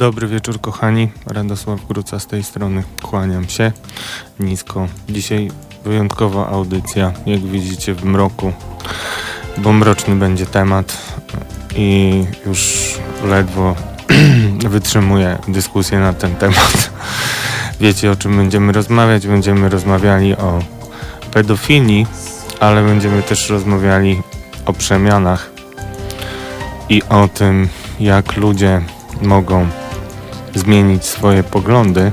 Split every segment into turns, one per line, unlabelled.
Dobry wieczór kochani, Radosław Gruca z tej strony, kłaniam się nisko. Dzisiaj wyjątkowa audycja, jak widzicie w mroku, bo mroczny będzie temat i już ledwo wytrzymuję dyskusję na ten temat. Wiecie o czym będziemy rozmawiać? Będziemy rozmawiali o pedofilii, ale będziemy też rozmawiali o przemianach i o tym, jak ludzie mogą zmienić swoje poglądy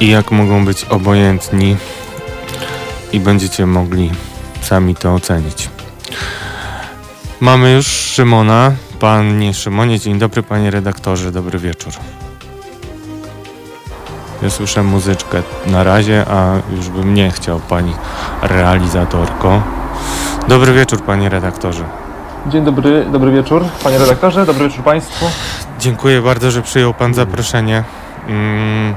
i jak mogą być obojętni i będziecie mogli sami to ocenić. Mamy już Szymona. Panie Szymonie, dzień dobry panie redaktorze, dobry wieczór. Ja słyszę muzyczkę na razie, a już bym nie chciał pani realizatorko. Dobry wieczór panie redaktorze.
Dzień dobry, dobry wieczór panie redaktorze, dobry wieczór państwu.
Dziękuję bardzo, że przyjął Pan zaproszenie. Mm,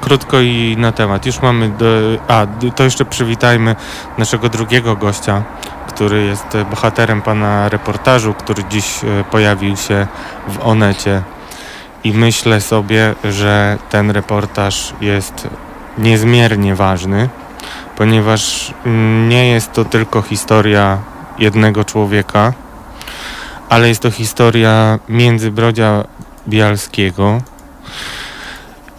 krótko i na temat. Już mamy. Do, a, to jeszcze przywitajmy naszego drugiego gościa, który jest bohaterem Pana reportażu, który dziś e, pojawił się w Onecie. I myślę sobie, że ten reportaż jest niezmiernie ważny, ponieważ mm, nie jest to tylko historia jednego człowieka, ale jest to historia Międzybrodzia Bialskiego.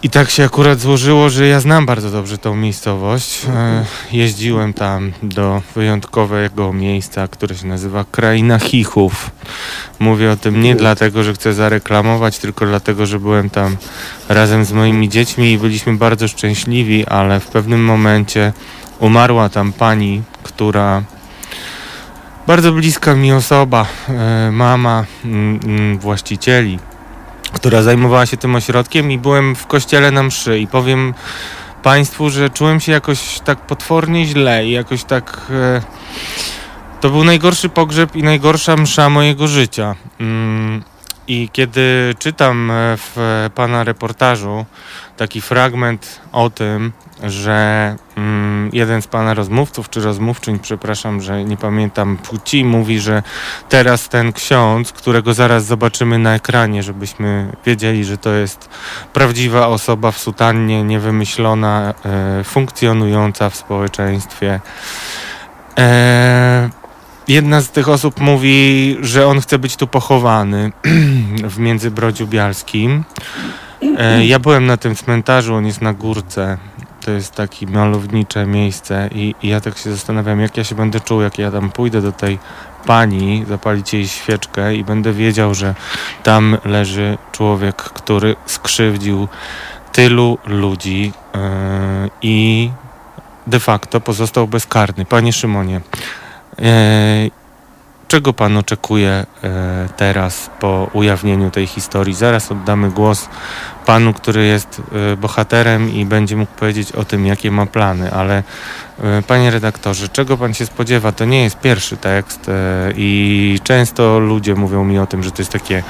I tak się akurat złożyło, że ja znam bardzo dobrze tą miejscowość. E, jeździłem tam do wyjątkowego miejsca, które się nazywa Kraina Chichów. Mówię o tym nie dlatego, że chcę zareklamować, tylko dlatego, że byłem tam razem z moimi dziećmi i byliśmy bardzo szczęśliwi, ale w pewnym momencie umarła tam pani, która bardzo bliska mi osoba, e, mama mm, mm, właścicieli, która zajmowała się tym ośrodkiem i byłem w kościele na mszy i powiem Państwu, że czułem się jakoś tak potwornie źle i jakoś tak... E, to był najgorszy pogrzeb i najgorsza msza mojego życia. I kiedy czytam e, w Pana reportażu taki fragment o tym, że mm, jeden z pana rozmówców, czy rozmówczyń, przepraszam, że nie pamiętam płci, mówi, że teraz ten ksiądz, którego zaraz zobaczymy na ekranie, żebyśmy wiedzieli, że to jest prawdziwa osoba w sutannie, niewymyślona, e, funkcjonująca w społeczeństwie. E, jedna z tych osób mówi, że on chce być tu pochowany w Międzybrodziu Bialskim. E, ja byłem na tym cmentarzu, on jest na górce to jest takie malownicze miejsce i, i, ja tak się zastanawiam, jak ja się będę czuł, jak ja tam pójdę do tej pani, zapalić jej świeczkę i będę wiedział, że tam leży człowiek, który skrzywdził tylu ludzi yy, i de facto pozostał bezkarny. Panie Szymonie, yy, czego pan oczekuje yy, teraz po ujawnieniu tej historii? Zaraz oddamy głos panu, który jest y, bohaterem i będzie mógł powiedzieć o tym, jakie ma plany, ale y, panie redaktorze, czego pan się spodziewa? To nie jest pierwszy tekst i często ludzie mówią mi o tym, że to jest takie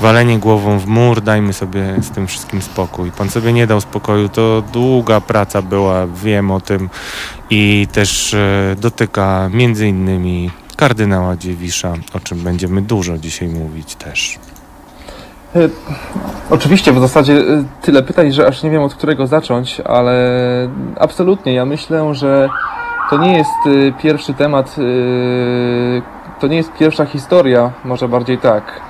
walenie głową w mur, dajmy sobie z tym wszystkim spokój. Pan sobie nie dał spokoju, to długa praca była, wiem o tym i też dotyka między innymi kardynała Dziewisza, o czym będziemy dużo dzisiaj mówić też.
E, oczywiście, w zasadzie e, tyle pytań, że aż nie wiem od którego zacząć, ale absolutnie, ja myślę, że to nie jest e, pierwszy temat, to nie jest pierwsza historia, może bardziej tak,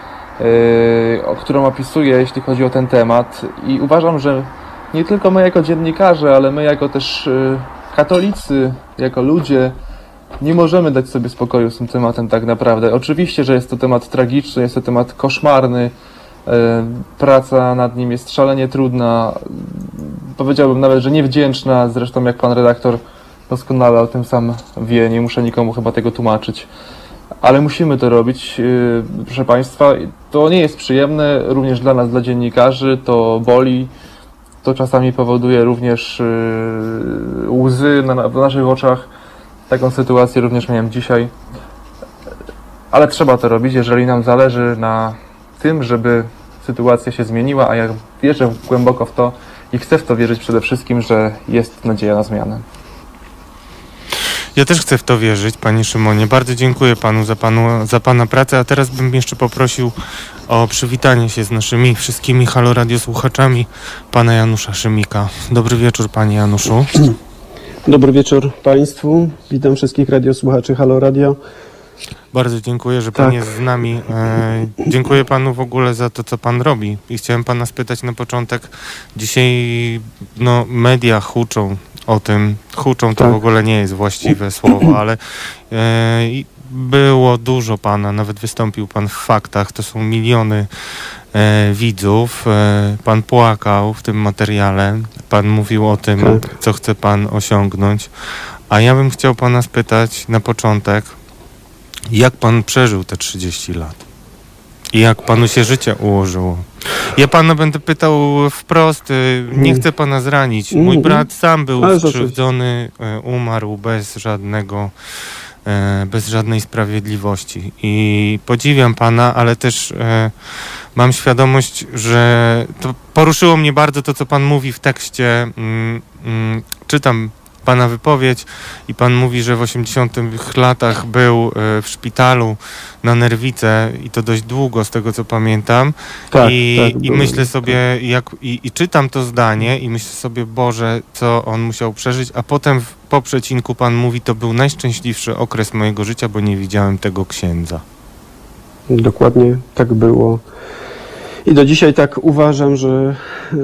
którą opisuję, jeśli chodzi o ten temat i uważam, że nie tylko my jako dziennikarze, ale my jako też katolicy, jako ludzie, nie możemy dać sobie spokoju z tym tematem tak naprawdę. Oczywiście, że jest to temat tragiczny, jest to temat koszmarny, E, praca nad nim jest szalenie trudna, powiedziałbym nawet, że niewdzięczna, zresztą jak pan redaktor doskonale o tym sam wie, nie muszę nikomu chyba tego tłumaczyć. Ale musimy to robić, e, proszę Państwa. To nie jest przyjemne również dla nas, dla dziennikarzy, to boli, to czasami powoduje również e, łzy na, w naszych oczach. Taką sytuację również miałem dzisiaj. Ale trzeba to robić, jeżeli nam zależy na tym, żeby sytuacja się zmieniła, a ja wierzę głęboko w to i chcę w to wierzyć przede wszystkim, że jest nadzieja na zmianę.
Ja też chcę w to wierzyć, panie Szymonie. Bardzo dziękuję panu za, panu za pana pracę, a teraz bym jeszcze poprosił o przywitanie się z naszymi wszystkimi Halo Radio słuchaczami pana Janusza Szymika. Dobry wieczór, panie Januszu.
Dobry wieczór Państwu. Witam wszystkich radiosłuchaczy Halo Radio.
Bardzo dziękuję, że pan
Tak.
jest z nami. E, dziękuję panu w ogóle za to, co pan robi. I chciałem pana spytać na początek. Dzisiaj no, media huczą o tym. Huczą to
Tak.
w ogóle nie jest właściwe słowo, ale e, było dużo pana. Nawet wystąpił pan w faktach. To są miliony widzów. E, pan płakał w tym materiale. Pan mówił o tym,
Tak.
co chce pan osiągnąć. A ja bym chciał pana spytać na początek, jak pan przeżył te 30 lat? I jak panu się życie ułożyło? Ja pana będę pytał wprost, y, nie
Mm.
chcę pana zranić. Mój
Mhm.
brat sam był skrzywdzony, y, umarł bez żadnego, e, bez żadnej sprawiedliwości. I podziwiam pana, ale też e, mam świadomość, że to poruszyło mnie bardzo to, co pan mówi w tekście. Mm, mm, czytam pana wypowiedź i pan mówi, że w 80 latach był e, w szpitalu na nerwice i to dość długo z tego co pamiętam
Tak,
I,
tak,
i myślę sobie jak i, i czytam to zdanie i myślę sobie Boże co on musiał przeżyć a potem w, po przecinku pan mówi to był najszczęśliwszy okres mojego życia bo nie widziałem tego księdza
Dokładnie tak było. I do dzisiaj tak uważam, że y,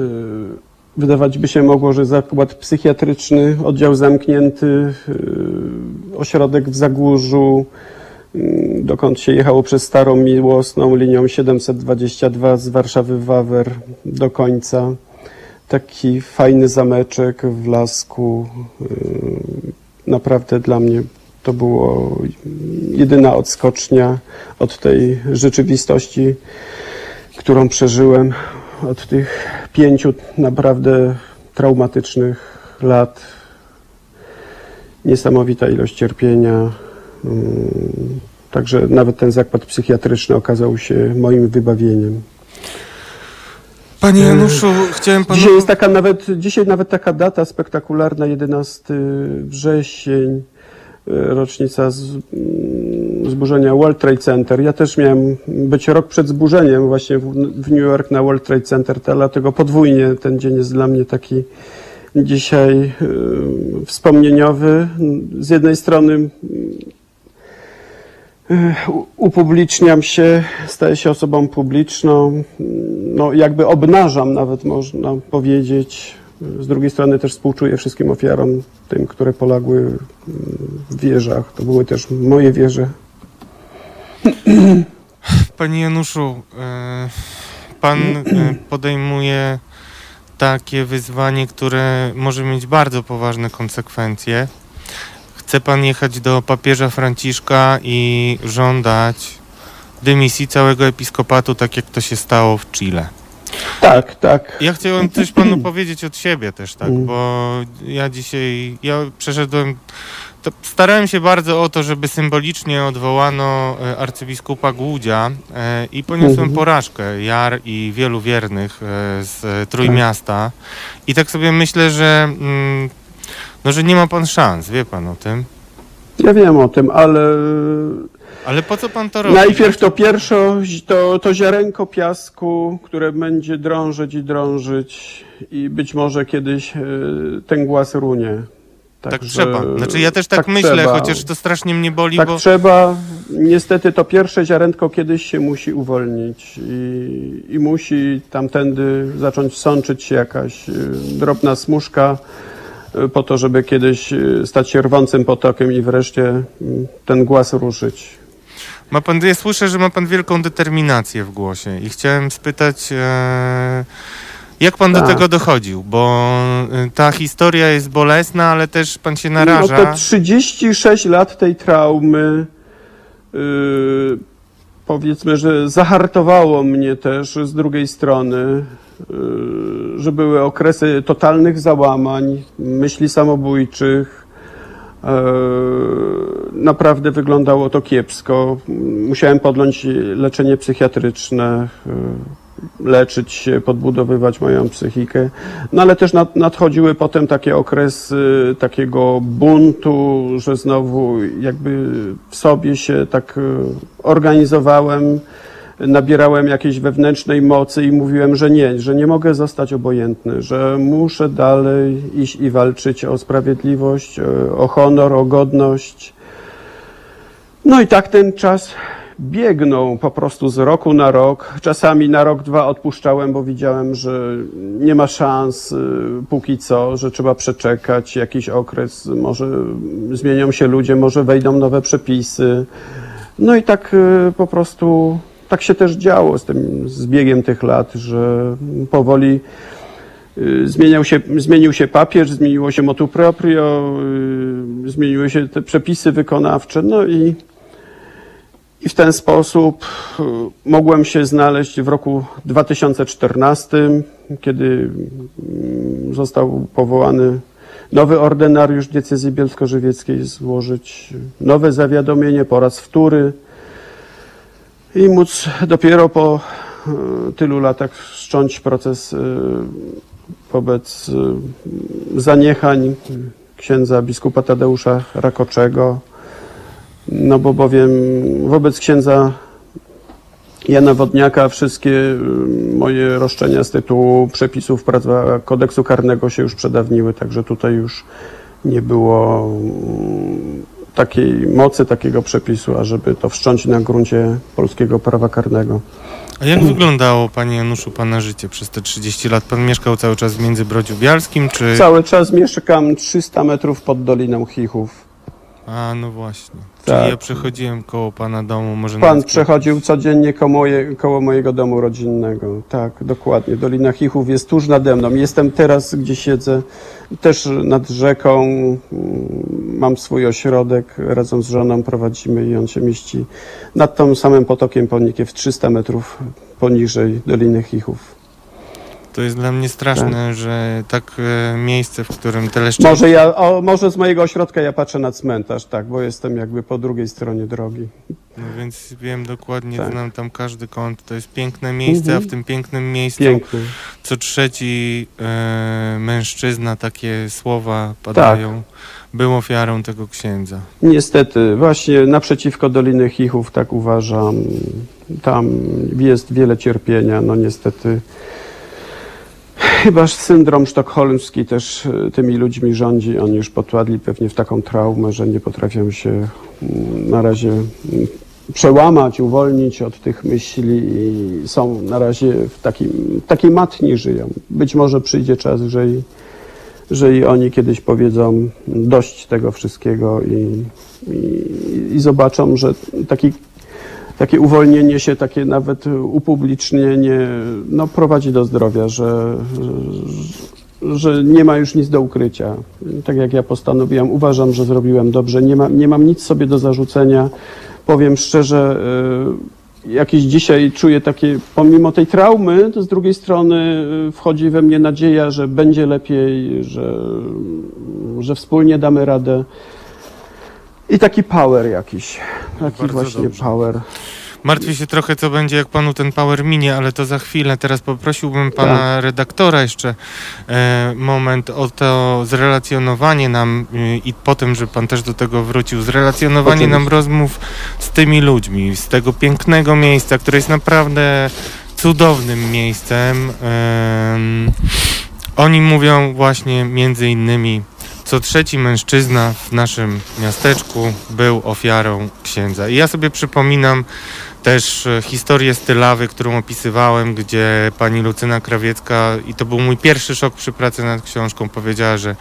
wydawać by się mogło, że zakład psychiatryczny, oddział zamknięty, y, ośrodek w Zagórzu, y, dokąd się jechało przez Starą Miłosną linią 722 z Warszawy Wawer do końca. Taki fajny zameczek w lasku. y, Naprawdę dla mnie to było jedyna odskocznia od tej rzeczywistości, którą przeżyłem, od tych pięciu naprawdę traumatycznych lat. Niesamowita ilość cierpienia. Mm, Także nawet ten zakład psychiatryczny okazał się moim wybawieniem.
Panie Januszu chciałem panu
Dzisiaj jest taka nawet, dzisiaj nawet taka data spektakularna, 11 wrzesień, y, rocznica z, mm, zburzenia World Trade Center. Ja też miałem być rok przed zburzeniem właśnie w, w New York na World Trade Center, dlatego podwójnie ten dzień jest dla mnie taki dzisiaj y, wspomnieniowy. Z jednej strony upubliczniam się, staję się osobą publiczną, no jakby obnażam nawet można powiedzieć. Z drugiej strony też współczuję wszystkim ofiarom, tym, które poległy mm, w wieżach. To były też moje wieże.
Panie Januszu, e, pan e, podejmuje takie wyzwanie, które może mieć bardzo poważne konsekwencje. Chce pan jechać do papieża Franciszka i żądać dymisji całego episkopatu, tak jak to się stało w Chile.
Tak, tak.
Ja chciałem coś panu powiedzieć od siebie też, tak,
Mm.
bo ja dzisiaj, ja przeszedłem, starałem się bardzo o to, żeby symbolicznie odwołano e, arcybiskupa Głudzia e, i poniosłem
Mhm.
porażkę, Jar i wielu wiernych e, z Trójmiasta i tak sobie myślę, że mm, no, że nie ma pan szans, wie pan o tym,
Ja wiem o tym, ale
ale po co pan to robi?
najpierw to pierwsze, to, to ziarenko piasku, które będzie drążyć i drążyć i być może kiedyś e, ten głaz runie.
Tak
Także-
trzeba. Znaczy ja też tak, myślę,
trzeba.
chociaż to strasznie mnie boli,
Tak
bo
trzeba. Niestety to pierwsze ziarenko kiedyś się musi uwolnić i, i musi tamtędy zacząć sączyć się jakaś y, drobna smuszka po to, żeby kiedyś y, stać się rwącym potokiem i wreszcie y, ten głaz ruszyć.
Ma pan, ja słyszę, że ma pan wielką determinację w głosie i chciałem spytać, e, jak pan do
Tak.
tego dochodził, bo e, ta historia jest bolesna, ale też pan się
No
naraża.
te 36 lat tej traumy y, powiedzmy, że zahartowało mnie też z drugiej strony, y, że były okresy totalnych załamań, myśli samobójczych. y, Naprawdę wyglądało to kiepsko. Musiałem podjąć leczenie psychiatryczne. y, leczyć się, podbudowywać moją psychikę. No ale też nad, nadchodziły potem takie okresy takiego buntu, że znowu jakby w sobie się tak organizowałem, nabierałem jakiejś wewnętrznej mocy i mówiłem, że nie, że nie mogę zostać obojętny, że muszę dalej iść i walczyć o sprawiedliwość, e, o honor, o godność. No i tak ten czas biegną po prostu z roku na rok. Czasami na rok, dwa odpuszczałem, bo widziałem, że nie ma szans y, póki co, że trzeba przeczekać jakiś okres, może zmienią się ludzie, może wejdą nowe przepisy. No i tak y, po prostu tak się też działo z tym z biegiem tych lat, że powoli y, zmieniał się, zmienił się papież, zmieniło się motu proprio, y, zmieniły się te przepisy wykonawcze, no i i w ten sposób y, mogłem się znaleźć w roku 2014, kiedy mm, został powołany nowy ordynariusz diecezji bielsko-żywieckiej, złożyć nowe zawiadomienie po raz wtóry i móc dopiero po y, tylu latach wszcząć proces y, wobec zaniechań księdza biskupa Tadeusza Rakoczego, no bo bowiem wobec księdza Jana Wodniaka wszystkie moje roszczenia z tytułu przepisów prawa kodeksu karnego się już przedawniły, także tutaj już nie było takiej mocy, takiego przepisu, ażeby to wszcząć na gruncie polskiego prawa karnego.
A jak wyglądało, panie Januszu, pana życie przez te 30 lat? Pan mieszkał cały czas w Międzybrodziu Bialskim, czy...
Cały czas mieszkam 300 metrów pod Doliną Chichów.
A, no właśnie.
Tak.
Czyli ja przechodziłem koło pana domu, może
Pan przechodził codziennie koło, moje, koło mojego domu rodzinnego. Tak, dokładnie. Dolina Chichów jest tuż nade mną. Jestem teraz, gdzie siedzę, też nad rzeką. Mm, Mam swój ośrodek, razem z żoną prowadzimy i on się mieści nad tą samym potokiem Ponikiew, 300 metrów poniżej Doliny Chichów.
To jest dla mnie straszne, że tak e, miejsce, w którym tyle szczęścia...
Może ja, o, może z mojego ośrodka ja patrzę na cmentarz, tak, bo jestem jakby po drugiej stronie drogi.
No więc wiem dokładnie,
Tak.
znam tam każdy kąt. To jest piękne miejsce,
Mhm.
a w tym pięknym miejscu
Piękny.
co trzeci e, mężczyzna, takie słowa padają,
Tak.
był ofiarą tego księdza.
Niestety, właśnie naprzeciwko Doliny Chichów, tak uważam, tam jest wiele cierpienia, no niestety. Chyba syndrom sztokholmski też e, tymi ludźmi rządzi. Oni już podpadli pewnie w taką traumę, że nie potrafią się mm, na razie mm, przełamać, uwolnić od tych myśli i są na razie w takim, takiej matni żyją. Być może przyjdzie czas, że i, że i oni kiedyś powiedzą dość tego wszystkiego i, i, i zobaczą, że taki, takie uwolnienie się, takie nawet upublicznienie no, prowadzi do zdrowia, że, że, nie ma już nic do ukrycia. Tak jak ja postanowiłem, uważam, że zrobiłem dobrze, nie, ma, nie mam nic sobie do zarzucenia. Powiem szczerze, y, jakieś dzisiaj czuję takie, pomimo tej traumy, to z drugiej strony y, wchodzi we mnie nadzieja, że będzie lepiej, że, że wspólnie damy radę. I taki power jakiś, taki
Bardzo
właśnie
dobrze.
power.
Martwię się trochę, co będzie, jak panu ten power minie, ale to za chwilę. Teraz poprosiłbym pana
Tak.
redaktora jeszcze e, moment o to zrelacjonowanie nam e, i po tym, że pan też do tego wrócił, zrelacjonowanie nam rozmów z tymi ludźmi, z tego pięknego miejsca, które jest naprawdę cudownym miejscem. Em, oni mówią właśnie między innymi co trzeci mężczyzna w naszym miasteczku był ofiarą księdza. I ja sobie przypominam też e, historię z Tylawy, którą opisywałem, gdzie pani Lucyna Krawiecka, i to był mój pierwszy szok przy pracy nad książką, powiedziała, że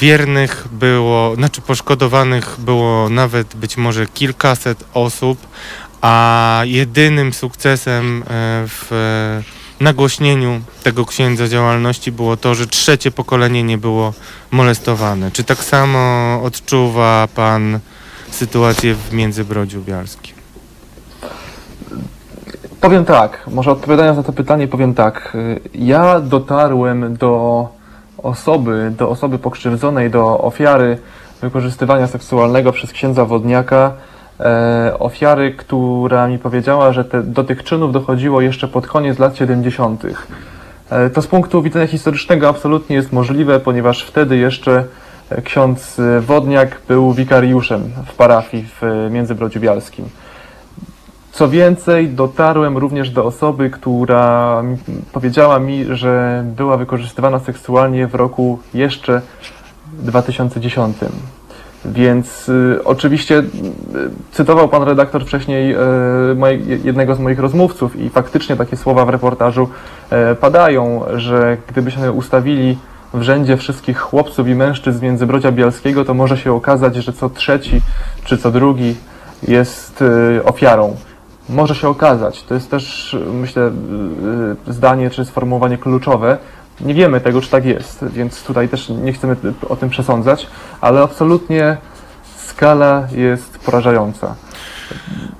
wiernych było, znaczy poszkodowanych było nawet być może kilkaset osób, a jedynym sukcesem e, w nagłośnieniu tego księdza działalności było to, że trzecie pokolenie nie było molestowane. Czy tak samo odczuwa pan sytuację w Międzybrodziu Bialskim?
Powiem tak, może odpowiadając na to pytanie, powiem tak. Ja dotarłem do osoby, do osoby pokrzywdzonej, do ofiary wykorzystywania seksualnego przez księdza Wodniaka ofiary, która mi powiedziała, że te, do tych czynów dochodziło jeszcze pod koniec lat 70. E, to z punktu widzenia historycznego absolutnie jest możliwe, ponieważ wtedy jeszcze e, ksiądz e, Wodniak był wikariuszem w parafii w e, Międzybrodziu Bialskim. Co więcej, dotarłem również do osoby, która powiedziała mi, że była wykorzystywana seksualnie w roku jeszcze 2010. Więc y, oczywiście y, cytował pan redaktor wcześniej y, jednego z moich rozmówców i faktycznie takie słowa w reportażu y, padają, że gdybyśmy ustawili w rzędzie wszystkich chłopców i mężczyzn z Międzybrodzia Bialskiego, to może się okazać, że co trzeci czy co drugi jest y, ofiarą. Może się okazać. To jest też, myślę, y, y, zdanie czy sformułowanie kluczowe. Nie wiemy tego, czy tak jest, więc tutaj też nie chcemy y, o tym przesądzać, ale absolutnie skala jest porażająca.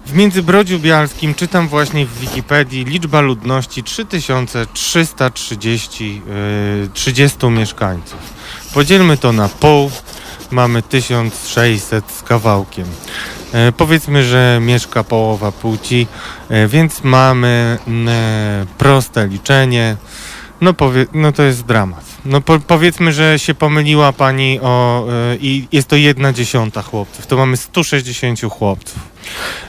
W Międzybrodziu Bialskim czytam właśnie w Wikipedii liczba ludności 3330 yy, 30 mieszkańców. Podzielmy to na pół, mamy 1600 z kawałkiem. E, powiedzmy, że mieszka połowa płci, e, więc mamy e, proste liczenie. No, powie, no to jest dramat. No po, powiedzmy, że się pomyliła pani o e, i jest to jedna dziesiąta chłopców. To mamy 160 chłopców.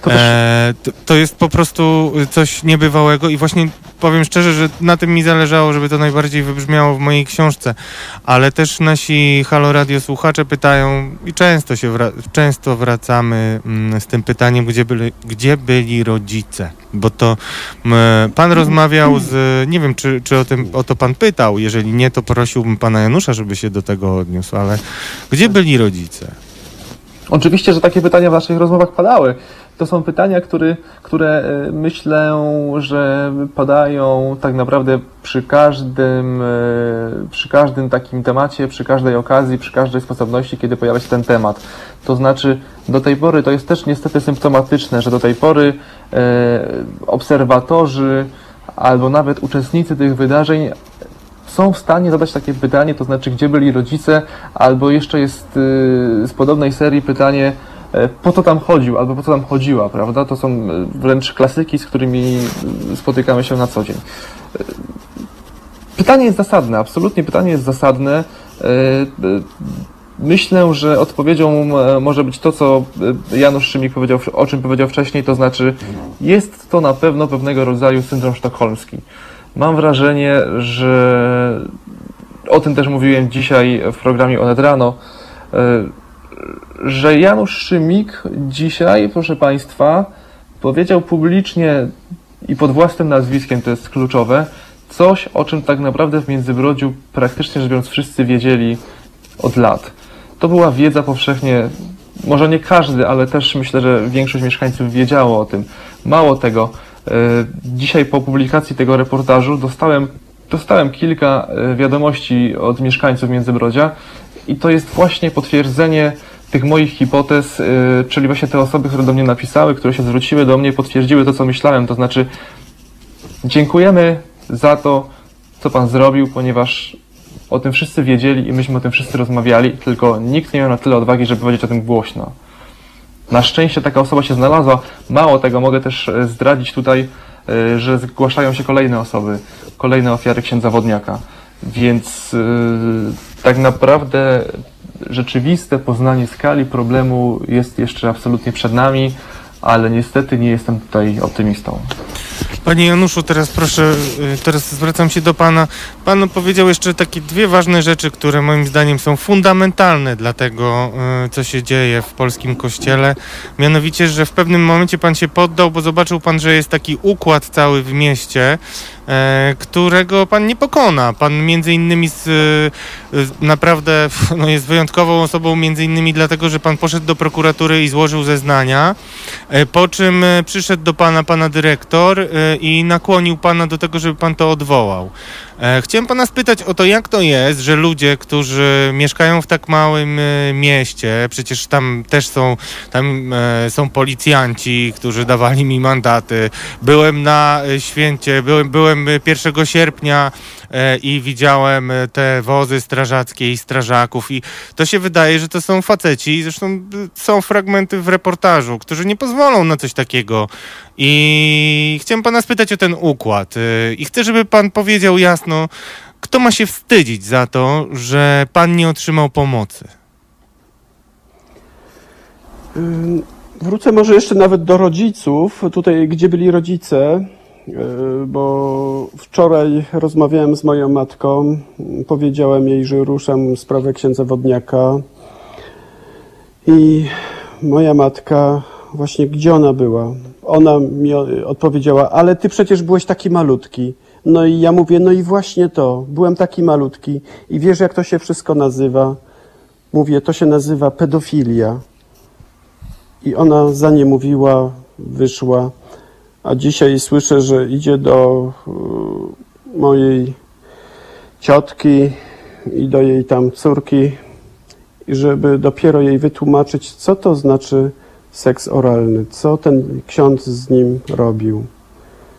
E, to, to jest po prostu coś niebywałego i właśnie powiem szczerze, że na tym mi zależało, żeby to najbardziej wybrzmiało w mojej książce, ale też nasi Halo Radio słuchacze pytają i często się wra- często wracamy mm, z tym pytaniem, gdzie byli, gdzie byli rodzice, bo to pan rozmawiał z, nie wiem czy, czy o, tym, o to pan pytał, jeżeli nie, to prosiłbym pana Janusza, żeby się do tego odniósł, ale gdzie byli rodzice?
Oczywiście, że takie pytania w naszych rozmowach padały. To są pytania, które, które myślę, że padają tak naprawdę przy każdym, e, przy każdym takim temacie, przy każdej okazji, przy każdej sposobności, kiedy pojawia się ten temat. To znaczy, do tej pory to jest też niestety symptomatyczne, że do tej pory e, obserwatorzy albo nawet uczestnicy tych wydarzeń są w stanie zadać takie pytanie, to znaczy, gdzie byli rodzice, albo jeszcze jest y, z podobnej serii pytanie, e, po co tam chodził, albo po co tam chodziła, prawda? To są e, wręcz klasyki, z którymi y, spotykamy się na co dzień. E, Pytanie jest zasadne, absolutnie pytanie jest zasadne. Myślę, że odpowiedzią może być to, co Janusz Szymik powiedział, o czym powiedział wcześniej, to znaczy jest to na pewno pewnego rodzaju syndrom sztokholmski. Mam wrażenie, że o tym też mówiłem dzisiaj w programie Onet Rano, e, że Janusz Szymik dzisiaj, proszę Państwa, powiedział publicznie i pod własnym nazwiskiem, to jest kluczowe, coś, o czym tak naprawdę w Międzybrodziu praktycznie rzecz biorąc wszyscy wiedzieli od lat. To była wiedza powszechnie, może nie każdy, ale też myślę, że większość mieszkańców wiedziało o tym. Mało tego, dzisiaj po publikacji tego reportażu dostałem, dostałem kilka e, wiadomości od mieszkańców Międzybrodzia i to jest właśnie potwierdzenie tych moich hipotez, e, czyli właśnie te osoby, które do mnie napisały, które się zwróciły do mnie, potwierdziły to, co myślałem, to znaczy dziękujemy za to, co Pan zrobił, ponieważ o tym wszyscy wiedzieli i myśmy o tym wszyscy rozmawiali, tylko nikt nie miał na tyle odwagi, żeby powiedzieć o tym głośno. Na szczęście taka osoba się znalazła. Mało tego, mogę też e, zdradzić tutaj, e, że zgłaszają się kolejne osoby, kolejne ofiary księdza Wodniaka. Więc e, tak naprawdę rzeczywiste poznanie skali problemu jest jeszcze absolutnie przed nami, ale niestety nie jestem tutaj optymistą.
Panie Januszu, teraz proszę, y, teraz zwracam się do Pana. Pan powiedział jeszcze takie dwie ważne rzeczy, które moim zdaniem są fundamentalne dla tego, y, co się dzieje w polskim kościele. Mianowicie, że w pewnym momencie Pan się poddał, bo zobaczył Pan, że jest taki układ cały w mieście, którego Pan nie pokona. Pan między innymi z, y, z, naprawdę no, jest wyjątkową osobą, między innymi dlatego, że Pan poszedł do prokuratury i złożył zeznania, e, po czym e, przyszedł do Pana Pana dyrektor e, i nakłonił Pana do tego, żeby Pan to odwołał. E, chciałem pana spytać o to, jak to jest, że ludzie, którzy mieszkają w tak małym e, mieście, przecież tam też są, tam e, są policjanci, którzy dawali mi mandaty. Byłem na święcie, byłem, byłem e, 1 sierpnia i widziałem te wozy strażackie i strażaków i to się wydaje, że to są faceci, zresztą są fragmenty w reportażu, którzy nie pozwolą na coś takiego. I chciałem pana spytać o ten układ i chcę, żeby pan powiedział jasno, kto ma się wstydzić za to, że pan nie otrzymał pomocy.
Wrócę może jeszcze nawet do rodziców, tutaj gdzie byli rodzice, yy, bo wczoraj rozmawiałem z moją matką, powiedziałem jej, że ruszam sprawę księdza Wodniaka i moja matka, właśnie gdzie ona była? Ona mi odpowiedziała, ale ty przecież byłeś taki malutki. No i ja mówię, no i właśnie to, byłem taki malutki i wiesz jak to się wszystko nazywa? Mówię, to się nazywa pedofilia. I ona za nie mówiła, wyszła, a dzisiaj słyszę, że idzie do y, mojej ciotki i do jej tam córki, żeby dopiero jej wytłumaczyć, co to znaczy seks oralny, co ten ksiądz z nim robił.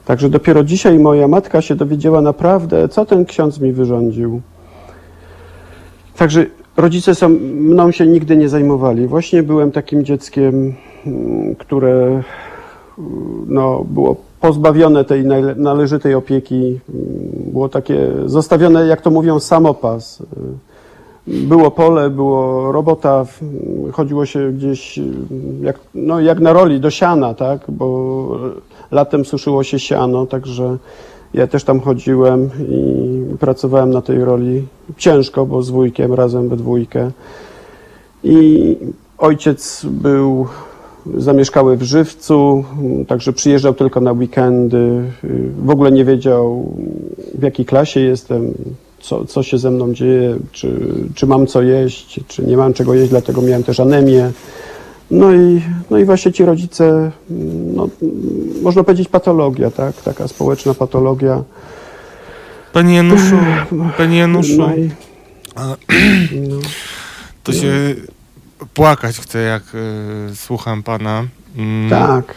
Także dopiero dzisiaj moja matka się dowiedziała naprawdę, co ten ksiądz mi wyrządził. Także rodzice są, mną się nigdy nie zajmowali. Właśnie byłem takim dzieckiem, mm, które mm, no, było pozbawione tej nale- należytej opieki. mm, Było takie zostawione, jak to mówią, samopas. Było pole, było robota, chodziło się gdzieś mm, jak, no, jak na roli do siana, tak? Bo latem suszyło się siano, także ja też tam chodziłem i pracowałem na tej roli ciężko, bo z wujkiem razem we dwójkę. I ojciec był zamieszkały w Żywcu, także przyjeżdżał tylko na weekendy. W ogóle nie wiedział, w jakiej klasie jestem, co, co się ze mną dzieje, czy, czy mam co jeść, czy nie mam czego jeść, dlatego miałem też anemię. No i, no i właśnie ci rodzice, no, można powiedzieć patologia, tak? Taka społeczna patologia.
Panie Januszu, panie Januszu,
No i,
a,
no.
to się płakać chcę, jak e, słucham pana. Mm,
Tak.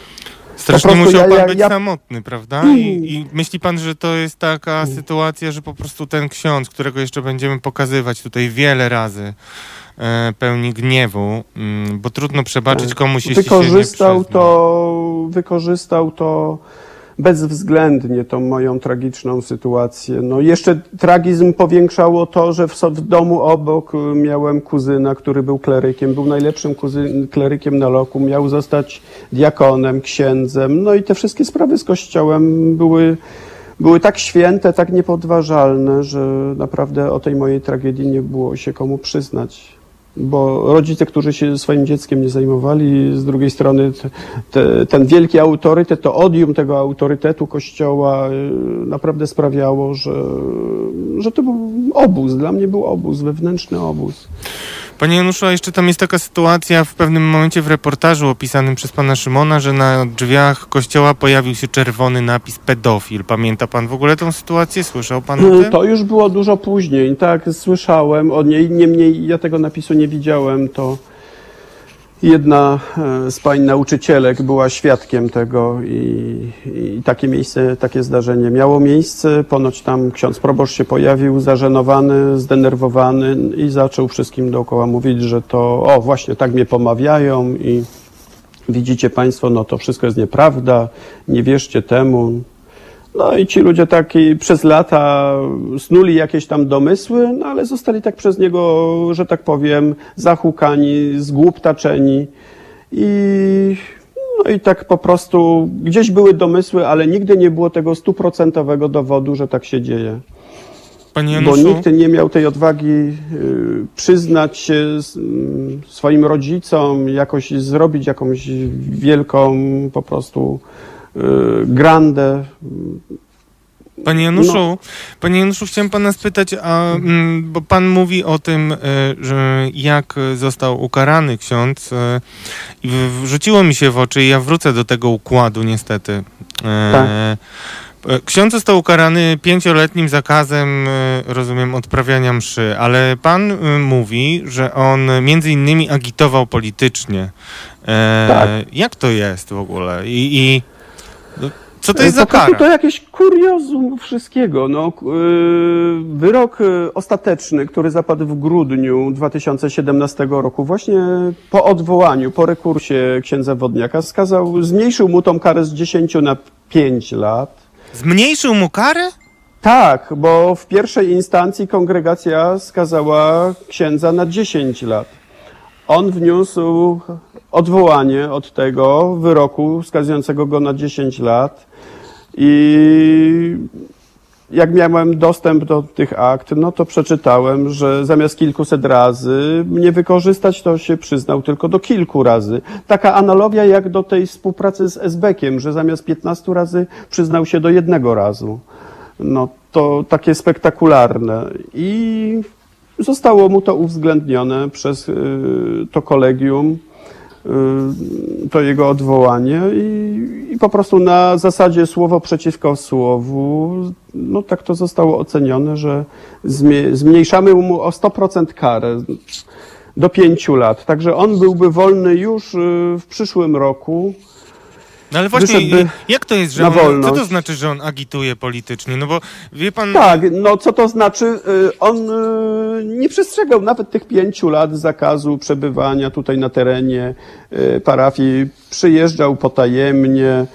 Strasznie musiał
ja-
pan
ja-
być
ja-
samotny, prawda? I, I myśli pan, że to jest taka sytuacja, że po prostu ten ksiądz, którego jeszcze będziemy pokazywać tutaj wiele razy, pełni gniewu, mm, bo trudno przebaczyć
Tak.
komuś, jeśli się
wykorzystał
nie przyzna.
to, wykorzystał to bezwzględnie tą moją tragiczną sytuację. No jeszcze tragizm powiększało to, że w, w domu obok y, miałem kuzyna, który był klerykiem, był najlepszym kuzyn, klerykiem na roku, miał zostać diakonem, księdzem. No i te wszystkie sprawy z kościołem były były tak święte, tak niepodważalne, że naprawdę o tej mojej tragedii nie było się komu przyznać. Bo rodzice, którzy się swoim dzieckiem nie zajmowali, z drugiej strony te, te, ten wielki autorytet, to odium tego autorytetu Kościoła y, naprawdę sprawiało, że, że to był obóz. Dla mnie był obóz, wewnętrzny obóz.
Panie Januszu, a jeszcze tam jest taka sytuacja w pewnym momencie w reportażu opisanym przez pana Szymona, że na drzwiach kościoła pojawił się czerwony napis pedofil. Pamięta pan w ogóle tą sytuację? Słyszał pan o tym?
Y, To już było dużo później. Tak, słyszałem o niej, niemniej ja tego napisu nie widziałem. To jedna e, z pań nauczycielek była świadkiem tego i, i takie miejsce, takie zdarzenie miało miejsce. Ponoć tam ksiądz proboszcz się pojawił, zażenowany, zdenerwowany i zaczął wszystkim dookoła mówić, że to, o właśnie tak mnie pomawiają i widzicie państwo, no to wszystko jest nieprawda, nie wierzcie temu. No i ci ludzie taki przez lata snuli jakieś tam domysły, no ale zostali tak przez niego, że tak powiem, zahukani, zgłuptaczeni i no i tak po prostu gdzieś były domysły, ale nigdy nie było tego stuprocentowego dowodu, że tak się dzieje.
Panie
Bo nikt nie miał tej odwagi y, przyznać się mm, swoim rodzicom, jakoś zrobić jakąś wielką po prostu y, grandę.
Panie Januszu,
No.
panie Januszu, chciałem pana spytać, a, mm, bo pan mówi o tym, e, że jak został ukarany ksiądz e, i wrzuciło mi się w oczy i ja wrócę do tego układu niestety.
Tak.
Ksiądz został ukarany pięcioletnim zakazem, rozumiem, odprawiania mszy, ale pan mówi, że on między innymi agitował politycznie.
Tak.
Jak to jest w ogóle? I, i co to
E,
jest za
po prostu
kara?
to jakieś kuriozum wszystkiego. No, yy, wyrok yy, ostateczny, który zapadł w grudniu 2017 roku, właśnie po odwołaniu, po rekursie księdza Wodniaka, skazał, zmniejszył mu tą karę z 10 na 5 lat.
Zmniejszył mu karę?
Tak, bo w pierwszej instancji kongregacja skazała księdza na 10 lat. On wniósł odwołanie od tego wyroku skazującego go na 10 lat i jak miałem dostęp do tych akt, no to przeczytałem, że zamiast kilkuset razy mnie wykorzystać, to się przyznał tylko do kilku razy. Taka analogia jak do tej współpracy z SB-kiem, że zamiast 15 razy przyznał się do jednego razu. No to takie spektakularne. I zostało mu to uwzględnione przez y, to kolegium, to jego odwołanie i, i po prostu na zasadzie słowo przeciwko słowu, no tak to zostało ocenione, że zmniejszamy mu o 100% karę do pięciu lat. Także on byłby wolny już y, w przyszłym roku.
No ale właśnie,
Wyszedłby
jak to jest, że on, co to znaczy, że on agituje politycznie? No bo wie pan...
Tak, no co to znaczy? Y, On y, nie przestrzegał nawet tych pięciu lat zakazu przebywania tutaj na terenie y, parafii. Przyjeżdżał potajemnie,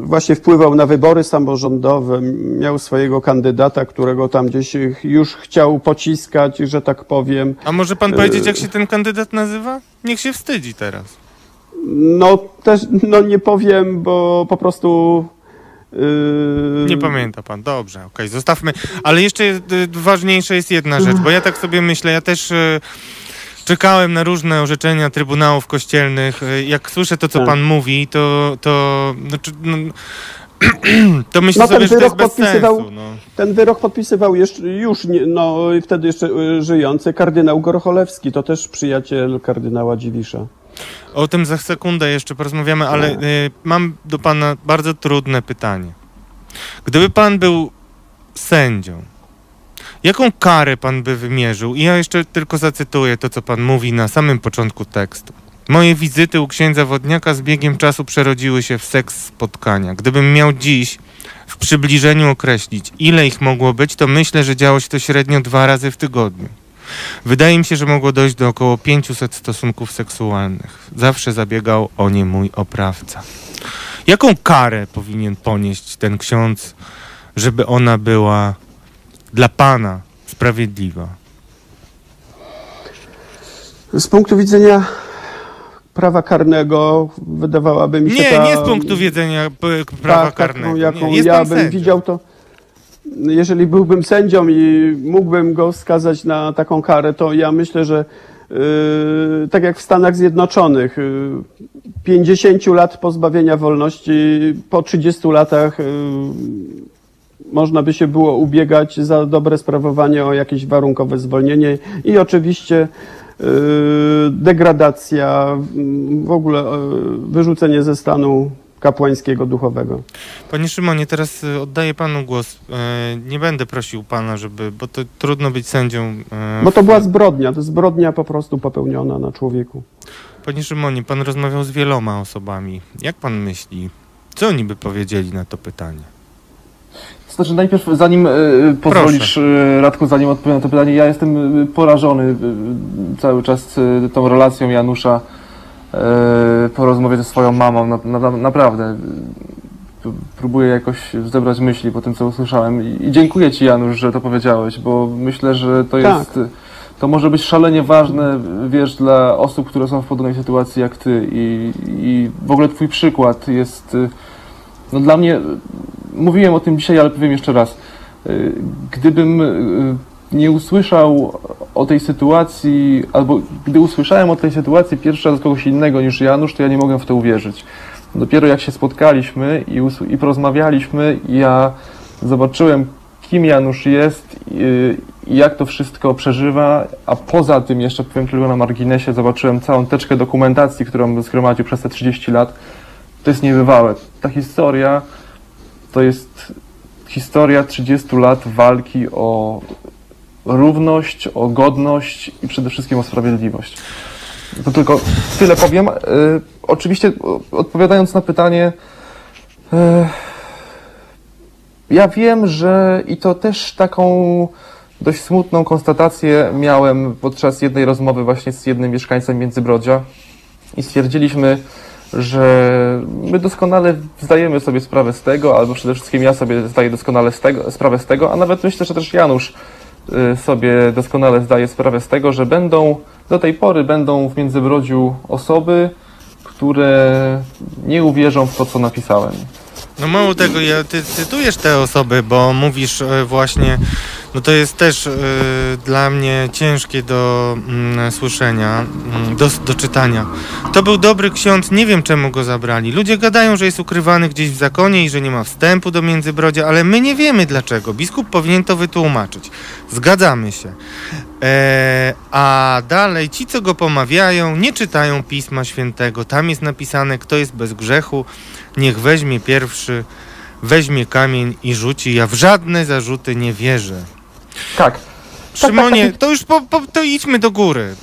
właśnie wpływał na wybory samorządowe, miał swojego kandydata, którego tam gdzieś już chciał pociskać, że tak powiem.
A może pan powiedzieć, jak się ten kandydat nazywa? Niech się wstydzi teraz.
No też no nie powiem, bo po prostu. y,
Nie pamięta pan. Dobrze, okej, zostawmy. Ale jeszcze jest, y, ważniejsza jest jedna rzecz, bo ja tak sobie myślę, ja też y, czekałem na różne orzeczenia trybunałów kościelnych. Y, Jak słyszę to, co
Tak.
pan mówi, to, to, znaczy, no, to myślę
No, ten
sobie, że to jest
wyrok podpisywał-
sensu. No.
Ten wyrok podpisywał jeszcze, już, nie, no wtedy jeszcze żyjący kardynał Gorocholewski, to też przyjaciel kardynała Dziwisza.
O tym za sekundę jeszcze porozmawiamy, ale
Tak.
y, mam do pana bardzo trudne pytanie. Gdyby pan był sędzią, jaką karę pan by wymierzył? I ja jeszcze tylko zacytuję to, co pan mówi na samym początku tekstu. Moje wizyty u księdza Wodniaka z biegiem czasu przerodziły się w seks spotkania. Gdybym miał dziś w przybliżeniu określić, ile ich mogło być, to myślę, że działo się to średnio dwa razy w tygodniu. Wydaje mi się, że mogło dojść do około 500 stosunków seksualnych. Zawsze zabiegał o nie mój oprawca. Jaką karę powinien ponieść ten ksiądz, żeby ona była dla pana sprawiedliwa?
Z punktu widzenia prawa karnego wydawałaby mi się
Nie,
ta...
nie z punktu widzenia prawa
tak,
karnego.
Taką, jaką
nie,
ja bym
sędzią.
widział to, jeżeli byłbym sędzią i mógłbym go skazać na taką karę, to ja myślę, że yy, tak jak w Stanach Zjednoczonych, yy, 50 lat pozbawienia wolności, po 30 latach yy, można by się było ubiegać za dobre sprawowanie o jakieś warunkowe zwolnienie i oczywiście yy, degradacja, w ogóle yy, wyrzucenie ze stanu kapłańskiego, duchowego.
Panie Szymonie, teraz y, oddaję panu głos. E, nie będę prosił pana, żeby, bo to trudno być sędzią. e,
Bo to była zbrodnia, to zbrodnia po prostu popełniona na człowieku.
Panie Szymonie, pan rozmawiał z wieloma osobami. Jak pan myśli, co oni by powiedzieli na to pytanie?
Znaczy najpierw, zanim y, pozwolisz, y, Radku, zanim odpowiem na to pytanie, ja jestem y, porażony y, cały czas y, tą relacją Janusza y, po rozmowie ze swoją mamą. Na, na, naprawdę. Próbuję jakoś zebrać myśli po tym, co usłyszałem. I, dziękuję Ci, Janusz, że to powiedziałeś, bo myślę, że to
Tak.
jest... To może być szalenie ważne, wiesz, dla osób, które są w podobnej sytuacji jak Ty. I, i w ogóle Twój przykład jest... y, No dla mnie mówiłem o tym dzisiaj, ale powiem jeszcze raz. Y, Gdybym y, nie usłyszał o tej sytuacji, albo gdy usłyszałem o tej sytuacji pierwszy raz kogoś innego niż Janusz, to ja nie mogłem w to uwierzyć. Dopiero jak się spotkaliśmy i, i porozmawialiśmy, ja zobaczyłem, kim Janusz jest i jak to wszystko przeżywa, a poza tym, jeszcze powiem tylko na marginesie, zobaczyłem całą teczkę dokumentacji, którą zgromadził przez te 30 lat. To jest niebywałe. Ta historia to jest historia 30 lat walki o równość, o godność i przede wszystkim o sprawiedliwość. To tylko tyle powiem. E, oczywiście odpowiadając na pytanie, e, ja wiem, że i to też taką dość smutną konstatację miałem podczas jednej rozmowy właśnie z jednym mieszkańcem Międzybrodzia i stwierdziliśmy, że my doskonale zdajemy sobie sprawę z tego, albo przede wszystkim ja sobie zdaję doskonale z tego, sprawę z tego, a nawet myślę, że też Janusz y, sobie doskonale zdaje sprawę z tego, że będą, do tej pory będą w Międzybrodziu osoby, które nie uwierzą w to, co napisałem.
No mało tego, ty cytujesz te osoby, bo mówisz e, właśnie, no to jest też y, dla mnie ciężkie do y, słyszenia, y, do, do czytania. To był dobry ksiądz, nie wiem czemu go zabrali. Ludzie gadają, że jest ukrywany gdzieś w zakonie i że nie ma wstępu do Międzybrodzia, ale my nie wiemy dlaczego. Biskup powinien to wytłumaczyć. Zgadzamy się. E, a dalej ci, co go pomawiają, nie czytają Pisma Świętego. Tam jest napisane, kto jest bez grzechu, niech weźmie pierwszy, weźmie kamień i rzuci. Ja w żadne zarzuty nie wierzę.
Tak.
Szymonie, to już po, po, to idźmy do góry.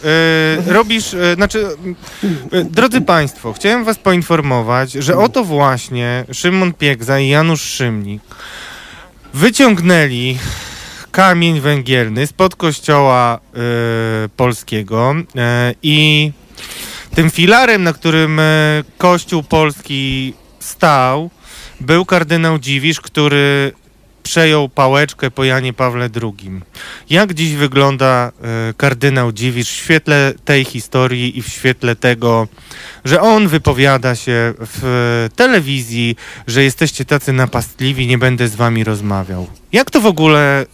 E, robisz, e, znaczy, e, drodzy Państwo, chciałem Was poinformować, że oto właśnie Szymon Piegza i Janusz Szymnik wyciągnęli kamień węgielny spod kościoła e, polskiego e, i tym filarem, na którym e, kościół polski stał, był kardynał Dziwisz, który przejął pałeczkę po Janie Pawle II. Jak dziś wygląda e, kardynał Dziwisz w świetle tej historii i w świetle tego, że on wypowiada się w telewizji, że jesteście tacy napastliwi, nie będę z wami rozmawiał. Jak to w ogóle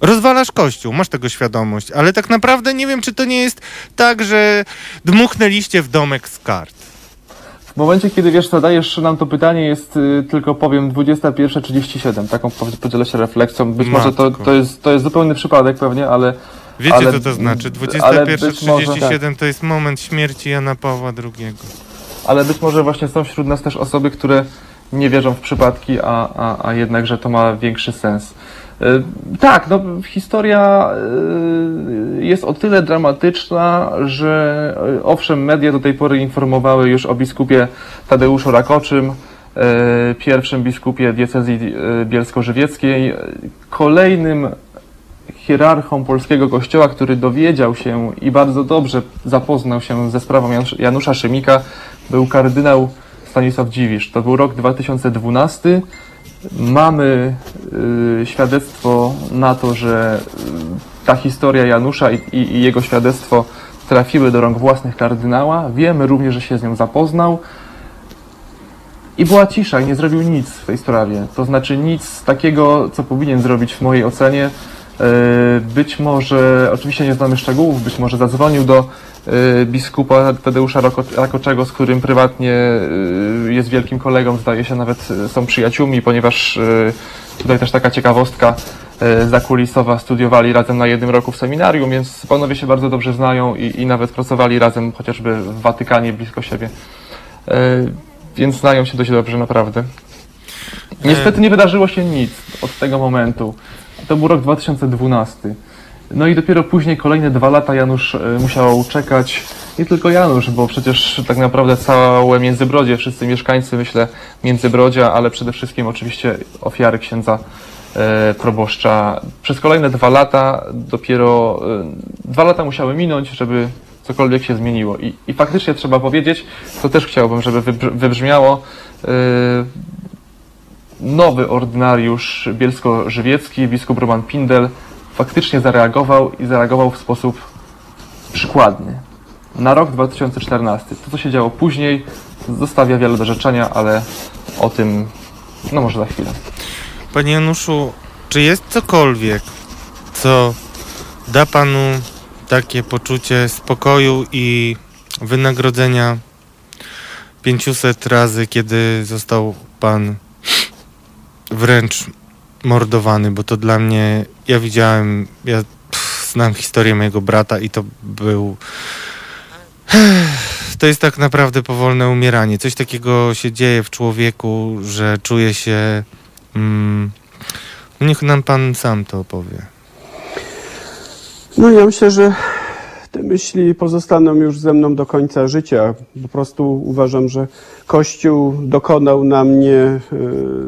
rozwalasz kościół, masz tego świadomość, ale tak naprawdę nie wiem, czy to nie jest tak, że dmuchnęliście w domek z kart.
W momencie, kiedy wiesz, zadajesz nam to pytanie, jest y, tylko powiem 21.37. Taką po- podzielę się refleksją. Być może to,
Matko.
to, jest, to jest zupełny przypadek pewnie, ale
Wiecie,
Ale-
co to znaczy?
ale być może
21.37 to jest moment śmierci Jana Pawła II.
ale być może właśnie są wśród nas też osoby, które nie wierzą w przypadki, a, a, a jednak, że to ma większy sens. Y, Tak, no, historia y, jest o tyle dramatyczna, że y, owszem, media do tej pory informowały już o biskupie Tadeuszu Rakoczym, pierwszym biskupie diecezji bielsko-żywieckiej, kolejnym hierarchą polskiego kościoła, który dowiedział się i bardzo dobrze zapoznał się ze sprawą Janusz- Janusza Szymika, był kardynał Stanisław Dziwisz. To był rok 2012. Mamy y, świadectwo na to, że y, ta historia Janusza i, i, jego świadectwo trafiły do rąk własnych kardynała. Wiemy również, że się z nią zapoznał. I była cisza i nie zrobił nic w tej sprawie. To znaczy nic takiego, co powinien zrobić w mojej ocenie. E, Być może, oczywiście nie znamy szczegółów, być może zadzwonił do biskupa Tadeusza Rakoczego, z którym prywatnie e, jest wielkim kolegą, zdaje się nawet e, są przyjaciółmi, ponieważ tutaj też taka ciekawostka zakulisowa, studiowali razem na jednym roku w seminarium, więc panowie się bardzo dobrze znają i, i nawet pracowali razem chociażby w Watykanie blisko siebie. Więc znają się dość dobrze, naprawdę. Niestety nie wydarzyło się nic od tego momentu. To był rok 2012. No i dopiero później kolejne dwa lata Janusz e, musiał czekać. Nie tylko Janusz, bo przecież tak naprawdę całe Międzybrodzie, wszyscy mieszkańcy, myślę, Międzybrodzia, ale przede wszystkim oczywiście ofiary księdza e, proboszcza. Przez kolejne dwa lata dopiero e, dwa lata musiały minąć, żeby cokolwiek się zmieniło. I, i faktycznie trzeba powiedzieć, to też chciałbym, żeby wybr- wybrzmiało, nowy ordynariusz bielsko-żywiecki, biskup Roman Pindel, faktycznie zareagował i zareagował w sposób przykładny. Na rok 2014. To, co się działo później, zostawia wiele do życzenia, ale o tym, no może za chwilę.
Panie Januszu, czy jest cokolwiek, co da panu takie poczucie spokoju i wynagrodzenia 500 razy, kiedy został pan wręcz mordowany, bo to dla mnie, ja widziałem, ja znam historię mojego brata i to był to jest tak naprawdę powolne umieranie. Coś takiego się dzieje w człowieku, że czuje się. Mm, niech nam pan sam to opowie.
No ja myślę, że te myśli pozostaną już ze mną do końca życia. Po prostu uważam, że Kościół dokonał na mnie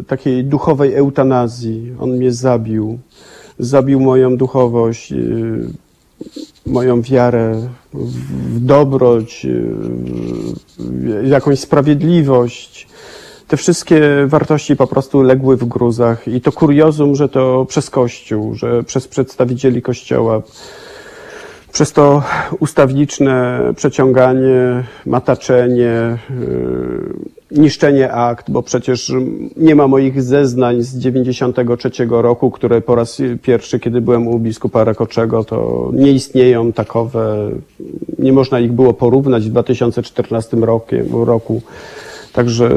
y, takiej duchowej eutanazji. On mnie zabił. Zabił moją duchowość, y, moją wiarę w dobroć, y, jakąś sprawiedliwość. Te wszystkie wartości po prostu legły w gruzach i to kuriozum, że to przez Kościół, że przez przedstawicieli Kościoła przez to ustawniczne przeciąganie, mataczenie, yy, niszczenie akt, bo przecież nie ma moich zeznań z 93 roku, które po raz pierwszy, kiedy byłem u biskupa Rakoczego, to nie istnieją takowe, nie można ich było porównać w 2014 rokiem, roku. Także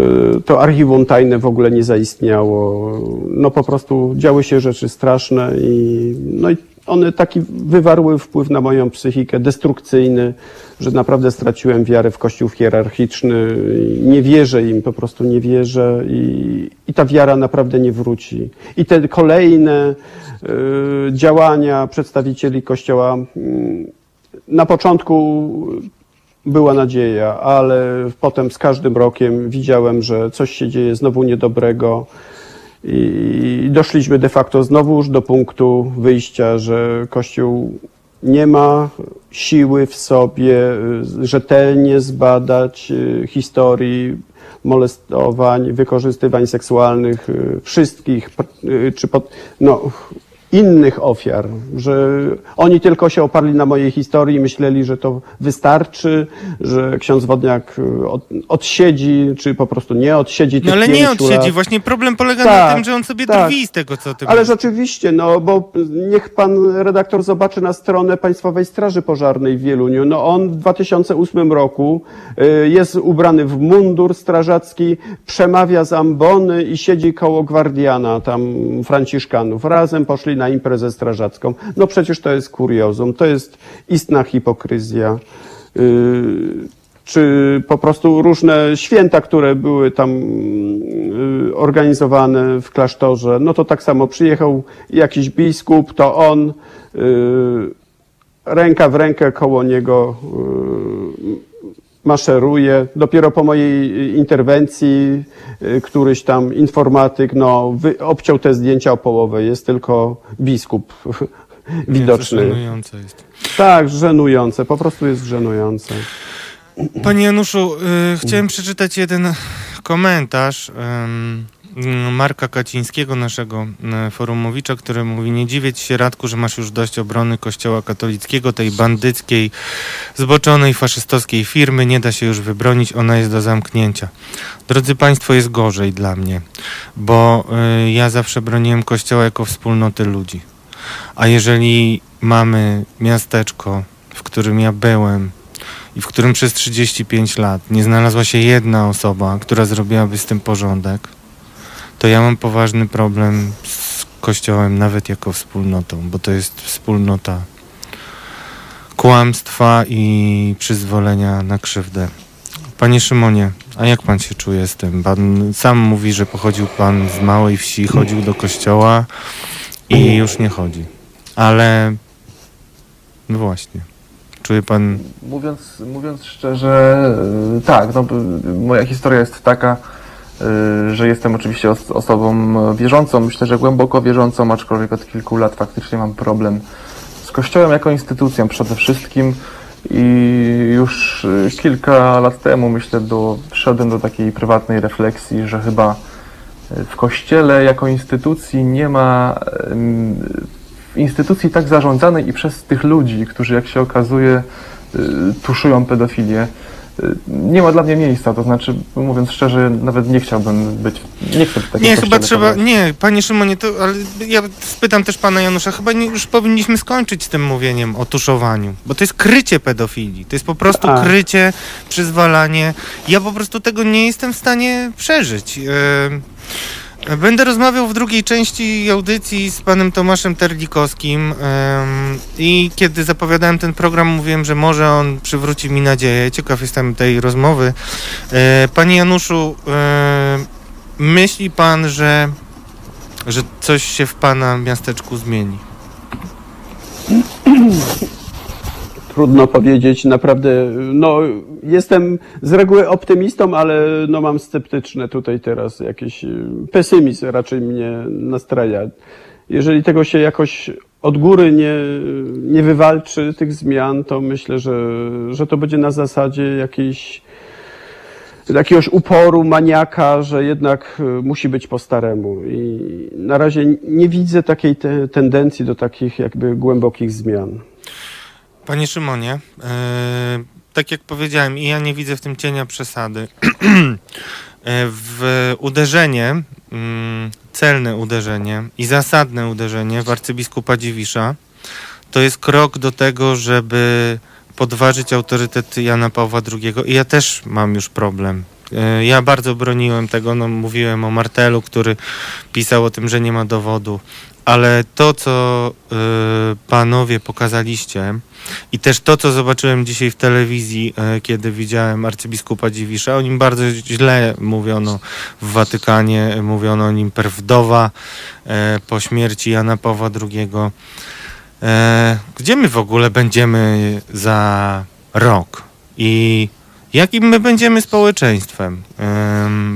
to archiwum tajne w ogóle nie zaistniało. No po prostu działy się rzeczy straszne i, no i one taki wywarły wpływ na moją psychikę destrukcyjny, że naprawdę straciłem wiarę w Kościół hierarchiczny. Nie wierzę im, po prostu nie wierzę i, i ta wiara naprawdę nie wróci. I te kolejne y, działania przedstawicieli Kościoła y, na początku była nadzieja, ale potem z każdym rokiem widziałem, że coś się dzieje znowu niedobrego. I doszliśmy de facto znowu już do punktu wyjścia, że Kościół nie ma siły w sobie y, rzetelnie zbadać y, historii molestowań, wykorzystywań seksualnych y, wszystkich, czy pod, no, innych ofiar, że oni tylko się oparli na mojej historii i myśleli, że to wystarczy, że ksiądz Wodniak y, od, odsiedzi, czy po prostu nie odsiedzi tych
No ale nie odsiedzi,
lat.
właśnie problem polega
Tak,
na tym, że on sobie
tak.
drwi z tego, co ty
Ale
mówisz.
rzeczywiście, no bo niech pan redaktor zobaczy na stronę Państwowej Straży Pożarnej w Wieluniu. No on w 2008 roku y, jest ubrany w mundur strażacki, przemawia z ambony i siedzi koło gwardiana tam franciszkanów. Razem poszli na imprezę strażacką. No przecież to jest kuriozum, to jest istna hipokryzja. Y, czy po prostu różne święta, które były tam y, organizowane w klasztorze, no to tak samo przyjechał jakiś biskup, to on y, ręka w rękę koło niego maszeruje. Dopiero po mojej interwencji y, któryś tam informatyk no, wy, obciął te zdjęcia o połowę. Jest tylko biskup
Nie,
widoczny.
żenujące jest.
Tak, żenujące, po prostu jest żenujące.
Panie Januszu, y, chciałem przeczytać jeden komentarz ym, Marka Kacińskiego, naszego y, forumowicza, który mówi, nie dziwię się Radku, że masz już dość obrony kościoła katolickiego, tej bandyckiej, zboczonej, faszystowskiej firmy, nie da się już wybronić, ona jest do zamknięcia. Drodzy Państwo, jest gorzej dla mnie, bo y, ja zawsze broniłem kościoła jako wspólnoty ludzi. A jeżeli mamy miasteczko, w którym ja byłem, i w którym przez 35 lat nie znalazła się jedna osoba, która zrobiłaby z tym porządek, to ja mam poważny problem z Kościołem nawet jako wspólnotą, bo to jest wspólnota kłamstwa i przyzwolenia na krzywdę. Panie Szymonie, a jak pan się czuje z tym? Pan sam mówi, że pochodził pan z małej wsi, chodził do kościoła i już nie chodzi. Ale no właśnie. Czuje pan
Mówiąc, mówiąc szczerze, y, tak, no, moja historia jest taka, że jestem oczywiście os- osobą wierzącą, myślę, że głęboko wierzącą, aczkolwiek od kilku lat faktycznie mam problem z Kościołem jako instytucją przede wszystkim i już y, kilka lat temu, myślę, do, wszedłem do takiej prywatnej refleksji, że chyba y, w Kościele jako instytucji nie ma instytucji tak zarządzanej i przez tych ludzi, którzy jak się okazuje y, tuszują pedofilię, y, nie ma dla mnie miejsca. To znaczy, mówiąc szczerze, nawet nie chciałbym być, nie chcę być takim
Nie, chyba trzeba. Nie, panie Szymonie, to, ale ja spytam też pana Janusza, chyba nie, już powinniśmy skończyć z tym mówieniem o tuszowaniu, bo to jest krycie pedofilii. To jest po prostu
Tak.
krycie, przyzwalanie. Ja po prostu tego nie jestem w stanie przeżyć. Yy, Będę rozmawiał w drugiej części audycji z panem Tomaszem Terlikowskim i kiedy zapowiadałem ten program, mówiłem, że może on przywróci mi nadzieję. Ciekaw jestem tej rozmowy. E, panie Januszu, e, myśli pan, że, że coś się w pana miasteczku zmieni?
Trudno powiedzieć, naprawdę, no jestem z reguły optymistą, ale no mam sceptyczne tutaj teraz jakieś, y, pesymizm raczej mnie nastraja. Jeżeli tego się jakoś od góry nie, nie wywalczy tych zmian, to myślę, że, że to będzie na zasadzie jakiejś, jakiegoś uporu, maniaka, że jednak y, musi być po staremu. I na razie nie widzę takiej te, tendencji do takich jakby głębokich zmian.
Panie Szymonie, yy, tak jak powiedziałem, i ja nie widzę w tym cienia przesady. E, w uderzenie, yy, celne uderzenie i zasadne uderzenie w arcybiskupa Dziwisza to jest krok do tego, żeby podważyć autorytet Jana Pawła II. I ja też mam już problem. Yy, ja bardzo broniłem tego, no, mówiłem o Martelu, który pisał o tym, że nie ma dowodu, ale to, co panowie pokazaliście, i też to, co zobaczyłem dzisiaj w telewizji, e, kiedy widziałem arcybiskupa Dziwisza, o nim bardzo źle mówiono w Watykanie, mówiono o nim perfwdowa e, po śmierci Jana Pawła II. E, gdzie my w ogóle będziemy za rok? I jakim my będziemy społeczeństwem?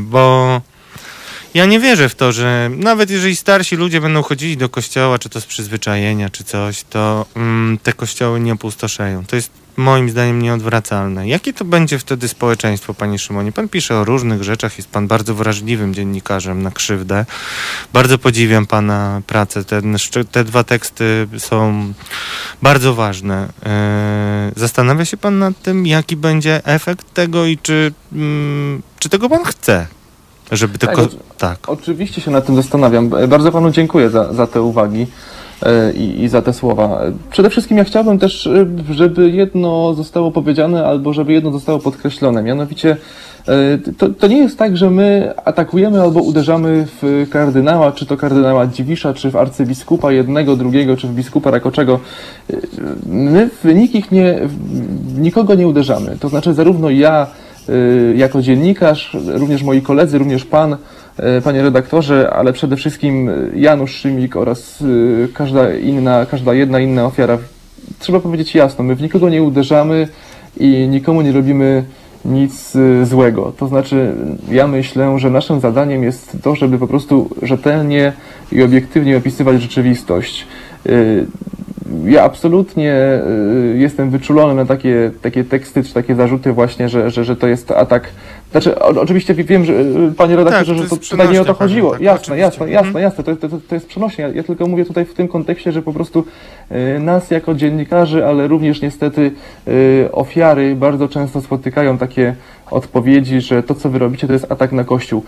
Bo ja nie wierzę w to, że nawet jeżeli starsi ludzie będą chodzili do kościoła, czy to z przyzwyczajenia, czy coś, to mm, te kościoły nie opustoszeją. To jest moim zdaniem nieodwracalne. Jakie to będzie wtedy społeczeństwo, panie Szymonie? Pan pisze o różnych rzeczach, jest pan bardzo wrażliwym dziennikarzem na krzywdę. Bardzo podziwiam pana pracę. Te, te dwa teksty są bardzo ważne. E, zastanawia się pan nad tym, jaki będzie efekt tego i czy, mm, czy tego pan chce? Żeby tylko. Tak, tak.
Oczywiście się nad tym zastanawiam. Bardzo panu dziękuję za, za te uwagi. E, I, i, za te słowa. Przede wszystkim ja chciałbym też, e, żeby jedno zostało powiedziane, albo żeby jedno zostało podkreślone. Mianowicie, e, to, to nie jest tak, że my atakujemy albo uderzamy w kardynała, czy to kardynała Dziwisza, czy w arcybiskupa jednego, drugiego, czy w biskupa Rakoczego. My w nikich nie, w nikogo nie uderzamy. To znaczy, zarówno ja, jako dziennikarz, również moi koledzy, również pan, y, panie redaktorze, ale przede wszystkim Janusz Szymik oraz y, każda inna, każda jedna inna ofiara. Trzeba powiedzieć jasno, my w nikogo nie uderzamy i nikomu nie robimy nic złego. To znaczy, ja myślę, że naszym zadaniem jest to, żeby po prostu rzetelnie i obiektywnie opisywać rzeczywistość ja absolutnie y, jestem wyczulony na takie, takie teksty, czy takie zarzuty właśnie, że, że, że to jest atak. Znaczy, oczywiście wiem, że y, panie redaktorze, tak, że to tutaj nie o to chodziło. Tak, jasne, jasne, jasne, mhm. jasne, to, to, to jest przenośnie. Ja, ja, tylko mówię tutaj w tym kontekście, że po prostu y, nas jako dziennikarzy, ale również niestety ofiary bardzo często spotykają takie odpowiedzi, że to, co wy robicie, to jest atak na Kościół.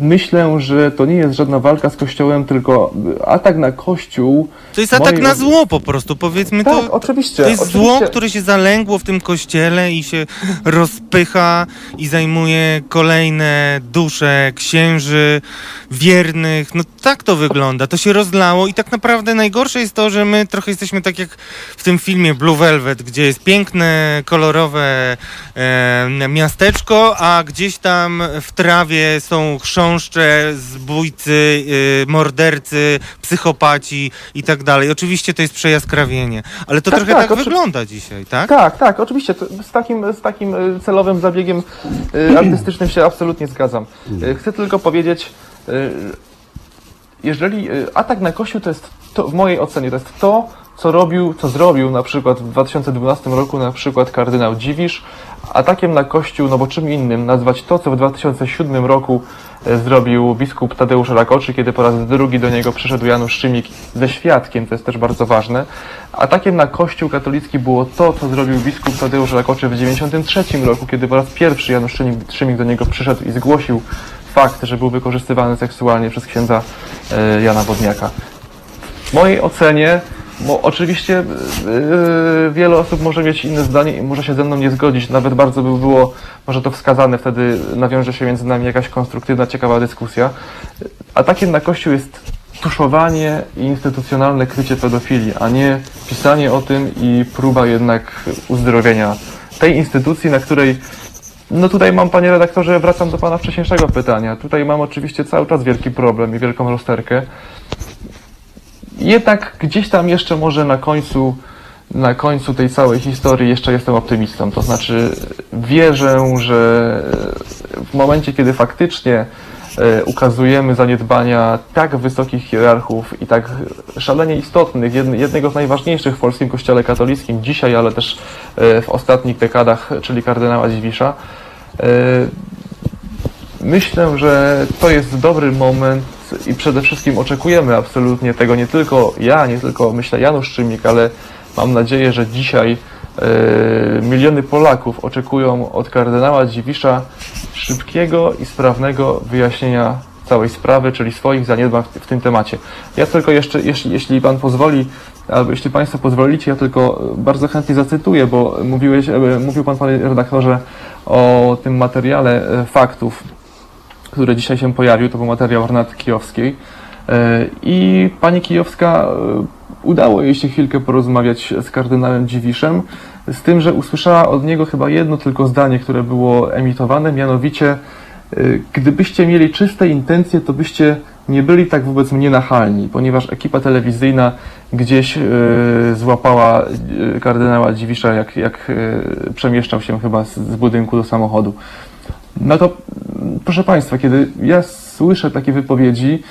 Myślę, że to nie jest żadna walka z Kościołem, tylko atak na Kościół.
To jest atak na zło po prostu, powiedzmy
tak, to. oczywiście.
To jest
oczywiście.
zło, które się zalęgło w tym kościele i się rozpycha i zajmuje kolejne dusze księży, wiernych. No tak to wygląda. To się rozlało i tak naprawdę najgorsze jest to, że my trochę jesteśmy tak jak w tym filmie Blue Velvet, gdzie jest piękne, kolorowe e, miasteczko, a gdzieś tam w trawie są chrząszcze, zbójcy, yy, mordercy, psychopaci i tak dalej. Oczywiście to jest przejaskrawienie, ale to tak, trochę tak, tak wygląda dzisiaj, tak?
Tak, tak, oczywiście. Z takim, z takim y, celowym zabiegiem y, artystycznym się absolutnie zgadzam. Y, chcę tylko powiedzieć, jeżeli atak na Kościół to jest, to, w mojej ocenie, to jest to, co robił, co zrobił na przykład w 2012 roku na przykład kardynał Dziwisz, atakiem na Kościół, no bo czym innym nazwać to, co w 2007 roku e, zrobił biskup Tadeusz Rakoczy, kiedy po raz drugi do niego przyszedł Janusz Szymik ze świadkiem, to jest też bardzo ważne. Atakiem na Kościół katolicki było to, co zrobił biskup Tadeusz Rakoczy w 1993 roku, kiedy po raz pierwszy Janusz Szymik do niego przyszedł i zgłosił fakt, że był wykorzystywany seksualnie przez księdza e, Jana Wodniaka. W mojej ocenie bo oczywiście yy, wiele osób może mieć inne zdanie i może się ze mną nie zgodzić. Nawet bardzo by było może to wskazane, wtedy nawiąże się między nami jakaś konstruktywna, ciekawa dyskusja. atakiem na Kościół jest tuszowanie i instytucjonalne krycie pedofilii, a nie pisanie o tym i próba jednak uzdrowienia tej instytucji, na której no tutaj mam, panie redaktorze, wracam do pana wcześniejszego pytania. Tutaj mam oczywiście cały czas wielki problem i wielką rozterkę. Jednak gdzieś tam jeszcze może na końcu, na końcu tej całej historii jeszcze jestem optymistą. To znaczy wierzę, że w momencie, kiedy faktycznie e, ukazujemy zaniedbania tak wysokich hierarchów i tak szalenie istotnych, jedne- jednego z najważniejszych w polskim kościele katolickim dzisiaj, ale też e, w ostatnich dekadach, czyli kardynała Dziwisza, e, Myślę, że to jest dobry moment i przede wszystkim oczekujemy absolutnie tego nie tylko ja, nie tylko myślę Janusz Szymik, ale mam nadzieję, że dzisiaj e, miliony Polaków oczekują od kardynała Dziwisza szybkiego i sprawnego wyjaśnienia całej sprawy, czyli swoich zaniedbań w, w tym temacie. Ja tylko jeszcze, jeśli, jeśli Pan pozwoli, albo jeśli Państwo pozwolicie, ja tylko bardzo chętnie zacytuję, bo mówiłeś, e, mówił Pan, Panie redaktorze, o tym materiale e, faktów, który dzisiaj się pojawił, to był materiał Renaty Kijowskiej. E, I pani Kijowska e, udało jej się chwilkę porozmawiać z kardynałem Dziwiszem, z tym, że usłyszała od niego chyba jedno tylko zdanie, które było emitowane, mianowicie e, gdybyście mieli czyste intencje, to byście nie byli tak wobec mnie nachalni, ponieważ ekipa telewizyjna gdzieś złapała kardynała Dziwisza, jak, jak przemieszczał się chyba z budynku do samochodu. No to, proszę Państwa, kiedy ja słyszę takie wypowiedzi,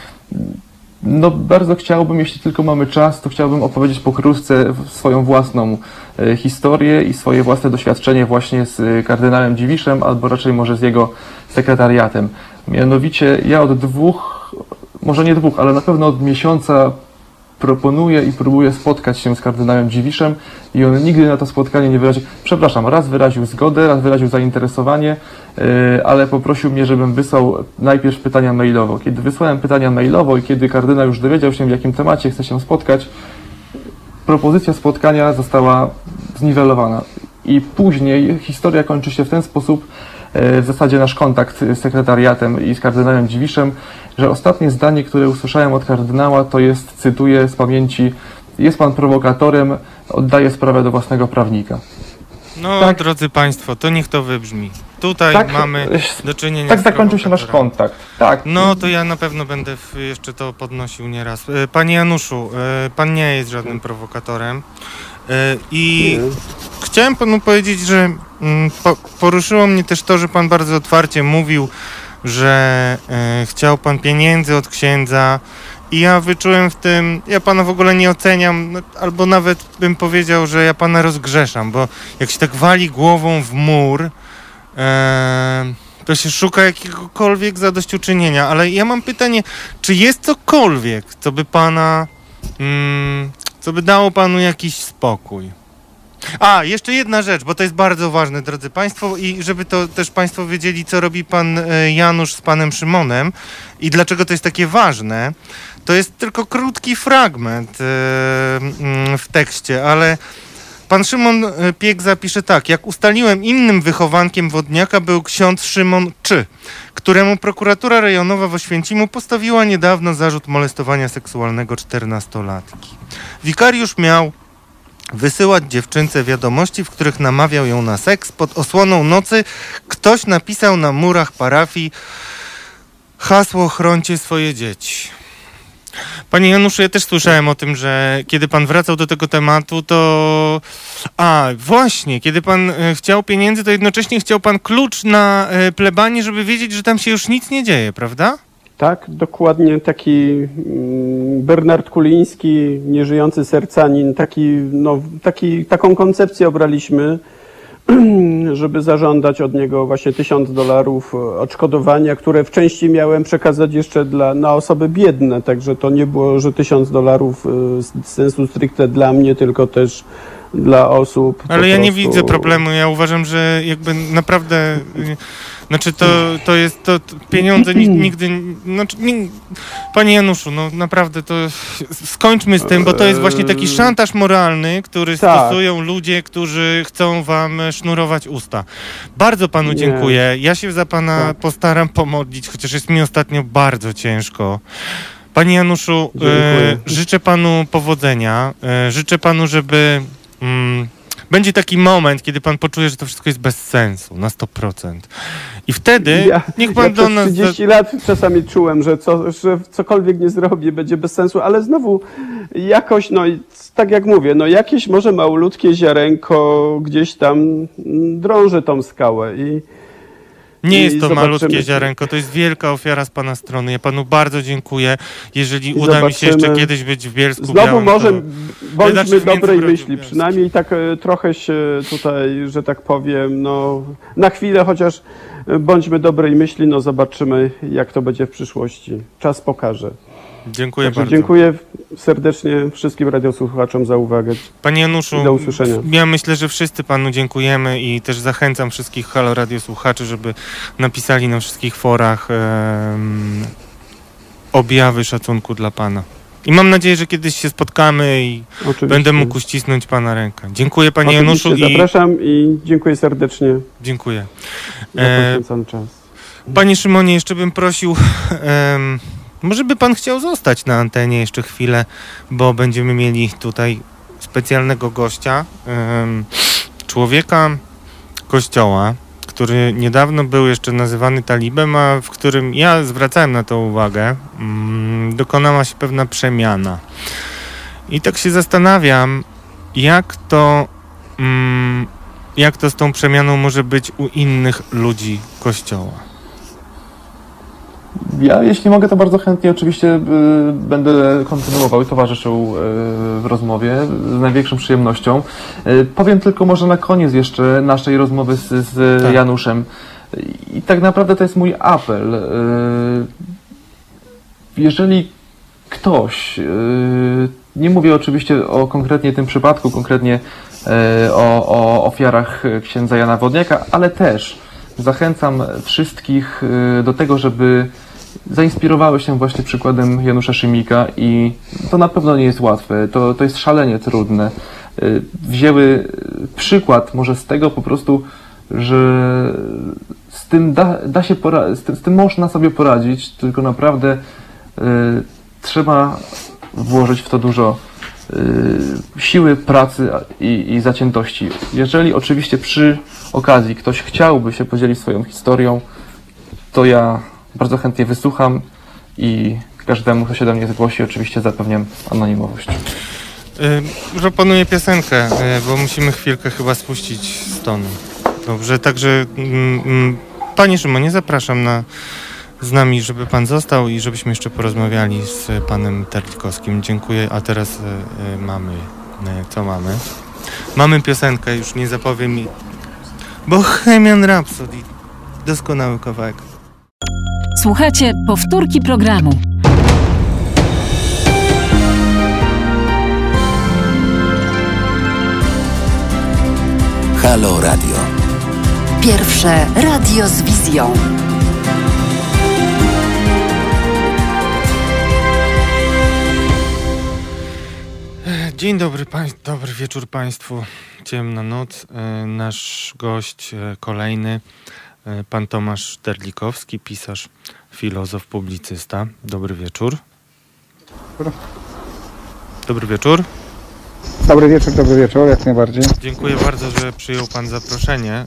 no bardzo chciałbym, jeśli tylko mamy czas, to chciałbym opowiedzieć pokrótce swoją własną e, historię i swoje własne doświadczenie właśnie z e, kardynałem Dziwiszem, albo raczej może z jego sekretariatem. Mianowicie ja od dwóch, może nie dwóch, ale na pewno od miesiąca proponuję i próbuję spotkać się z kardynałem Dziwiszem i on nigdy na to spotkanie nie wyraził, przepraszam, raz wyraził zgodę, raz wyraził zainteresowanie, yy, ale poprosił mnie, żebym wysłał najpierw pytania mailowo. Kiedy wysłałem pytania mailowo i kiedy kardynał już dowiedział się, w jakim temacie chce się spotkać, propozycja spotkania została zniwelowana. I później historia kończy się w ten sposób, e, w zasadzie nasz kontakt z sekretariatem i z kardynałem Dziwiszem, że ostatnie zdanie, które usłyszałem od kardynała, to jest, cytuję z pamięci, jest pan prowokatorem, oddaję sprawę do własnego prawnika.
No,
Tak.
drodzy Państwo, to niech to wybrzmi. Tutaj
Tak,
mamy
e,
do czynienia
Tak zakończył się nasz kontakt. Tak.
No, to ja na pewno będę jeszcze to podnosił nieraz. E, Panie Januszu, e, Pan nie jest żadnym prowokatorem. E, I chciałem Panu powiedzieć, że mm, po, poruszyło mnie też to, że Pan bardzo otwarcie mówił, że e, chciał Pan pieniędzy od księdza. I ja wyczułem w tym, ja pana w ogóle nie oceniam, no, albo nawet bym powiedział, że ja pana rozgrzeszam, bo jak się tak wali głową w mur, e, to się szuka jakiegokolwiek zadośćuczynienia. Ale ja mam pytanie, czy jest cokolwiek, co by pana, mm, co by dało panu jakiś spokój? A, jeszcze jedna rzecz, bo to jest bardzo ważne, drodzy Państwo, i żeby to też Państwo wiedzieli, co robi pan e, Janusz z panem Szymonem i dlaczego to jest takie ważne. To jest tylko krótki fragment e, mm, w tekście, ale pan Szymon e, Piek zapisze tak. Jak ustaliłem, innym wychowankiem wodniaka był ksiądz Szymon Czy, któremu prokuratura rejonowa w Oświęcimu postawiła niedawno zarzut molestowania seksualnego czternastolatki. Wikariusz miał wysyłać dziewczynce wiadomości, w których namawiał ją na seks. Pod osłoną nocy ktoś napisał na murach parafii hasło chroncie swoje dzieci. Panie Januszu, ja też słyszałem o tym, że kiedy pan wracał do tego tematu, to. A, właśnie, kiedy pan e, chciał pieniędzy, to jednocześnie chciał pan klucz na e, plebanie, żeby wiedzieć, że tam się już nic nie dzieje, prawda?
Tak, dokładnie taki mm, Bernard Kuliński, nieżyjący sercanin, taki, no, taki, taką koncepcję obraliśmy, żeby zażądać od niego właśnie tysiąc dolarów e, odszkodowania, które w części miałem przekazać jeszcze dla, na osoby biedne, także to nie było, że tysiąc dolarów e, z sensu stricte dla mnie, tylko też dla osób.
Ale ja nie
prostu-
widzę problemu. Ja uważam, że jakby naprawdę. Znaczy to, to jest, to, to pieniądze ni- nigdy, znaczy, nie, panie Januszu, no naprawdę to skończmy z tym, bo to jest właśnie taki szantaż moralny, który
Tak.
stosują ludzie, którzy chcą wam sznurować usta. Bardzo panu
Nie.
dziękuję. Ja się za pana
Tak.
postaram pomodlić, chociaż jest mi ostatnio bardzo ciężko. Panie Januszu, e,
Dziękuję.
życzę panu powodzenia. E, życzę panu, żeby. Mm, będzie taki moment, kiedy pan poczuje, że to wszystko jest bez sensu, na 100%. I wtedy
Ja,
niech pan
ja
do nas.
30 lat czasami czułem, że, co, że cokolwiek nie zrobię będzie bez sensu, ale znowu jakoś, no i tak jak mówię, no jakieś może małutkie ziarenko gdzieś tam drąży tą skałę i
Nie jest to
zobaczymy.
malutkie ziarenko, to jest wielka ofiara z pana strony. Ja panu bardzo dziękuję. Jeżeli
I
uda mi się jeszcze
zobaczymy.
kiedyś być w Bielsku
Znowu
Białym,
może
to...
bądźmy dobrej myśli, przynajmniej tak e, trochę się tutaj, że tak powiem, no na chwilę chociaż e, bądźmy dobrej myśli, no zobaczymy jak to będzie w przyszłości. Czas pokaże.
Dziękuję
Także
bardzo.
dziękuję serdecznie wszystkim radiosłuchaczom za uwagę.
Panie Januszu,
Do usłyszenia.
ja myślę, że wszyscy panu dziękujemy i też zachęcam wszystkich Halo Radio słuchaczy, żeby napisali na wszystkich forach em, objawy szacunku dla pana. I mam nadzieję, że kiedyś się spotkamy i
Oczywiście.
będę mógł uścisnąć pana rękę. Dziękuję panie
Oczywiście
Januszu i
zapraszam i dziękuję serdecznie
dziękuję.
za
E,
czas.
Panie Szymonie, jeszcze bym prosił, em, może by pan chciał zostać na antenie jeszcze chwilę, bo będziemy mieli tutaj specjalnego gościa, człowieka kościoła, który niedawno był jeszcze nazywany talibem, a w którym ja zwracałem na to uwagę, mm, dokonała się pewna przemiana. I tak się zastanawiam, jak to, mm, jak to z tą przemianą może być u innych ludzi kościoła.
Ja, jeśli mogę, to bardzo chętnie oczywiście y, będę kontynuował i towarzyszył y, w rozmowie z największą przyjemnością. Y, powiem tylko może na koniec jeszcze naszej rozmowy z, z
Tak.
Januszem. I tak naprawdę to jest mój apel. Jeżeli ktoś, nie mówię oczywiście o konkretnie tym przypadku, konkretnie o, o ofiarach księdza Jana Wodniaka, ale też zachęcam wszystkich do tego, żeby zainspirowały się właśnie przykładem Janusza Szymika i to na pewno nie jest łatwe, to, to jest szalenie trudne. Y, Wzięły przykład może z tego po prostu, że z tym da, da się pora- z, tym, z tym można sobie poradzić, tylko naprawdę y, trzeba włożyć w to dużo y, siły, pracy i, i zaciętości. Jeżeli oczywiście przy okazji ktoś chciałby się podzielić swoją historią, to ja bardzo chętnie wysłucham i każdemu, kto się do mnie zgłosi, oczywiście zapewniam anonimowość.
Y, Proponuję piosenkę, y, bo musimy chwilkę chyba spuścić z tonu. Dobrze, także mm, mm, panie Szymonie, zapraszam na, z nami, żeby pan został i żebyśmy jeszcze porozmawiali z panem Terlikowskim. Dziękuję, a teraz y, y, mamy, co mamy? Mamy piosenkę, już nie zapowiem mi. Bohemian Rhapsody. Doskonały kawałek.
Słuchajcie powtórki programu.
Halo Radio.
Pierwsze radio z wizją.
Dzień dobry, pań, dobry wieczór Państwu. Ciemna noc. E, Nasz gość e, kolejny, pan Tomasz Terlikowski, pisarz, filozof, publicysta. Dobry wieczór. Dobry wieczór.
Dobry wieczór, dobry wieczór, jak najbardziej.
Dziękuję bardzo, że przyjął Pan zaproszenie.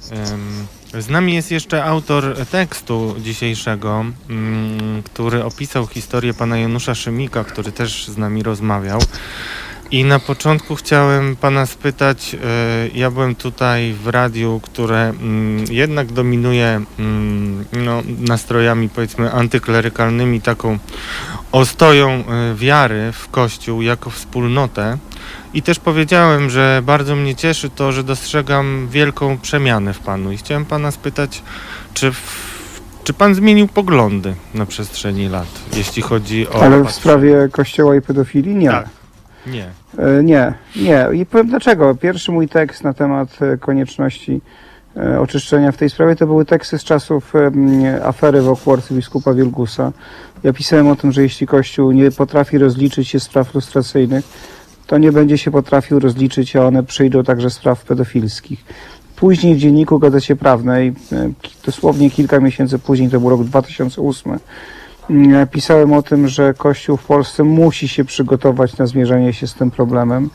Z nami jest jeszcze autor tekstu dzisiejszego, mm, który opisał historię pana Janusza Szymika, który też z nami rozmawiał. I na początku chciałem pana spytać, y, ja byłem tutaj w radiu, które mm, jednak dominuje mm, no, nastrojami powiedzmy antyklerykalnymi, taką ostoją y, wiary w Kościół jako wspólnotę. I też powiedziałem, że bardzo mnie cieszy to, że dostrzegam wielką przemianę w panu. I chciałem pana spytać, czy, w, czy pan zmienił poglądy na przestrzeni lat, jeśli chodzi o.
Ale w sprawie kościoła i pedofilii nie.
Tak. Nie.
E, Nie, nie. I powiem dlaczego. Pierwszy mój tekst na temat e, konieczności e, oczyszczenia w tej sprawie, to były teksty z czasów afery wokół arcybiskupa Wielgusa. Ja pisałem o tym, że jeśli Kościół nie potrafi rozliczyć się spraw lustracyjnych, to nie będzie się potrafił rozliczyć, a one przyjdą także spraw pedofilskich. Później w dzienniku Gazecie Prawnej, dosłownie kilka miesięcy później, to był rok 2008, mm, pisałem o tym, że Kościół w Polsce musi się przygotować na zmierzenie się z tym problemem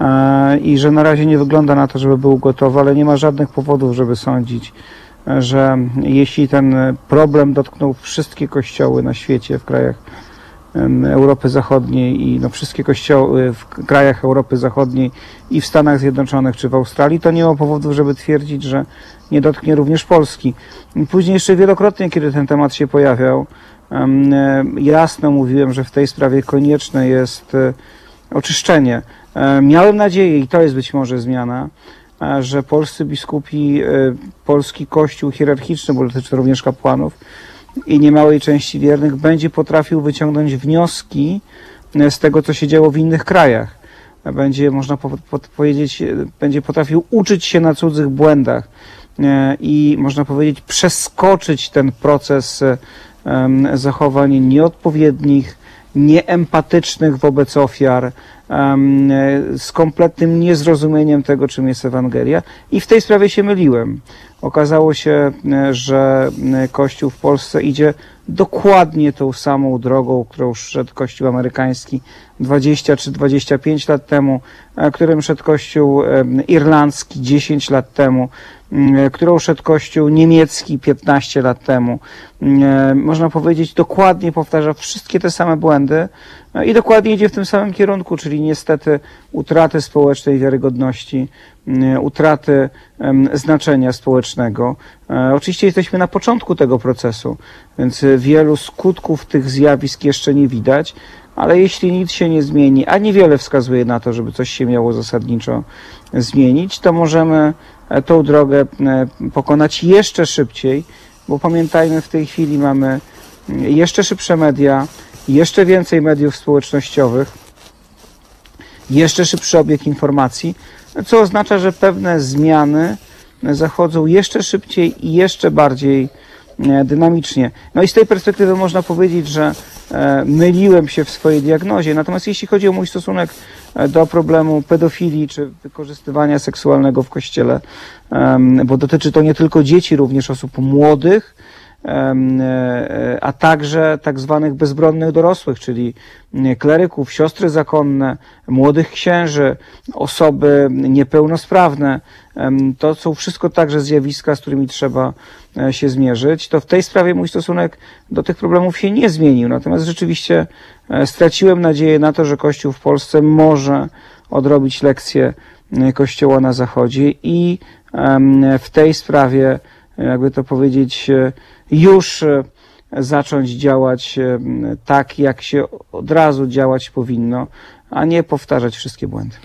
e, i że na razie nie wygląda na to, żeby był gotowy, ale nie ma żadnych powodów, żeby sądzić, że jeśli ten problem dotknął wszystkie kościoły na świecie, w krajach Europy Zachodniej i no, wszystkie kościoły w krajach Europy Zachodniej i w Stanach Zjednoczonych czy w Australii, to nie ma powodów, żeby twierdzić, że nie dotknie również Polski. Później jeszcze wielokrotnie, kiedy ten temat się pojawiał, jasno mówiłem, że w tej sprawie konieczne jest e, oczyszczenie. E, Miałem nadzieję, i to jest być może zmiana, e, że polscy biskupi, e, polski kościół hierarchiczny, bo dotyczy również kapłanów, i niemałej części wiernych będzie potrafił wyciągnąć wnioski e, z tego, co się działo w innych krajach. Będzie, można po, po, powiedzieć, e, będzie potrafił uczyć się na cudzych błędach e, i, można powiedzieć, przeskoczyć ten proces e, zachowań nieodpowiednich, nieempatycznych wobec ofiar, z kompletnym niezrozumieniem tego, czym jest Ewangelia. I w tej sprawie się myliłem. Okazało się, że Kościół w Polsce idzie dokładnie tą samą drogą, którą szedł Kościół amerykański 20 czy 25 lat temu, e, którym szedł Kościół irlandzki 10 lat temu, którą szedł Kościół niemiecki 15 lat temu. M, e, Można powiedzieć, dokładnie powtarza wszystkie te same błędy e, i dokładnie idzie w tym samym kierunku, czyli niestety utraty społecznej wiarygodności, m, utraty em, znaczenia społecznego. E, Oczywiście jesteśmy na początku tego procesu, więc e, wielu skutków tych zjawisk jeszcze nie widać, ale jeśli nic się nie zmieni, a niewiele wskazuje na to, żeby coś się miało zasadniczo zmienić, to możemy e, tą drogę e, pokonać jeszcze szybciej, bo pamiętajmy, w tej chwili mamy mm, jeszcze szybsze media, jeszcze więcej mediów społecznościowych, jeszcze szybszy obieg informacji, co oznacza, że pewne zmiany zachodzą jeszcze szybciej i jeszcze bardziej e, dynamicznie. No i z tej perspektywy można powiedzieć, że e, myliłem się w swojej diagnozie. Natomiast jeśli chodzi o mój stosunek e, do problemu pedofilii czy wykorzystywania seksualnego w kościele, bo dotyczy to nie tylko dzieci, również osób młodych, e, a także tak zwanych bezbronnych dorosłych, czyli m, kleryków, siostry zakonne, młodych księży, osoby niepełnosprawne. To są wszystko także zjawiska, z którymi trzeba e, się zmierzyć. To w tej sprawie mój stosunek do tych problemów się nie zmienił. Natomiast rzeczywiście e, straciłem nadzieję na to, że Kościół w Polsce może odrobić lekcję e, Kościoła na Zachodzie i w tej sprawie, jakby to powiedzieć, e, już e, zacząć działać e, tak, jak się od razu działać powinno, a nie powtarzać wszystkie błędy.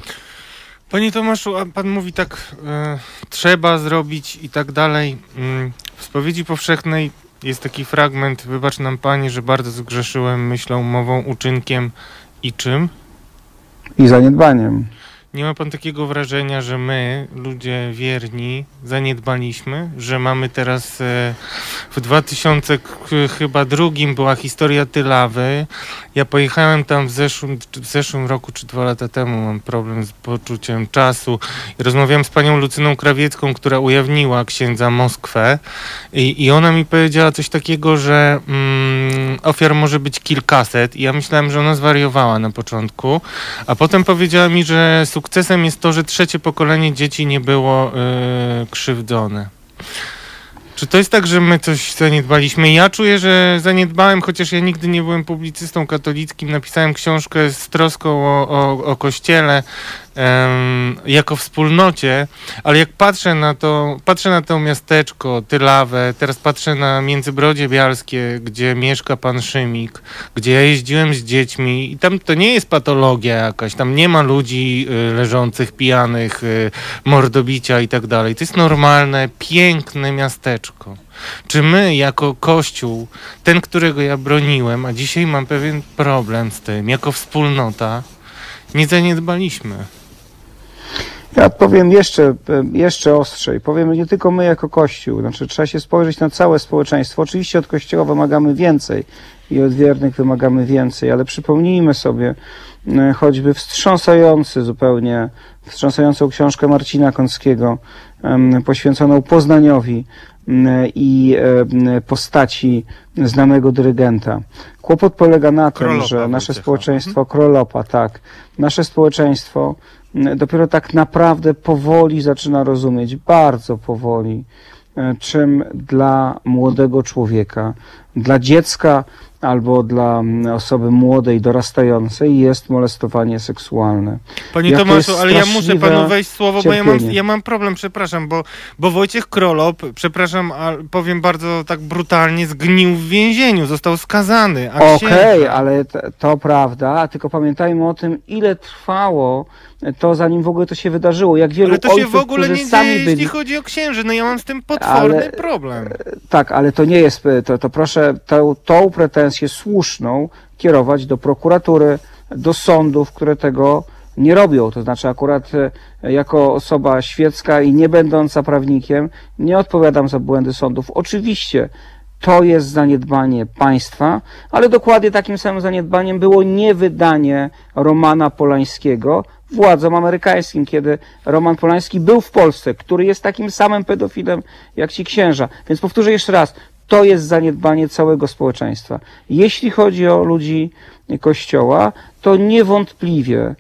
Panie Tomaszu, a pan mówi tak, e, trzeba zrobić i tak dalej. Mm, W spowiedzi powszechnej jest taki fragment, wybacz nam pani, że bardzo zgrzeszyłem myślą, mową, uczynkiem i czym?
I zaniedbaniem.
Nie ma pan takiego wrażenia, że my, ludzie wierni, zaniedbaliśmy, że mamy teraz e, w 2000 k- chyba drugim była historia Tylawy. Ja pojechałem tam w zeszłym, w zeszłym roku czy dwa lata temu, mam problem z poczuciem czasu. Rozmawiałem z panią Lucyną Krawiecką, która ujawniła księdza Moskwę i, i ona mi powiedziała coś takiego, że mm, ofiar może być kilkaset i ja myślałem, że ona zwariowała na początku, a potem powiedziała mi, że sukcesem jest to, że trzecie pokolenie dzieci nie było y, krzywdzone. Czy to jest tak, że my coś zaniedbaliśmy? Ja czuję, że zaniedbałem, chociaż ja nigdy nie byłem publicystą katolickim. Napisałem książkę z troską o, o, o kościele jako wspólnocie, ale jak patrzę na to, patrzę na to miasteczko, Tylawę, teraz patrzę na Międzybrodzie Bialskie, gdzie mieszka pan Szymik, gdzie ja jeździłem z dziećmi i tam to nie jest patologia jakaś, tam nie ma ludzi y, leżących, pijanych, y, mordobicia i tak dalej. To jest normalne, piękne miasteczko. Czy my jako Kościół, ten, którego ja broniłem, a dzisiaj mam pewien problem z tym, jako wspólnota, nie zaniedbaliśmy?
Ja powiem jeszcze, jeszcze ostrzej. Powiem nie tylko my jako Kościół. Znaczy, trzeba się spojrzeć na całe społeczeństwo. Oczywiście od Kościoła wymagamy więcej i od wiernych wymagamy więcej, ale przypomnijmy sobie e, choćby wstrząsający zupełnie, wstrząsającą książkę Marcina Kąckiego poświęconą Poznaniowi i postaci znanego dyrygenta. Kłopot polega na tym,
Krolopa
że nasze społeczeństwo, Krolopa, tak, nasze społeczeństwo dopiero tak naprawdę powoli zaczyna rozumieć, bardzo powoli, e, czym dla młodego człowieka, dla dziecka albo dla mm, osoby młodej, dorastającej jest molestowanie seksualne.
Panie
Jak to
Tomaszu, ale ja muszę panu wejść słowo, bo ja mam,
cierpienie.
ja mam problem, przepraszam, bo, bo Wojciech Krolop, przepraszam, powiem bardzo tak brutalnie, zgnił w więzieniu, został skazany.
Okej,
księża-
ale to prawda, tylko pamiętajmy o tym, ile trwało to, zanim w ogóle to się wydarzyło. Jak wielu
Ale to się
ojców,
w ogóle nie
sami
dzieje,
byli...
jeśli chodzi o księży. No ja mam z tym potworny
Ale-
problem.
Tak, ale to nie jest, to, to proszę tą, tą pretensję słuszną kierować do prokuratury, do sądów, które tego nie robią. To znaczy akurat e, jako osoba świecka i nie będąca prawnikiem nie odpowiadam za błędy sądów. Oczywiście to jest zaniedbanie państwa, ale dokładnie takim samym zaniedbaniem było niewydanie Romana Polańskiego władzom amerykańskim, kiedy Roman Polański był w Polsce, który jest takim samym pedofilem jak ci księża. Więc powtórzę jeszcze raz, to jest zaniedbanie całego społeczeństwa. Jeśli chodzi o ludzi Kościoła, to niewątpliwie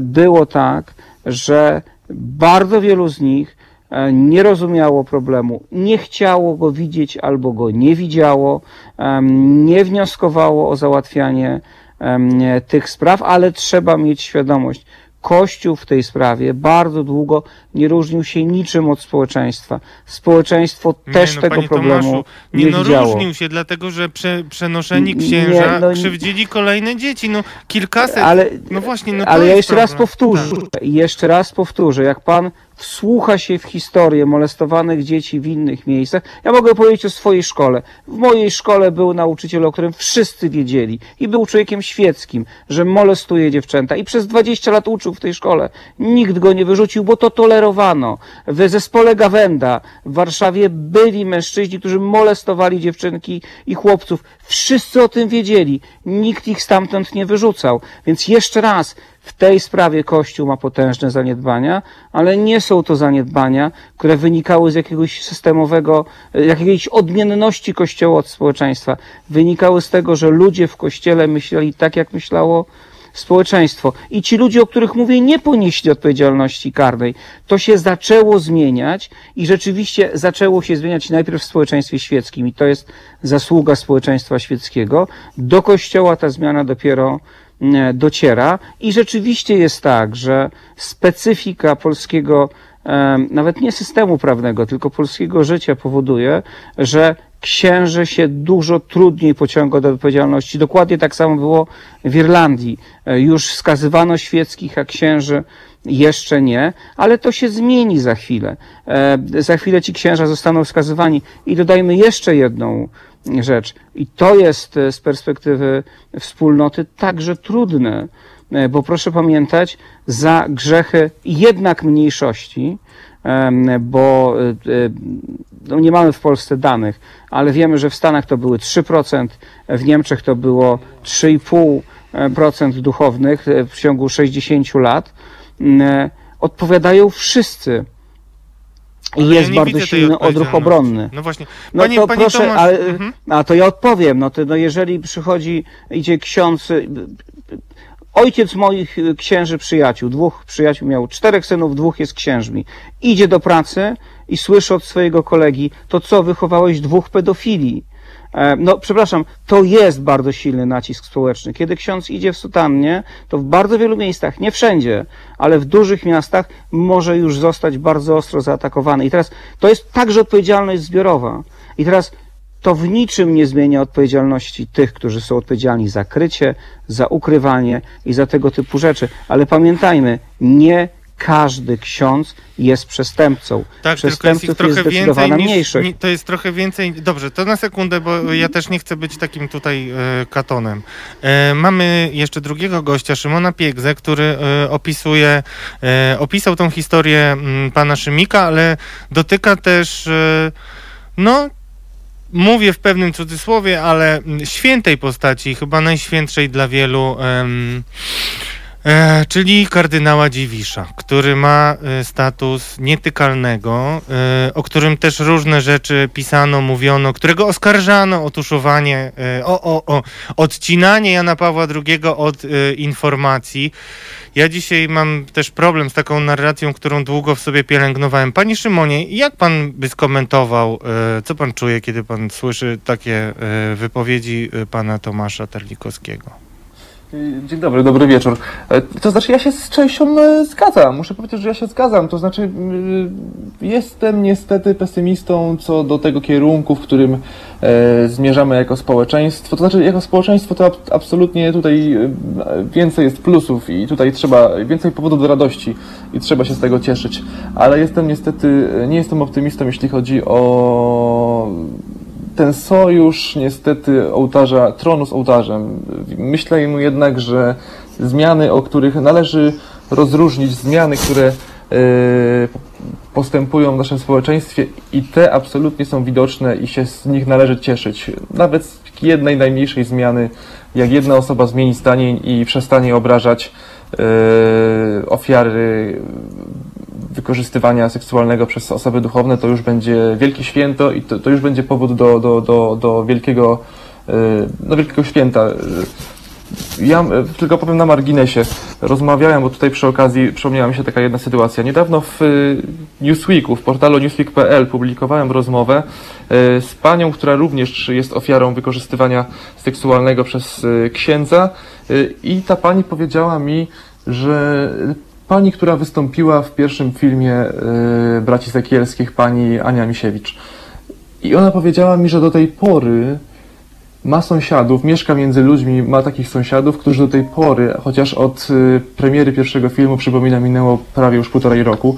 było tak, że bardzo wielu z nich e, nie rozumiało problemu, nie chciało go widzieć albo go nie widziało, nie wnioskowało o załatwianie tych spraw, ale trzeba mieć świadomość. Kościół w tej sprawie bardzo długo nie różnił się niczym od społeczeństwa. Społeczeństwo
Nie,
też
no,
tego problemu
Tomaszu,
nie,
nie, no
widziało.
różnił się, dlatego że prze, przenoszeni
Nie,
księża
no nie-
krzywdzili kolejne dzieci. No kilkaset.
Ale,
no właśnie, no
ale ja jeszcze raz
problem.
powtórzę.
Tak.
Jeszcze raz powtórzę. Jak pan wsłucha się w historię molestowanych dzieci w innych miejscach, ja mogę powiedzieć o swojej szkole. W mojej szkole był nauczyciel, o którym wszyscy wiedzieli i był człowiekiem świeckim, że molestuje dziewczęta i przez 20 lat uczył w tej szkole. Nikt go nie wyrzucił, bo to tolerowano. W zespole Gawenda w Warszawie byli mężczyźni, którzy molestowali dziewczynki i chłopców. Wszyscy o tym wiedzieli. Nikt ich stamtąd nie wyrzucał. Więc jeszcze raz, w tej sprawie Kościół ma potężne zaniedbania, ale nie są to zaniedbania, które wynikały z jakiegoś systemowego, jakiejś odmienności Kościoła od społeczeństwa. Wynikały z tego, że ludzie w Kościele myśleli tak, jak myślało społeczeństwo. I ci ludzie, o których mówię, nie ponieśli odpowiedzialności karnej. To się zaczęło zmieniać i rzeczywiście zaczęło się zmieniać najpierw w społeczeństwie świeckim i to jest zasługa społeczeństwa świeckiego. Do Kościoła ta zmiana dopiero dociera i rzeczywiście jest tak, że specyfika polskiego, em, nawet nie systemu prawnego, tylko polskiego życia powoduje, że księży się dużo trudniej pociąga do odpowiedzialności. Dokładnie tak samo było w Irlandii. E, Już skazywano świeckich, a księży jeszcze nie, ale to się zmieni za chwilę. E, Za chwilę ci księża zostaną skazywani. I dodajmy jeszcze jedną rzecz. I to jest e, z perspektywy wspólnoty także trudne, e, bo proszę pamiętać, za grzechy jednak mniejszości, bo e, no nie mamy w Polsce danych, ale wiemy, że w Stanach to były 3%, w Niemczech to było 3,5% duchownych w ciągu 60 lat. Odpowiadają wszyscy. I
ja
jest
nie
bardzo silny odruch obronny.
No właśnie.
No to proszę,
Tomasz,
ale,
mhm.
a to ja odpowiem, no to no jeżeli przychodzi, idzie ksiądz, y, ojciec moich y, księży przyjaciół, dwóch przyjaciół miał czterech synów, dwóch jest księżmi, idzie do pracy i słyszy od swojego kolegi, to co, wychowałeś dwóch pedofili. E, No, przepraszam, to jest bardzo silny nacisk społeczny. Kiedy ksiądz idzie w sutannie, to w bardzo wielu miejscach, nie wszędzie, ale w dużych miastach może już zostać bardzo ostro zaatakowany. I teraz to jest także odpowiedzialność zbiorowa. I teraz to w niczym nie zmienia odpowiedzialności tych, którzy są odpowiedzialni za krycie, za ukrywanie i za tego typu rzeczy. Ale pamiętajmy, nie każdy ksiądz jest przestępcą.
Tak, tylko jest
Przestępców
ich trochę
jest
więcej niż,
mniejszość.
ni- To jest trochę więcej. Dobrze, to na sekundę, bo ja też nie chcę być takim tutaj e, katonem. E, mamy jeszcze drugiego gościa, Szymona Piegzę, który e, opisuje, e, opisał tą historię m, pana Szymika, ale dotyka też, e, no, mówię w pewnym cudzysłowie, ale mm, świętej postaci, chyba najświętszej dla wielu. em, E, czyli kardynała Dziwisza, który ma e, status nietykalnego, e, o którym też różne rzeczy pisano, mówiono, którego oskarżano o tuszowanie, e, o, o, o odcinanie Jana Pawła II od e, informacji. Ja dzisiaj mam też problem z taką narracją, którą długo w sobie pielęgnowałem. Panie Szymonie, jak pan by skomentował, e, co pan czuje, kiedy pan słyszy takie e, wypowiedzi e, pana Tomasza Terlikowskiego?
Dzień dobry, dobry wieczór. E, To znaczy, ja się z częścią e, zgadzam. Muszę powiedzieć, że ja się zgadzam. To znaczy, y, jestem niestety pesymistą co do tego kierunku, w którym e, zmierzamy jako społeczeństwo. To znaczy, jako społeczeństwo to ab- absolutnie tutaj e, więcej jest plusów i tutaj trzeba więcej powodów do radości i trzeba się z tego cieszyć. Ale jestem niestety, nie jestem optymistą, jeśli chodzi o ten sojusz niestety ołtarza, tronu z ołtarzem. Myślę jednak, że zmiany, o których należy rozróżnić, zmiany, które e, postępują w naszym społeczeństwie i te absolutnie są widoczne i się z nich należy cieszyć. Nawet z jednej najmniejszej zmiany, jak jedna osoba zmieni zdanie i przestanie obrażać e, ofiary wykorzystywania seksualnego przez osoby duchowne, to już będzie wielkie święto i to, to już będzie powód do, do, do, do wielkiego, e, no, wielkiego święta. Ja e, tylko powiem na marginesie. Rozmawiałem, bo tutaj przy okazji przypomniała mi się taka jedna sytuacja. Niedawno w e, Newsweeku, w portalu newsweek.pl publikowałem rozmowę e, z panią, która również jest ofiarą wykorzystywania seksualnego przez e, księdza e, i ta pani powiedziała mi, że pani, która wystąpiła w pierwszym filmie e, braci Sekielskich, pani Ania Misiewicz. I ona powiedziała mi, że do tej pory ma sąsiadów, mieszka między ludźmi, ma takich sąsiadów, którzy do tej pory, chociaż od y, premiery pierwszego filmu, przypomina, minęło prawie już półtorej roku,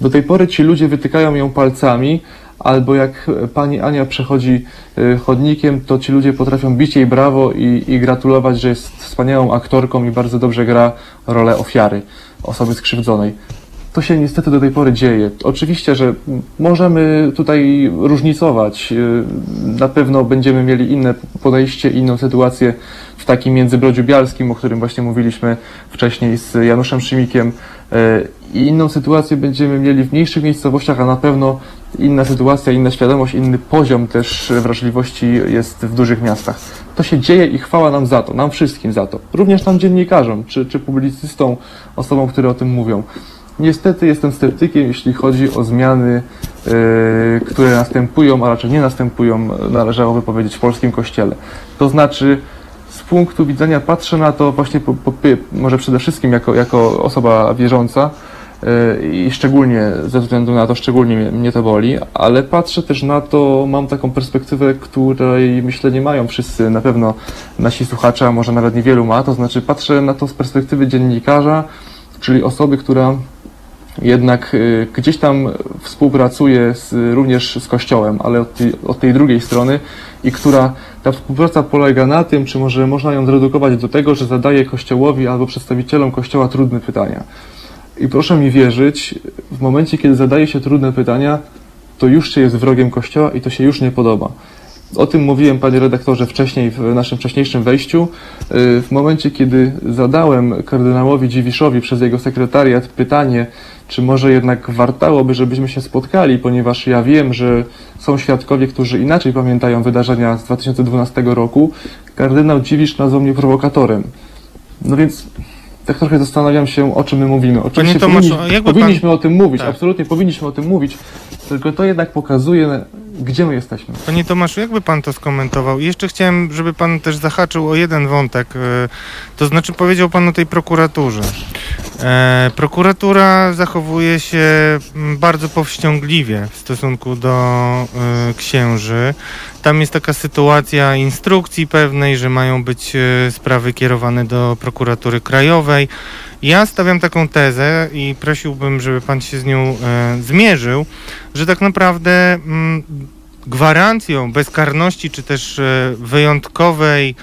do tej pory ci ludzie wytykają ją palcami, albo jak pani Ania przechodzi y, chodnikiem, to ci ludzie potrafią bić jej brawo i, i gratulować, że jest wspaniałą aktorką i bardzo dobrze gra rolę ofiary, osoby skrzywdzonej. To się niestety do tej pory dzieje. Oczywiście, że możemy tutaj różnicować. Na pewno będziemy mieli inne podejście, inną sytuację w takim międzybrodziu bialskim, o którym właśnie mówiliśmy wcześniej z Januszem Szymikiem. Yy, I inną sytuację będziemy mieli w mniejszych miejscowościach, a na pewno inna sytuacja, inna świadomość, inny poziom też wrażliwości jest w dużych miastach. To się dzieje i chwała nam za to, nam wszystkim za to. Również nam dziennikarzom, czy, czy publicystom, osobom, które o tym mówią. Niestety jestem sceptykiem, jeśli chodzi o zmiany, yy, które następują, a raczej nie następują, należałoby powiedzieć, w polskim kościele. To znaczy, punktu widzenia patrzę na to właśnie, po, po, może przede wszystkim jako, jako osoba wierząca yy, i szczególnie ze względu na to, szczególnie mnie, mnie to boli, ale patrzę też na to, mam taką perspektywę, której myślę nie mają wszyscy, na pewno nasi słuchacze, a może nawet niewielu ma, to znaczy patrzę na to z perspektywy dziennikarza, czyli osoby, która jednak y, gdzieś tam współpracuje z, również z Kościołem, ale od tej, od tej drugiej strony i która ta współpraca polega na tym, czy może można ją zredukować do tego, że zadaje Kościołowi albo przedstawicielom Kościoła trudne pytania. I proszę mi wierzyć, w momencie, kiedy zadaje się trudne pytania, to już się jest wrogiem Kościoła i to się już nie podoba. O tym mówiłem, panie redaktorze, wcześniej w naszym wcześniejszym wejściu. Y, W momencie, kiedy zadałem kardynałowi Dziwiszowi przez jego sekretariat pytanie, czy może jednak wartałoby, żebyśmy się spotkali, ponieważ ja wiem, że są świadkowie, którzy inaczej pamiętają wydarzenia z 2012 roku, kardynał Dziwisz nazwał mnie prowokatorem. No więc tak trochę zastanawiam się, o czym my mówimy. Oczywiście
Tomaszu,
powinni,
jakby pan-
powinniśmy o tym mówić,
Tak.
absolutnie powinniśmy o tym mówić, tylko to jednak pokazuje, gdzie my jesteśmy.
Panie Tomaszu, jakby pan to skomentował? I jeszcze chciałem, żeby pan też zahaczył o jeden wątek. e, To znaczy powiedział pan o tej prokuraturze. E, prokuratura zachowuje się mm, bardzo powściągliwie w stosunku do e, księży. Tam jest taka sytuacja instrukcji pewnej, że mają być e, sprawy kierowane do prokuratury krajowej. Ja stawiam taką tezę i prosiłbym, żeby pan się z nią e, zmierzył, że tak naprawdę mm, gwarancją bezkarności czy też e, wyjątkowej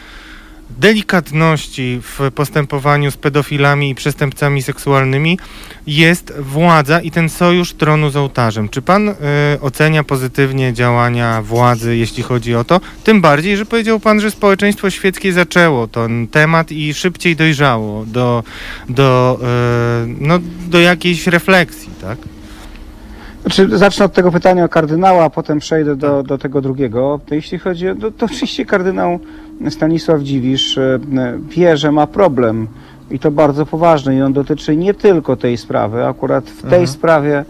delikatności w postępowaniu z pedofilami i przestępcami seksualnymi jest władza i ten sojusz tronu z ołtarzem. Czy pan y, ocenia pozytywnie działania władzy, jeśli chodzi o to? Tym bardziej, że powiedział pan, że społeczeństwo świeckie zaczęło ten temat i szybciej dojrzało do, do, y, no, do jakiejś refleksji, tak?
Znaczy, zacznę od tego pytania o kardynała, a potem przejdę do, do tego drugiego. Jeśli chodzi o, to, to oczywiście kardynał Stanisław Dziwisz e, wie, że ma problem i to bardzo poważny i on dotyczy nie tylko tej sprawy. Akurat w tej
Mhm.
sprawie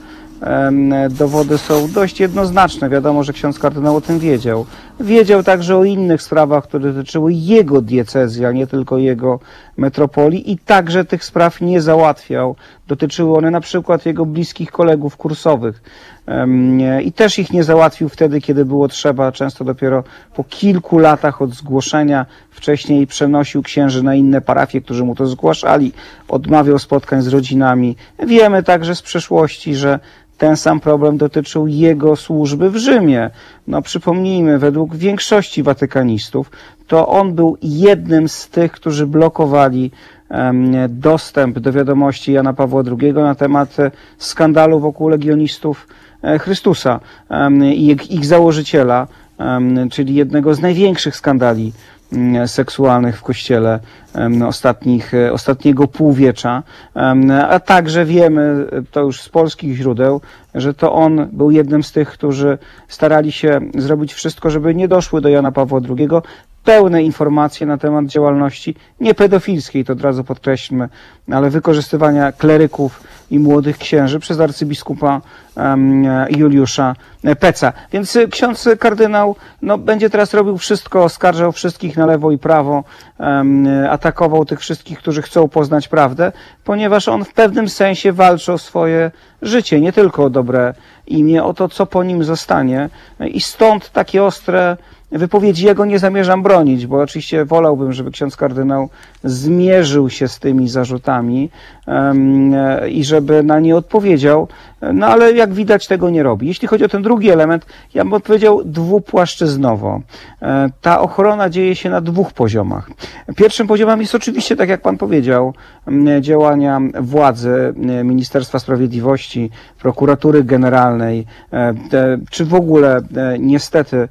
dowody są dość jednoznaczne. Wiadomo, że ksiądz kardynał o tym wiedział. Wiedział także o innych sprawach, które dotyczyły jego diecezji, a nie tylko jego metropolii i także tych spraw nie załatwiał. Dotyczyły one na przykład jego bliskich kolegów kursowych. I też ich nie załatwił wtedy, kiedy było trzeba, często dopiero po kilku latach od zgłoszenia. Wcześniej przenosił księży na inne parafie, którzy mu to zgłaszali, odmawiał spotkań z rodzinami. Wiemy także z przeszłości, że ten sam problem dotyczył jego służby w Rzymie. No przypomnijmy, według większości watykanistów, to on był jednym z tych, którzy blokowali dostęp do wiadomości Jana Pawła II na temat e, skandalu wokół legionistów e, Chrystusa i ich- założyciela, czyli jednego z największych skandali mm, seksualnych w Kościele ostatnich, e, ostatniego półwiecza, a także wiemy, to już z polskich źródeł, że to on był jednym z tych, którzy starali się zrobić wszystko, żeby nie doszły do Jana Pawła II pełne informacje na temat działalności nie pedofilskiej, to od razu podkreślmy, ale wykorzystywania kleryków i młodych księży przez arcybiskupa Juliusza Peca. Więc y, ksiądz kardynał no, będzie teraz robił wszystko, oskarżał wszystkich na lewo i prawo, atakował tych wszystkich, którzy chcą poznać prawdę, ponieważ on w pewnym sensie walczy o swoje życie, nie tylko o dobre imię, o to, co po nim zostanie. I stąd takie ostre wypowiedzi. Ja go nie zamierzam bronić, bo oczywiście wolałbym, żeby ksiądz kardynał zmierzył się z tymi zarzutami e, i żeby na nie odpowiedział, no ale jak widać tego nie robi. Jeśli chodzi o ten drugi element, ja bym odpowiedział dwupłaszczyznowo. E, Ta ochrona dzieje się na dwóch poziomach. Pierwszym poziomem jest oczywiście, tak jak pan powiedział, działania władzy Ministerstwa Sprawiedliwości, prokuratury generalnej, e, czy w ogóle niestety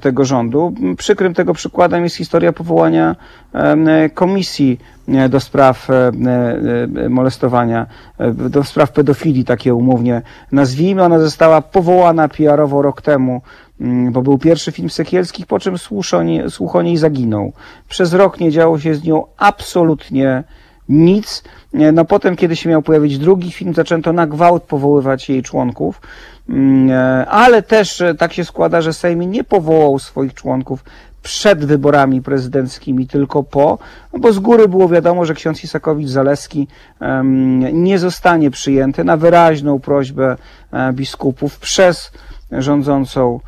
tego rządu. Przykrym tego przykładem jest historia powołania em, komisji e, do spraw e, e, molestowania, do spraw pedofilii, takie umownie nazwijmy. Ona została powołana PR-owo rok temu, mm, bo był pierwszy film Sekielskich, po czym słuch o, niej, słuch o niej zaginął. Przez rok nie działo się z nią absolutnie nic. No potem, kiedy się miał pojawić drugi film, zaczęto na gwałt powoływać jej członków, Mm, ale też tak się składa, że Sejm nie powołał swoich członków przed wyborami prezydenckimi, tylko po, no bo z góry było wiadomo, że ksiądz Isakowicz-Zaleski nie zostanie przyjęty na wyraźną prośbę e, biskupów przez rządzącą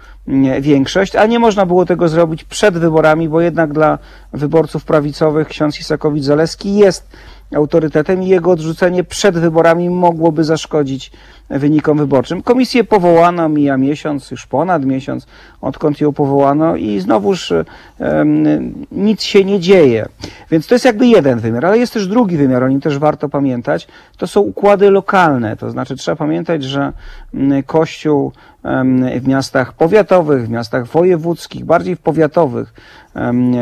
większość, a nie można było tego zrobić przed wyborami, bo jednak dla wyborców prawicowych ksiądz Isakowicz-Zaleski jest autorytetem i jego odrzucenie przed wyborami mogłoby zaszkodzić wynikom wyborczym. Komisję powołano, mija miesiąc, już ponad miesiąc, odkąd ją powołano i znowuż em, nic się nie dzieje. Więc to jest jakby jeden wymiar, ale jest też drugi wymiar, o nim też warto pamiętać. To są układy lokalne, to znaczy trzeba pamiętać, że Kościół w miastach powiatowych, w miastach wojewódzkich, bardziej w powiatowych, em,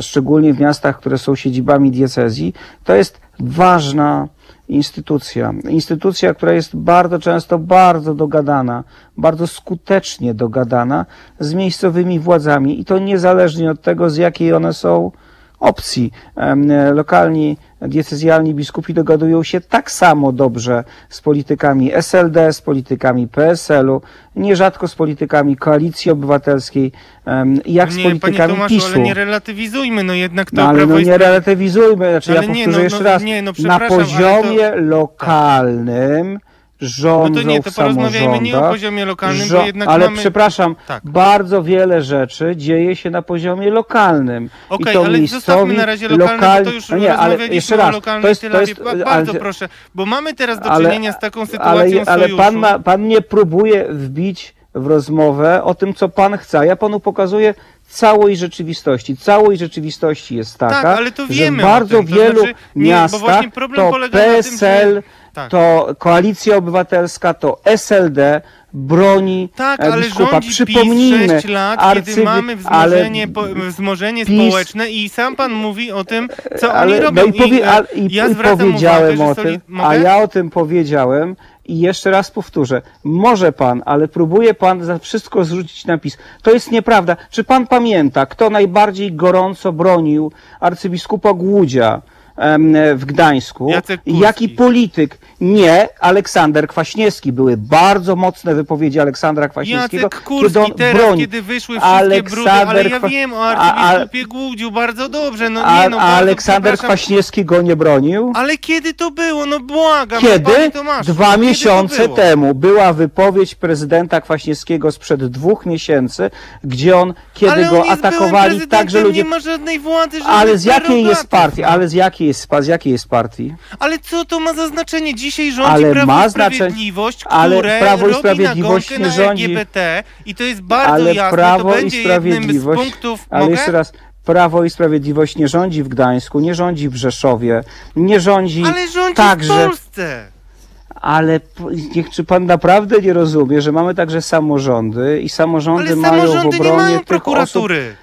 szczególnie w miastach, które są siedzibami diecezji, to jest ważna instytucja. Instytucja, która jest bardzo często bardzo dogadana, bardzo skutecznie dogadana z miejscowymi władzami i to niezależnie od tego, z jakiej one są opcji. E, Lokalni diecezjalni biskupi dogadują się tak samo dobrze z politykami SLD, z politykami PSL-u, nierzadko z politykami Koalicji Obywatelskiej, jak z
nie, panie
politykami
Tomaszu,
PiSu.
ale nie relatywizujmy, no jednak to
No ale no nie
Sprawiedliwość-
relatywizujmy, znaczy
Ale
ja
nie,
powtórzę
no,
jeszcze
no,
raz,
nie, no
na poziomie lokalnym rządzą
No to nie, to porozmawiajmy nie o poziomie lokalnym, bo jednak
ale
mamy...
przepraszam,
Tak.
bardzo wiele rzeczy dzieje się na poziomie lokalnym.
Okej,
to
ale
miejscowi,
zostawmy na razie lokalne,
lokal-
bo to już
no nie, ale jeszcze
o
raz,
lokalnej
to jest, to jest,
Ba-
ale-
Bardzo proszę, bo mamy teraz do
ale-
czynienia z taką sytuacją
ale, ale pan, ma, pan nie próbuje wbić w rozmowę o tym, co pan chce. Ja panu pokazuję całość rzeczywistości. Całość rzeczywistości jest taka,
Tak, ale to wiemy
że w bardzo
tym. To
wielu
znaczy,
miastach to
na tym, że-
PSL,
Tak.
to Koalicja Obywatelska, to SLD broni
Tak,
e,
ale
biskupa.
rządzi PiS
Przypomnijmy,
6 lat, kiedy mamy
ale
wzmożenie, po, wzmożenie
PiS
społeczne i sam pan mówi o tym, co oni robią.
no i, powie,
e,
a, i,
ja
i
zwracam
powiedziałem
uwagę,
o
że
tym,
soli-
a ja o tym powiedziałem i jeszcze raz powtórzę. Może pan, ale próbuje pan za wszystko zrzucić na PiS. To jest nieprawda. Czy pan pamięta, kto najbardziej gorąco bronił arcybiskupa Głudzia? W Gdańsku. Jaki polityk? Nie, Aleksander Kwaśniewski. Były bardzo mocne wypowiedzi Aleksandra Kwaśniewskiego,
Jacek Kurski,
kiedy on
teraz
broni.
kiedy wyszły wszystkie
Aleksander
brudy, ale ja
Kwa-
wiem o arcybiskupie bardzo dobrze, no nie no, bardzo
Aleksander. Kwaśniewski go nie bronił?
Ale kiedy to było? No błagam, no,
Kiedy?
Tomaszu,
Dwa
kiedy to
miesiące temu była wypowiedź prezydenta Kwaśniewskiego sprzed dwóch miesięcy, gdzie on, kiedy
ale
go
on
atakowali
prezydentem,
tak, że ludzie...
nie ma żadnej władzy,
Ale z jakiej jest partii?
no.
Ale z jakiej jest, z jakiej jest partii?
Ale co to ma za znaczenie? Dzisiaj rządzi
Ale
Prawo
ma
i Sprawiedliwość,
ale
które
Prawo i
robi
Sprawiedliwość
nagonkę
nie rządzi-
LGBT i to jest bardzo
Ale
jasne,
Prawo
to
i
będzie jednym z punktów...
Ale
Mogę?
jeszcze raz, Prawo i Sprawiedliwość nie rządzi w Gdańsku, nie rządzi w Rzeszowie, nie rządzi...
Ale rządzi
także-
w Polsce.
Ale niech, czy pan naprawdę nie rozumie, że mamy także samorządy i samorządy
Ale
mają w
samorządy nie
obronie
mają
tych osób,
prokuratury.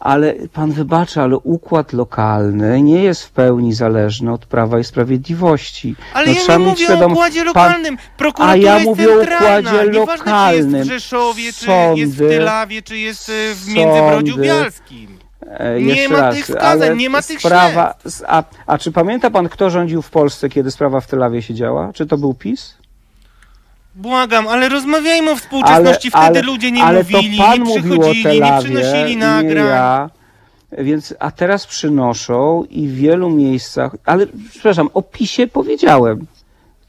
Ale pan wybaczy, ale układ lokalny nie jest w pełni zależny od Prawa i Sprawiedliwości.
Ale
No,
ja
trzeba
nie
mieć
mówię
świadom-
o układzie
pan-
lokalnym. Prokuratura
A ja
jest
mówię o
centralna.
układzie
Nieważne, czy
lokalnym.
jest w Rzeszowie, czy
Sądy-
jest w Tylawie, czy jest e, w Międzybrodziu Bialskim.
E,
Nie ma
raz,
tych wskazań, nie ma tych
sprawa, a, a czy pamięta pan, kto rządził w Polsce, kiedy sprawa w Tylawie się działa? Czy to był PiS?
Błagam, ale rozmawiajmy o współczesności.
ale,
Wtedy
ale,
ludzie nie
ale
mówili,
to pan
nie przychodzili, nie przynosili
nie
nagrań.
ja. Więc, a teraz przynoszą i w wielu miejscach, ale przepraszam, o PiSie powiedziałem.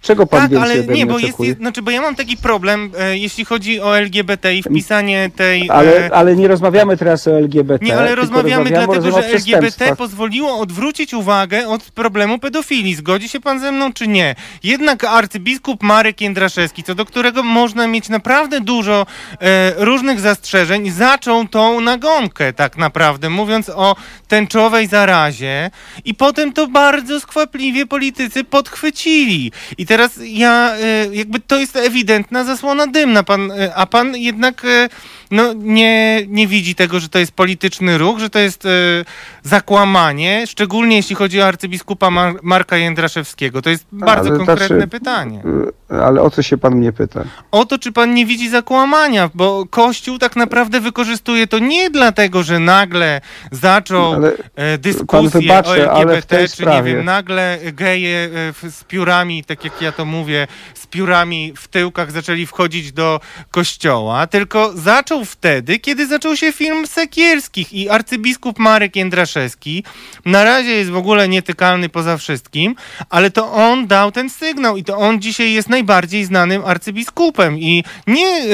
Czego pan
Tak,
więcej
ale nie, bo jest,
oczekuje?
jest, znaczy, bo ja mam taki problem, e, jeśli chodzi o LGBT i wpisanie tej...
Ale,
e,
ale nie rozmawiamy teraz o LGBT.
Nie, ale rozmawiamy dlatego, że LGBT pozwoliło odwrócić uwagę od problemu pedofilii. Zgodzi się pan ze mną, czy nie? Jednak arcybiskup Marek Jędraszewski, co do którego można mieć naprawdę dużo e, różnych zastrzeżeń, zaczął tą nagonkę tak naprawdę, mówiąc o tęczowej zarazie i potem to bardzo skwapliwie politycy podchwycili. I teraz ja, e, jakby to jest ewidentna zasłona dymna, pan, e, a pan jednak e, no, nie, nie widzi tego, że to jest polityczny ruch, że to jest e, zakłamanie, szczególnie jeśli chodzi o arcybiskupa Mar Marka Jędraszewskiego. To jest bardzo
Ale
konkretne
znaczy-
pytanie.
Y, Ale o co się pan mnie pyta?
O to, czy pan nie widzi zakłamania, bo Kościół tak naprawdę wykorzystuje to nie dlatego, że nagle zaczął
Ale
e, dyskusję
wybaczy,
o LGBT, czy nie wiem, nagle geje e, z piórami, tak jak ja to mówię, z piórami w tyłkach zaczęli wchodzić do kościoła, tylko zaczął wtedy, kiedy zaczął się film Sekierskich i arcybiskup Marek Jędraszewski na razie jest w ogóle nietykalny poza wszystkim, ale to on dał ten sygnał i to on dzisiaj jest najbardziej znanym arcybiskupem i nie, e,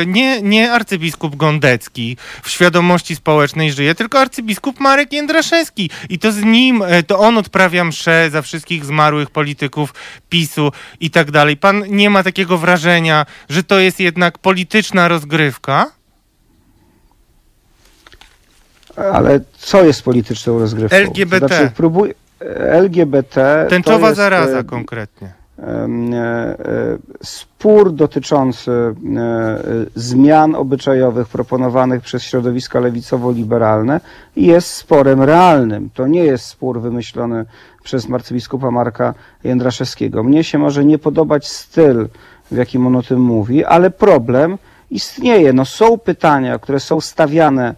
e, nie, nie arcybiskup Gondecki w świadomości społecznej żyje, tylko arcybiskup Marek Jędraszewski i to z nim, e, to on odprawia msze za wszystkich zmarłych polityków PiSu i tak dalej. Pan nie ma takiego wrażenia, że to jest jednak polityczna rozgrywka?
Ale co jest polityczną rozgrywką?
LGBT.
To Znaczy, próbuj... LGBT
Tęczowa
jest,
zaraza konkretnie.
e, e, spór dotyczący e, zmian obyczajowych proponowanych przez środowiska lewicowo-liberalne jest sporem realnym. To nie jest spór wymyślony przez arcybiskupa Marka Jędraszewskiego. Mnie się może nie podobać styl, w jakim on o tym mówi, ale problem istnieje. No, są pytania, które są stawiane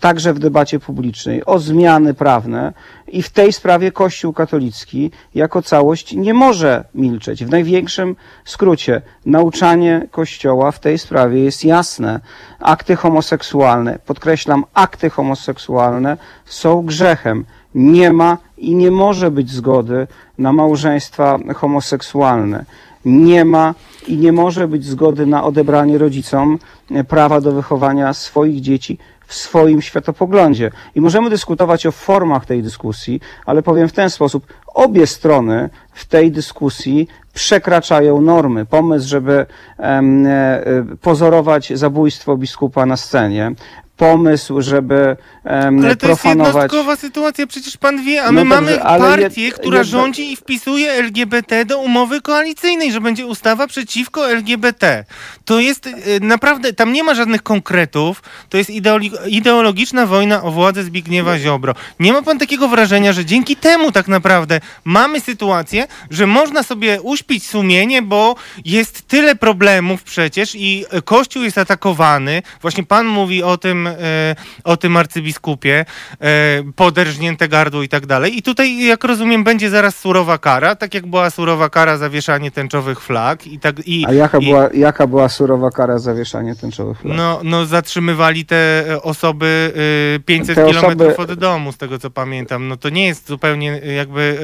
także w debacie publicznej o zmiany prawne i w tej sprawie Kościół katolicki jako całość nie może milczeć. W największym skrócie nauczanie Kościoła w tej sprawie jest jasne. Akty homoseksualne, podkreślam, akty homoseksualne są grzechem. Nie ma i nie może być zgody na małżeństwa homoseksualne. Nie ma i nie może być zgody na odebranie rodzicom prawa do wychowania swoich dzieci w swoim światopoglądzie. I możemy dyskutować o formach tej dyskusji, ale powiem w ten sposób, obie strony w tej dyskusji przekraczają normy. Pomysł, żeby em, e, pozorować zabójstwo biskupa na scenie, pomysł, żeby em,
Ale to jest
profanować...
jednostkowa sytuacja, przecież pan wie, a
No
my
dobrze,
mamy partię,
jed-
która rządzi i wpisuje LGBT do umowy koalicyjnej, że będzie ustawa przeciwko LGBT. To jest y, naprawdę, tam nie ma żadnych konkretów, to jest ideologiczna wojna o władzę Zbigniewa Ziobro. Nie ma pan takiego wrażenia, że dzięki temu tak naprawdę mamy sytuację, że można sobie uśpić sumienie, bo jest tyle problemów przecież i y, Kościół jest atakowany. Właśnie pan mówi o tym, e, o tym arcybiskupie, e, poderżnięte gardło i tak dalej. I tutaj, jak rozumiem, będzie zaraz surowa kara, tak jak była surowa kara za wieszanie tęczowych flag i tak i
A jaka
i,
była, jaka była surowa kara za wieszanie tęczowych flag?
no, no zatrzymywali te e, osoby y, 500
Te
kilometrów
osoby-
od domu, z tego co pamiętam. No to nie jest zupełnie jakby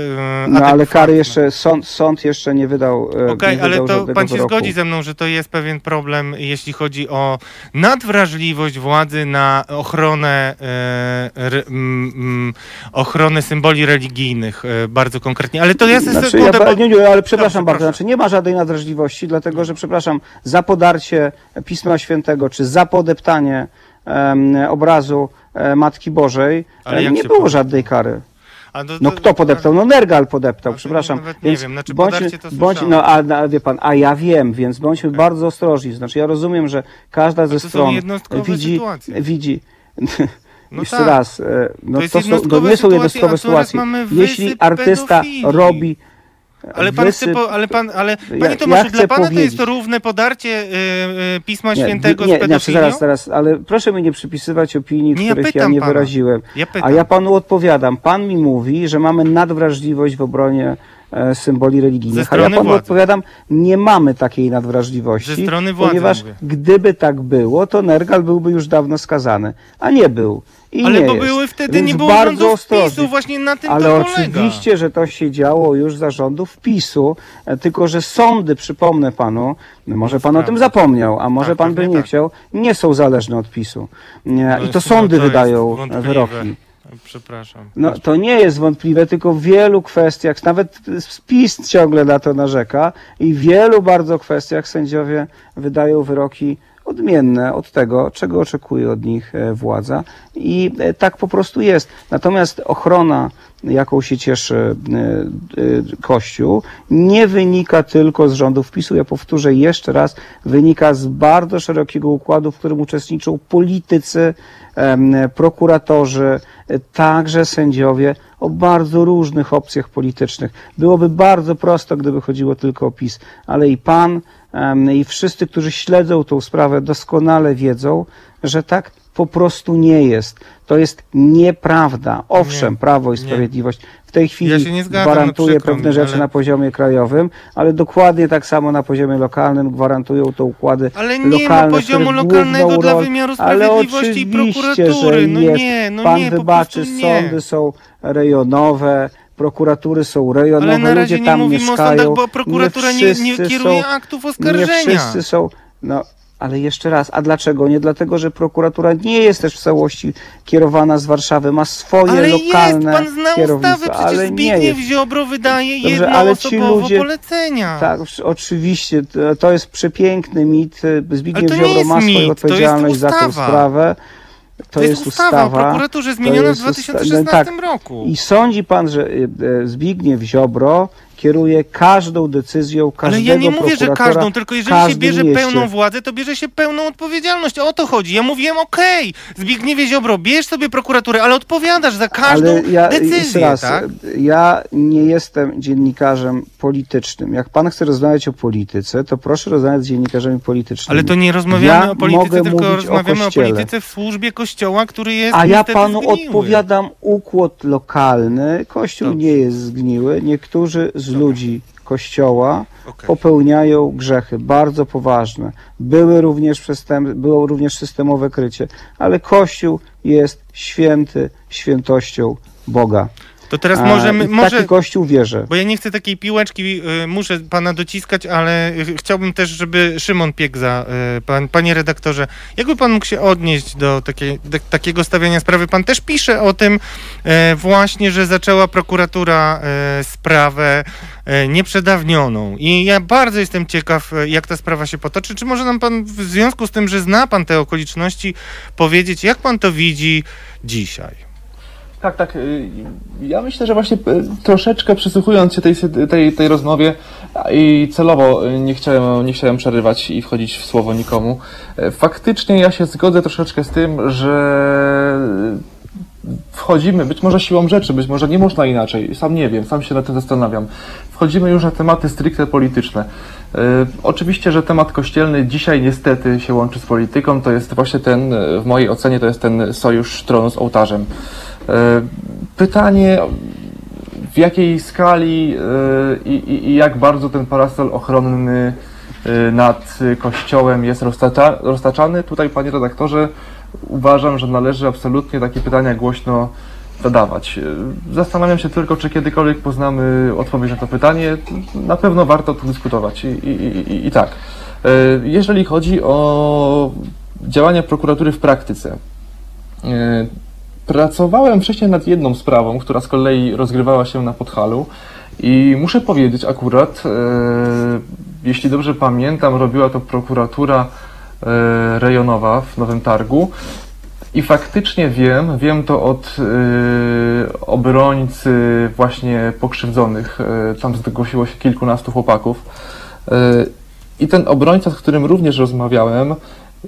No ale kary jeszcze, sąd, sąd jeszcze nie wydał,
Okej,
nie
ale to pan się zgodzi ze mną, że to jest pewien problem, jeśli chodzi o nadwrażliwość władzy na ochronę, e, re, ochronę symboli religijnych, e, bardzo konkretnie. Ale to ja sobie
Znaczy, ja,
bo...
nie, nie, ale przepraszam bardzo, znaczy nie ma żadnej nadrażliwości, dlatego że, przepraszam, za podarcie Pisma Świętego, czy za podeptanie em, obrazu e, Matki Bożej, nie było
podeptał?
żadnej kary.
A to-
No
to-
kto podeptał? No Nergal podeptał, przepraszam.
nawet nie
Więc
wiem, znaczy
bądźmy,
to
bądź, no a, a wie pan, a ja wiem, więc bądźmy bardzo ostrożni. Znaczy ja rozumiem, że każda ze stron widzi,
sytuacje.
widzi
No
jeszcze
tak.
raz, e, no
To
to, są, to nie są jednostkowe sytuacje. Jeśli artysta
pedofilii.
robi
Ale pan chce,
wysyp-
ale pan, ale
Ja-
panie
ja
Tomaszu,
chcę
dla pana to jest to
powiedzieć-
równe podarcie y, y, Pisma
Nie,
Świętego
nie,
z
nie, znaczy
pedofilią?
zaraz, zaraz, ale proszę mi nie przypisywać opinii,
Nie, ja
których ja
pytam
nie
pana.
wyraziłem.
Ja.
A ja panu odpowiadam. Pan mi mówi, że mamy nadwrażliwość w obronie e, symboli religijnych. A
strony
ja panu
władzy.
odpowiadam, nie mamy takiej nadwrażliwości.
Ze strony władzy
Ponieważ
mówię.
gdyby tak było, to Nergal byłby już dawno skazany. A nie był. I
Ale
nie
bo
jest.
były wtedy,
Więc
nie było
bardzo
rządów
ostrożnie.
PiSu, właśnie na tym
Ale
to polega.
oczywiście, że to się działo już za rządów PiSu, e, tylko że sądy, przypomnę panu, no może pan o tym zapomniał, a może
Tak,
pan by
pewnie
nie
tak.
chciał, nie są zależne od PiSu. Nie, I to
jest-
sądy
jest
wydają
wątpliwe.
wyroki.
Przepraszam.
No to nie jest wątpliwe, tylko w wielu kwestiach, nawet PiS ciągle na to narzeka i w wielu bardzo kwestiach sędziowie wydają wyroki odmienne od tego, czego oczekuje od nich e, władza i e, tak po prostu jest. Natomiast ochrona, jaką się cieszy e, Kościół, nie wynika tylko z rządów PiSu. Ja powtórzę jeszcze raz, wynika z bardzo szerokiego układu, w którym uczestniczą politycy, prokuratorzy, także sędziowie o bardzo różnych opcjach politycznych. Byłoby bardzo prosto, gdyby chodziło tylko o PiS, ale i pan i wszyscy, którzy śledzą tą sprawę, doskonale wiedzą, że tak po prostu nie jest. To jest nieprawda. Owszem,
Nie,
Prawo i
nie.
Sprawiedliwość w tej chwili
Ja nie zgadzam, no
gwarantuje
przykro
pewne rzeczy
ale-
na poziomie krajowym, ale dokładnie tak samo na poziomie lokalnym gwarantują to układy
Ale nie
lokalne,
poziomu
które
lokalnego dla wymiaru
ale
sprawiedliwości i prokuratury.
że
No
jest.
nie, no
Pan
nie, po
wybaczy,
prostu nie.
sądy są rejonowe, prokuratury są rejonowe,
Ale na razie
ludzie
nie
tam
o
mieszkają.
sądach, bo prokuratura nie, nie
wszyscy
kieruje
są,
aktów
Nie
oskarżenia.
wszyscy są, no ale jeszcze raz, a dlaczego? Nie dlatego, że prokuratura nie jest też w całości kierowana z Warszawy, ma swoje
Ale jest,
lokalne
pan zna
kierownictwo,
ustawy,
ale nie
Zbigniew
jest.
Ziobro wydaje
Dobrze, ale ci
jednoosobowo
ludzie-
polecenia.
Tak, oczy- oczywiście, to- to jest przepiękny mit. Zbigniew
to nie
Ziobro
jest
ma
mit,
swoją
jest
odpowiedzialność za tę sprawę. To,
To jest ustawa o prokuraturze zmieniona w
jest usta-
2016
tak.
roku.
I sądzi pan, że y, y, Zbigniew Ziobro kieruje każdą decyzją
Ale
każdego
ja nie mówię, że każdą, tylko jeżeli się bierze
mieście.
pełną władzę, to bierze się pełną odpowiedzialność. O to chodzi. Ja mówiłem, okej, Zbigniewie Ziobro, bierz sobie prokuraturę, ale odpowiadasz za każdą
Ale ja,
decyzję,
raz,
tak?
ja nie jestem dziennikarzem politycznym. Jak pan chce rozmawiać o polityce, to proszę rozmawiać z dziennikarzami politycznymi.
Ale to nie rozmawiamy
Ja
o polityce, tylko
o
rozmawiamy o,
Kościele.
polityce w służbie Kościoła, który jest
A ja panu
zgniły.
odpowiadam układ lokalny. Kościół
Dobrze.
nie jest zgniły. Niektórzy z ludzi kościoła
Okej.
popełniają grzechy bardzo poważne. Były również przestęp, było również systemowe krycie, ale Kościół jest święty świętością Boga.
To teraz
A,
możemy,
i w
może,
taki Kościół wierzę.
bo ja nie chcę takiej piłeczki, y, muszę pana dociskać, ale y, chciałbym też, żeby Szymon Piegza, y, pan, panie redaktorze, jakby pan mógł się odnieść do, takiej, do takiego stawiania sprawy? Pan też pisze o tym właśnie, że zaczęła prokuratura sprawę nieprzedawnioną i ja bardzo jestem ciekaw, jak ta sprawa się potoczy. Czy może nam pan w związku z tym, że zna pan te okoliczności, powiedzieć, jak pan to widzi dzisiaj?
Tak, tak. y, Ja myślę, że właśnie y, troszeczkę przysłuchując się tej, tej, tej rozmowie i celowo y, nie chciałem, nie chciałem przerywać i wchodzić w słowo nikomu. Faktycznie ja się zgodzę troszeczkę z tym, że wchodzimy, być może siłą rzeczy, być może nie można inaczej, sam nie wiem, sam się nad tym zastanawiam. Wchodzimy już na tematy stricte polityczne. Oczywiście, że temat kościelny dzisiaj niestety się łączy z polityką, to jest właśnie ten, w mojej ocenie, to jest ten sojusz tronu z ołtarzem. Y, pytanie, w jakiej skali y, i, i, jak bardzo ten parasol ochronny y, nad kościołem jest roztacza, roztaczany. Tutaj, panie redaktorze, uważam, że należy absolutnie takie pytania głośno zadawać. Zastanawiam się tylko, czy kiedykolwiek poznamy odpowiedź na to pytanie. Na pewno warto tu dyskutować. I, i, i, i tak. Jeżeli chodzi o działania prokuratury w praktyce, Pracowałem wcześniej nad jedną sprawą, która z kolei rozgrywała się na Podhalu i muszę powiedzieć akurat, e, jeśli dobrze pamiętam, robiła to prokuratura e, rejonowa w Nowym Targu i faktycznie wiem, wiem to od e, obrońcy właśnie pokrzywdzonych, tam zgłosiło się kilkunastu chłopaków i ten obrońca, z którym również rozmawiałem,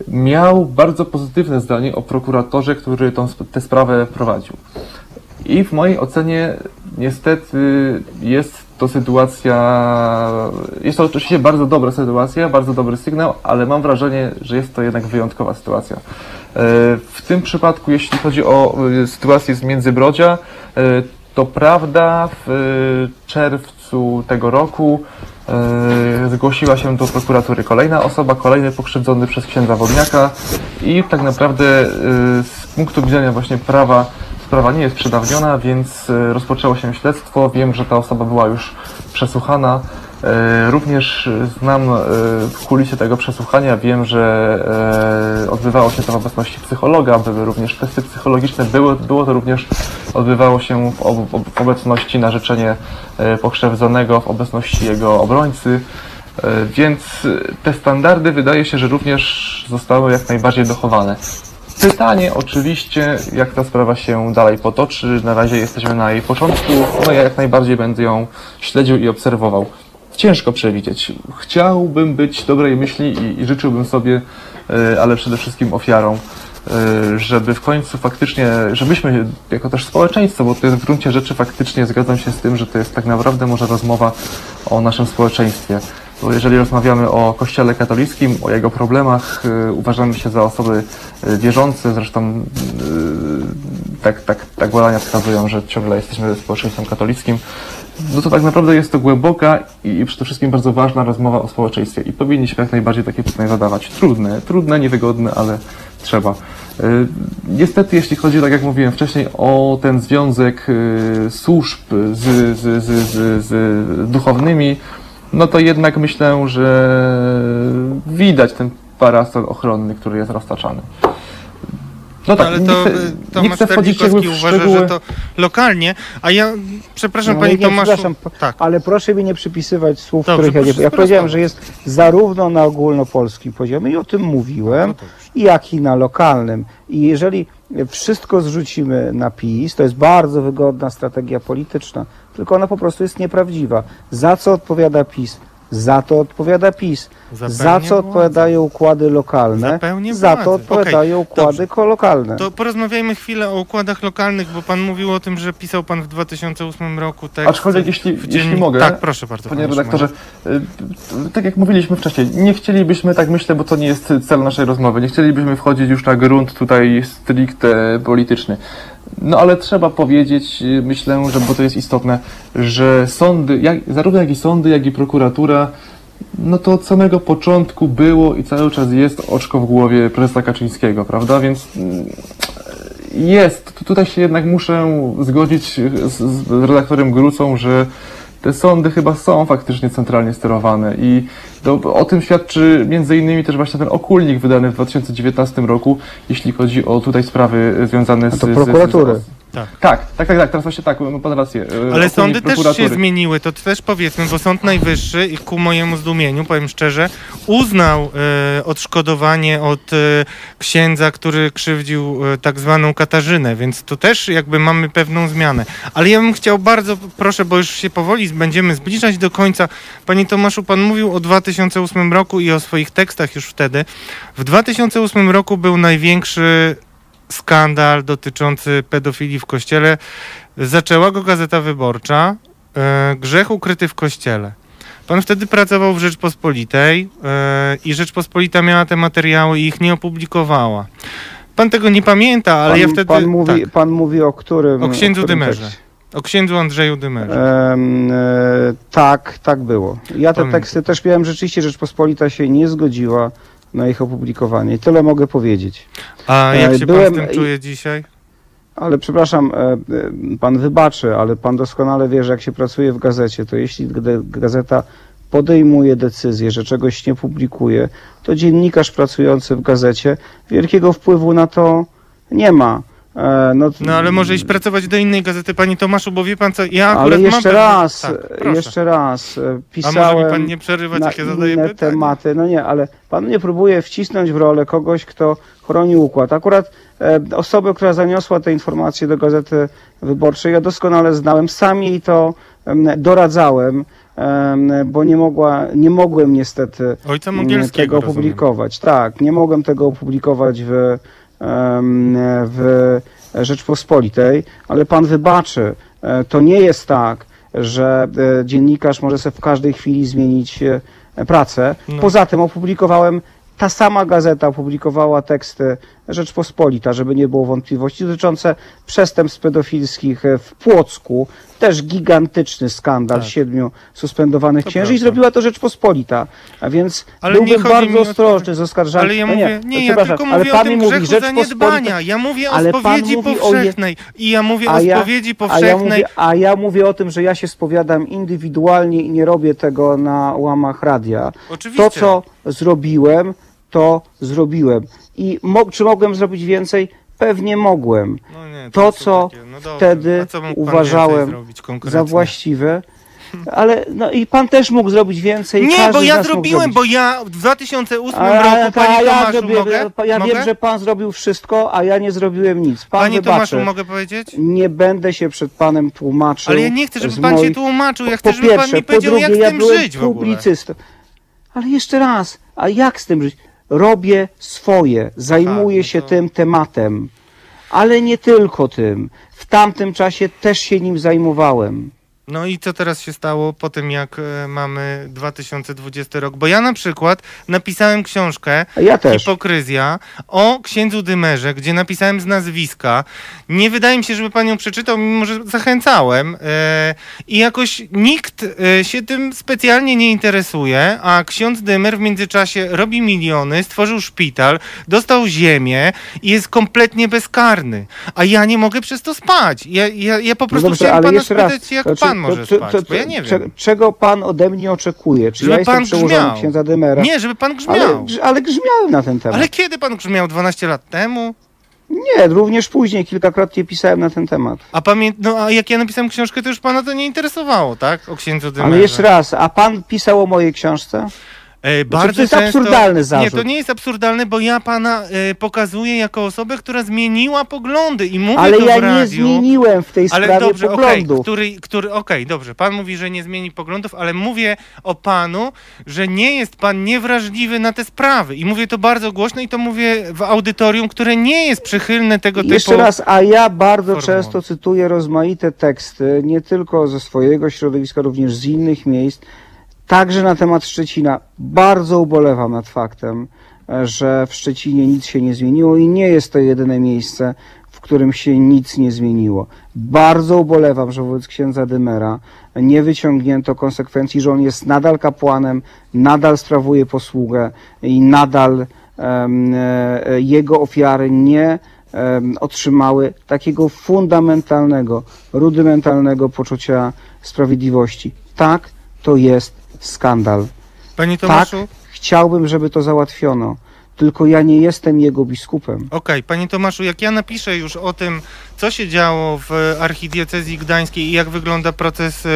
miał bardzo pozytywne zdanie o prokuratorze, który tą, tę sprawę prowadził. I w mojej ocenie niestety jest to sytuacja, jest to oczywiście bardzo dobra sytuacja, bardzo dobry sygnał, ale mam wrażenie, że jest to jednak wyjątkowa sytuacja. E, W tym przypadku, jeśli chodzi o e, sytuację z Międzybrodzia, e, to prawda, w czerwcu tego roku zgłosiła się do prokuratury kolejna osoba, kolejny pokrzywdzony przez księdza Wodniaka i tak naprawdę e, z punktu widzenia właśnie prawa sprawa nie jest przedawniona, więc e, rozpoczęło się śledztwo. Wiem, że ta osoba była już przesłuchana. E, Również znam e, w kulisie tego przesłuchania, wiem, że e, odbywało się to w obecności psychologa, były również testy psychologiczne, było, było to również, odbywało się w, ob, w obecności na życzenie pokrzywdzonego, w obecności jego obrońcy. Więc te standardy wydaje się, że również zostały jak najbardziej dochowane. Pytanie oczywiście, jak ta sprawa się dalej potoczy. Na razie jesteśmy na jej początku. No ja jak najbardziej będę ją śledził i obserwował. Ciężko przewidzieć. Chciałbym być dobrej myśli i, i życzyłbym sobie, e, ale przede wszystkim ofiarom, e, żeby w końcu faktycznie, żebyśmy jako też społeczeństwo, bo to jest w gruncie rzeczy faktycznie zgadzam się z tym, że to jest tak naprawdę może rozmowa o naszym społeczeństwie. Bo jeżeli rozmawiamy o Kościele katolickim, o jego problemach, y, uważamy się za osoby wierzące, zresztą tak, tak, tak badania wskazują, że ciągle jesteśmy społeczeństwem katolickim, no to tak naprawdę jest to głęboka i, przede wszystkim bardzo ważna rozmowa o społeczeństwie i powinniśmy jak najbardziej takie pytania zadawać. Trudne, trudne, niewygodne, ale trzeba. Y, Niestety, jeśli chodzi, tak jak mówiłem wcześniej, o ten związek y, służb z, z, z, z, z duchownymi, no to jednak myślę, że widać ten parasol ochronny, który jest roztaczany. No tak,
ale
nie
to
chcę,
Tomasz Terlikowski uważa,
szczegóły.
że to lokalnie, a ja, przepraszam
No,
panie
nie,
Tomaszu.
przepraszam,
Tak.
Ale proszę mi nie przypisywać słów,
Dobrze,
których ja nie... Ja powiedziałem, że jest zarówno na ogólnopolskim poziomie i o tym mówiłem,
No dobrze.
jak i na lokalnym. I jeżeli wszystko zrzucimy na PiS, to jest bardzo wygodna strategia polityczna, tylko ona po prostu jest nieprawdziwa. Za co odpowiada PiS? Za to odpowiada PiS.
Za
co
władzy.
odpowiadają układy lokalne?
Za władzy.
to odpowiadają
Okej,
układy lokalne.
To porozmawiajmy chwilę o układach lokalnych, bo pan mówił o tym, że pisał pan w 2008 roku tekst.
Aczkolwiek jeśli,
w
jeśli
dziennik-
mogę,
Tak, proszę bardzo.
panie redaktorze, y, tak jak mówiliśmy wcześniej, nie chcielibyśmy, tak myślę, bo to nie jest cel naszej rozmowy, nie chcielibyśmy wchodzić już na grunt tutaj stricte polityczny. No ale trzeba powiedzieć, y, myślę, że bo to jest istotne, że sądy, jak, zarówno jak i sądy, jak i prokuratura, no to od samego początku było i cały czas jest oczko w głowie prezesa Kaczyńskiego, prawda? Więc mm, jest. Tu- Tutaj się jednak muszę zgodzić z, z redaktorem Grucą, że te sądy chyba są faktycznie centralnie sterowane i to, o tym świadczy między innymi też właśnie ten okulnik wydany w 2019 roku, jeśli chodzi o tutaj sprawy związane z...
to
z-
prokuratury.
Tak.
tak, tak, tak, tak, teraz właśnie tak, no pan rację. e,
Ale sądy też się zmieniły, to też powiedzmy, bo Sąd Najwyższy, i ku mojemu zdumieniu, powiem szczerze, uznał e, odszkodowanie od e, księdza, który krzywdził e, tak zwaną Katarzynę, więc tu też jakby mamy pewną zmianę. Ale ja bym chciał bardzo, proszę, bo już się powoli będziemy zbliżać do końca. Panie Tomaszu, pan mówił o 2008 roku i o swoich tekstach już wtedy. W 2008 roku był największy skandal dotyczący pedofilii w kościele. Zaczęła go Gazeta Wyborcza. E, grzech ukryty w kościele. Pan wtedy pracował w Rzeczpospolitej e, i Rzeczpospolita miała te materiały i ich nie opublikowała. Pan tego nie pamięta, ale
pan,
ja wtedy.
pan, mówi,
tak,
pan mówi o którym...
O księdzu
którym
Dymerze.
tekście?
O księdzu Andrzeju Dymerze.
Em, e, tak, tak było. Ja te
Pamiętam.
teksty też miałem rzeczywiście, Rzeczpospolita się nie zgodziła na ich opublikowanie. Tyle mogę powiedzieć.
A jak
e,
się
byłem-
pan z tym czuje dzisiaj?
Ale przepraszam, e, e, pan wybaczy, ale pan doskonale wie, że jak się pracuje w gazecie, to jeśli gazeta podejmuje decyzję, że czegoś nie publikuje, to dziennikarz pracujący w gazecie wielkiego wpływu na to nie ma. E, No,
No ale może iść pracować do innej gazety, panie Tomaszu, bo wie pan co, ja akurat
ale
mam
jeszcze
pewne-
raz,
tak, proszę.
jeszcze raz, e,
A może
pisałem
mi pan nie przerywać,
na
jak ja zadaję
inne
pytania?
tematy. No nie, ale pan mnie próbuje wcisnąć w rolę kogoś, kto chroni układ. Akurat e, osobę, która zaniosła te informacje do Gazety Wyborczej, ja doskonale znałem, sam jej to em, doradzałem, em, bo nie mogła, nie mogłem niestety
Ojca
m,
Mogielskiego,
tego opublikować. Tak, nie mogłem tego opublikować w, w Rzeczpospolitej, ale pan wybaczy, e, to nie jest tak, że e, dziennikarz może sobie w każdej chwili zmienić e, pracę.
No.
Poza tym opublikowałem, ta sama gazeta opublikowała teksty Rzeczpospolita, żeby nie było wątpliwości, dotyczące przestępstw pedofilskich e, w Płocku. Też gigantyczny skandal
Tak.
siedmiu suspendowanych
To
księży i
prawda.
zrobiła to Rzeczpospolita. A więc
Ale nie
byłbym bardzo
o-
ostrożny z oskarżaniem.
Ale ja
No
mówię, nie, ja
przepraszam,
tylko
ale
mówię o
pan
tym
mi mówi
grzechu zaniedbania. Ja mówię o spowiedzi
o je-
powszechnej. I ja mówię
A
o
ja-
spowiedzi
a ja,
powszechnej.
mówię, a ja mówię o tym, że ja się spowiadam indywidualnie i nie robię tego na łamach radia.
Oczywiście.
To, co zrobiłem, to zrobiłem. I mo- czy mogłem zrobić więcej? Pewnie mogłem.
No nie,
To, co
takie- no
wtedy
A co mógł pan
uważałem
więcej zrobić konkretnie?
Za właściwe. Ale no i pan też mógł zrobić więcej.
Nie,
każdy
bo
z
ja
nas mógł
zrobiłem,
zrobić.
bo ja w 2008
A,
roku,
ta,
panie
ja
Tomaszu,
zrobiłem,
mogę?
ja
mogę?
wiem, że pan zrobił wszystko, a ja nie zrobiłem nic. Pan
Panie
wybaczy.
Tomaszu, mogę powiedzieć?
Nie będę się przed panem tłumaczył.
Ale ja nie chcę, żeby pan się
moich-
tłumaczył. Ja
po
chcę, żeby
pierwsze,
pan mi
po
powiedział,
drugie,
jak z
ja
tym
byłem
żyć w ogóle.
publicystą. Ale jeszcze raz, a jak z tym żyć? Robię swoje, zajmuję
no
się
to-
tym tematem, ale nie tylko tym. W tamtym czasie też się nim zajmowałem.
No i co teraz się stało po tym, jak e, mamy 2020 rok? Bo ja na przykład napisałem książkę
ja też.
Hipokryzja o księdzu Dymerze, gdzie napisałem z nazwiska. Nie wydaje mi się, żeby pan ją przeczytał, mimo że zachęcałem. E, I jakoś nikt e, się tym specjalnie nie interesuje, a ksiądz Dymer w międzyczasie robi miliony, stworzył szpital, dostał ziemię i jest kompletnie bezkarny. A ja nie mogę przez to spać. Ja, ja, ja po prostu
No dobrze,
chciałem
ale
pana
jeszcze raz,
spytać, jak
to czy-
pan może spać, bo ja nie wiem.
Czego pan ode mnie oczekuje? Czy
Żeby
ja jestem
pan
przełożonym
grzmiał.
księdza Dymera?
Nie, żeby pan
ale,
grzmiał.
grz- ale grzmiałem na ten temat.
Ale kiedy pan grzmiał? 12 lat temu?
Nie, również później kilkakrotnie pisałem na ten temat.
A pamię... no a jak ja napisałem książkę, to już pana to nie interesowało, tak? O księdzu Dymerze.
Ale jeszcze raz, a pan pisał o mojej książce?
E, bardzo
to jest
często...
absurdalny
Nie,
zarzut.
to nie jest absurdalne, bo ja pana e, pokazuję jako osobę, która zmieniła poglądy i mówię
Ale
to
ja
w radiu.
nie zmieniłem w tej
Ale
sprawie
dobrze,
poglądów.
który, który, okej, dobrze, pan mówi, że nie zmieni poglądów, ale mówię o panu, że nie jest pan niewrażliwy na te sprawy. I mówię to bardzo głośno i to mówię w audytorium, które nie jest przychylne tego typu...
Jeszcze raz, a ja bardzo
formą.
często cytuję rozmaite teksty, nie tylko ze swojego środowiska, również z innych miejsc, także na temat Szczecina. Bardzo ubolewam nad faktem, e, że w Szczecinie nic się nie zmieniło i nie jest to jedyne miejsce, w którym się nic nie zmieniło. Bardzo ubolewam, że wobec księdza Dymera nie wyciągnięto konsekwencji, że on jest nadal kapłanem, nadal sprawuje posługę i nadal e, jego ofiary nie em, otrzymały takiego fundamentalnego, rudymentalnego poczucia sprawiedliwości. Tak, to jest skandal.
Panie
Tak,
Tomaszu?
chciałbym, żeby to załatwiono. Tylko ja nie jestem jego biskupem.
Okej, panie Tomaszu, jak ja napiszę już o tym, co się działo w archidiecezji gdańskiej i jak wygląda proces e,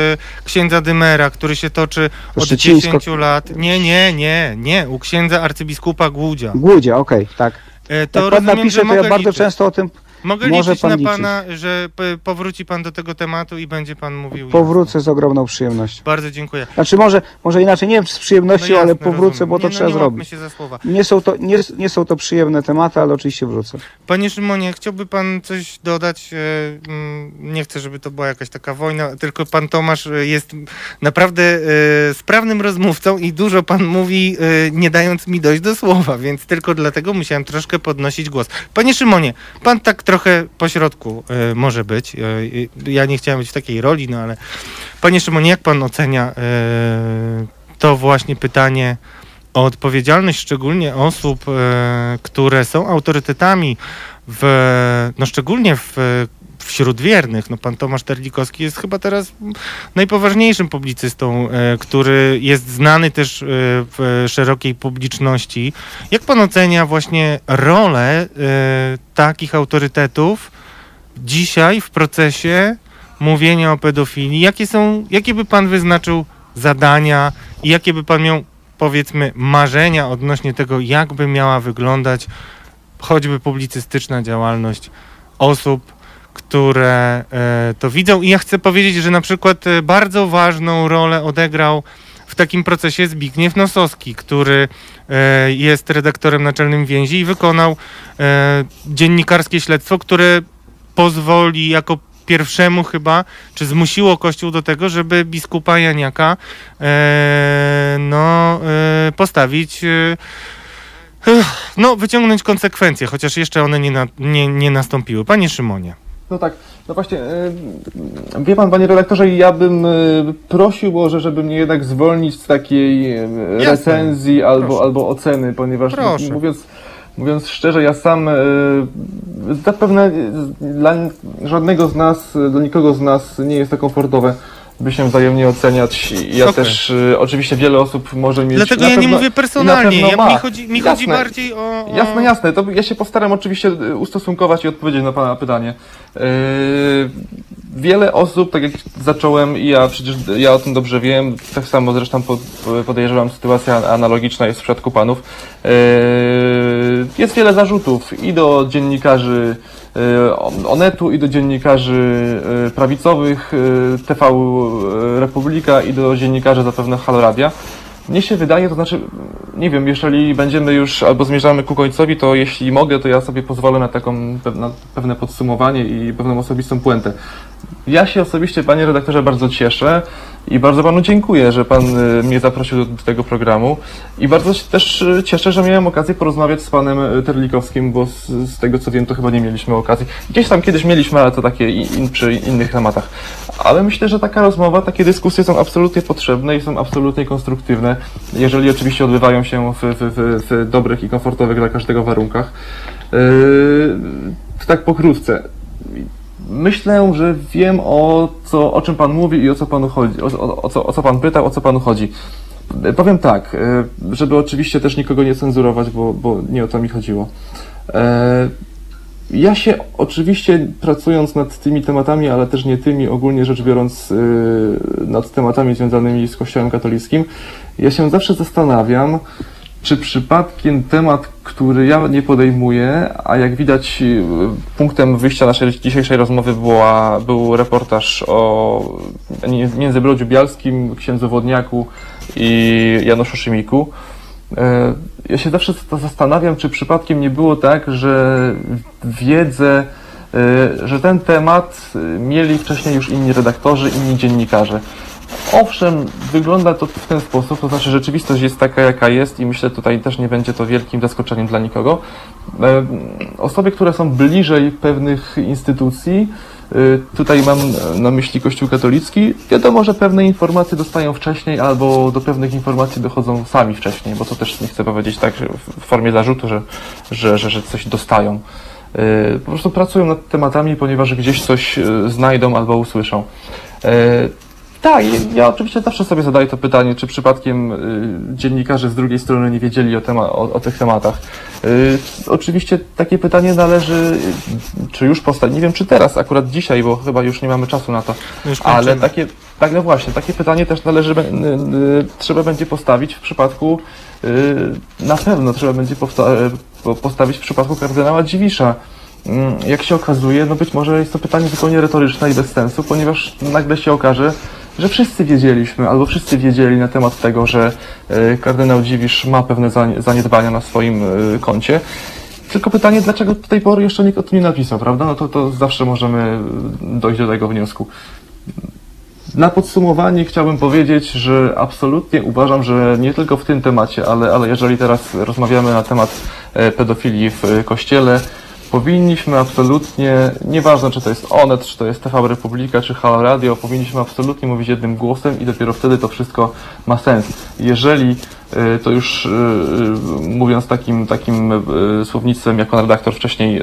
księdza Dymera, który się toczy
To
od
Szczecińsko-
10 lat. Nie, nie, nie, nie, u księdza arcybiskupa Głudzia.
Głudzie, okej, tak.
E, To
Jak pan
rozumiem,
napisze,
że
to ja bardzo
liczyć.
często o tym
Mogę
może
liczyć
pan
na
liczyć.
pana, że p- powróci pan do tego tematu i będzie pan mówił.
powrócę z ogromną przyjemnością.
Bardzo dziękuję.
Znaczy może, może inaczej, nie wiem czy z przyjemnością,
No jasne,
ale powrócę,
rozumiem.
bo to
nie,
trzeba
no, nie łapmy
zrobić.
się za słowa.
Nie są, to, nie, nie są to przyjemne tematy, ale oczywiście wrócę.
Panie Szymonie, chciałby pan coś dodać? E, mm, Nie chcę, żeby to była jakaś taka wojna, tylko pan Tomasz e, jest naprawdę e, sprawnym rozmówcą i dużo pan mówi, e, nie dając mi dojść do słowa, więc tylko dlatego musiałem troszkę podnosić głos. Panie Szymonie, pan tak trochę po środku e, może być. E, Ja nie chciałem być w takiej roli, no ale panie Szymonie, jak pan ocenia e, to właśnie pytanie o odpowiedzialność szczególnie osób, które są autorytetami w, no szczególnie w, wśród wiernych. No pan Tomasz Terlikowski jest chyba teraz najpoważniejszym publicystą, e, który jest znany też e, w szerokiej publiczności. Jak pan ocenia właśnie rolę e, takich autorytetów dzisiaj w procesie mówienia o pedofilii? Jakie są, jakie by pan wyznaczył zadania i jakie by pan miał powiedzmy marzenia odnośnie tego, jakby miała wyglądać choćby publicystyczna działalność osób, które e, to widzą. I ja chcę powiedzieć, że na przykład e, bardzo ważną rolę odegrał w takim procesie Zbigniew Nosowski, który e, jest redaktorem naczelnym więzi i wykonał dziennikarskie śledztwo, które pozwoli jako pierwszemu chyba, czy zmusiło Kościół do tego, żeby biskupa Janiaka no, postawić No, wyciągnąć konsekwencje, chociaż jeszcze one nie, na, nie, nie nastąpiły. Panie Szymonie.
No tak, no właśnie, e, wie pan, panie redaktorze, ja bym e, prosił może, żeby mnie jednak zwolnić z takiej e, recenzji albo,
Proszę.
albo oceny, ponieważ
Proszę.
mówiąc, mówiąc szczerze, ja sam zapewne dla żadnego z nas, dla nikogo z nas nie jest to komfortowe, by się wzajemnie oceniać. Ja
Okej.
też, e, oczywiście wiele osób może mieć...
Dlatego ja nie
pewno-
mówię personalnie. Ja, mi chodzi, mi
Jasne.
chodzi bardziej o, o...
Jasne, jasne. To ja się postaram oczywiście y, ustosunkować i odpowiedzieć na Pana pytanie. Yy, wiele osób, tak jak zacząłem i ja przecież ja o tym dobrze wiem, tak samo zresztą po- podejrzewam, sytuacja analogiczna jest w przypadku Panów. Yy, jest wiele zarzutów i do dziennikarzy Onetu i do dziennikarzy yy, prawicowych yy, TV Republika i do dziennikarzy zapewne Haloradia. Mnie się wydaje, to znaczy, nie wiem, jeżeli będziemy już albo zmierzamy ku końcowi, to jeśli mogę, to ja sobie pozwolę na taką pewne podsumowanie i pewną osobistą puentę. Ja się osobiście, panie redaktorze, bardzo cieszę i bardzo panu dziękuję, że pan y, mnie zaprosił do, tego programu i bardzo się też y, cieszę, że miałem okazję porozmawiać z panem y, Terlikowskim, bo z, z tego co wiem, to chyba nie mieliśmy okazji. Gdzieś tam kiedyś mieliśmy, ale to takie in, przy innych tematach. Ale myślę, że taka rozmowa, takie dyskusje są absolutnie potrzebne i są absolutnie konstruktywne, jeżeli oczywiście odbywają się w, w, w, w dobrych i komfortowych dla każdego warunkach. Yy, tak pokrótce. Myślę, że wiem o, co, o czym Pan mówi i o co Panu chodzi, o, o, o, co, o co Pan pytał, o co Panu chodzi. E, Powiem tak, e, żeby oczywiście też nikogo nie cenzurować, bo, bo nie o to mi chodziło. E, Ja się oczywiście pracując nad tymi tematami, ale też nie tymi, ogólnie rzecz biorąc, nad tematami związanymi z Kościołem katolickim, ja się zawsze zastanawiam, czy przypadkiem temat, który ja nie podejmuję, a jak widać yy, punktem wyjścia naszej dzisiejszej rozmowy była, był reportaż o Międzybrodziu Bialskim, księdzu Wodniaku i Januszu Szymiku, E, Ja się zawsze zasta- zastanawiam, czy przypadkiem nie było tak, że wiedzę, e, że ten temat mieli wcześniej już inni redaktorzy, inni dziennikarze. Owszem, wygląda to w ten sposób, to znaczy rzeczywistość jest taka, jaka jest i myślę tutaj też nie będzie to wielkim zaskoczeniem dla nikogo. E, Osoby, które są bliżej pewnych instytucji, y, tutaj mam na myśli Kościół katolicki, wiadomo, że pewne informacje dostają wcześniej albo do pewnych informacji dochodzą sami wcześniej, bo to też nie chcę powiedzieć tak, w formie zarzutu, że, że, że, że coś dostają. Y, Po prostu pracują nad tematami, ponieważ gdzieś coś znajdą albo usłyszą. Tak, ja oczywiście zawsze sobie zadaję to pytanie, czy przypadkiem y, dziennikarze z drugiej strony nie wiedzieli o, tema- o, o tych tematach. Y, oczywiście takie pytanie należy, y, czy już powstać, nie wiem czy teraz, akurat dzisiaj, bo chyba już nie mamy czasu na to,
Już
ale takie, tak no właśnie, takie pytanie też należy, y, y, trzeba będzie postawić w przypadku, y, na pewno trzeba będzie postawić w przypadku kardynała Dziwisza. Mm, Jak się okazuje, no być może jest to pytanie zupełnie retoryczne i bez sensu, ponieważ nagle się okaże, że wszyscy wiedzieliśmy, albo wszyscy wiedzieli na temat tego, że y, kardynał Dziwisz ma pewne zani- zaniedbania na swoim y, koncie. Tylko pytanie, dlaczego do tej pory jeszcze nikt o tym nie napisał, prawda? No to, to zawsze możemy y, dojść do tego wniosku. Na podsumowanie chciałbym powiedzieć, że absolutnie uważam, że nie tylko w tym temacie, ale, ale jeżeli teraz rozmawiamy na temat e, pedofilii w e, kościele, powinniśmy absolutnie, nieważne czy to jest Onet, czy to jest TV Republika, czy Halo Radio, powinniśmy absolutnie mówić jednym głosem i dopiero wtedy to wszystko ma sens. Jeżeli e, to już e, e, mówiąc takim, takim słownictwem, jak pan redaktor wcześniej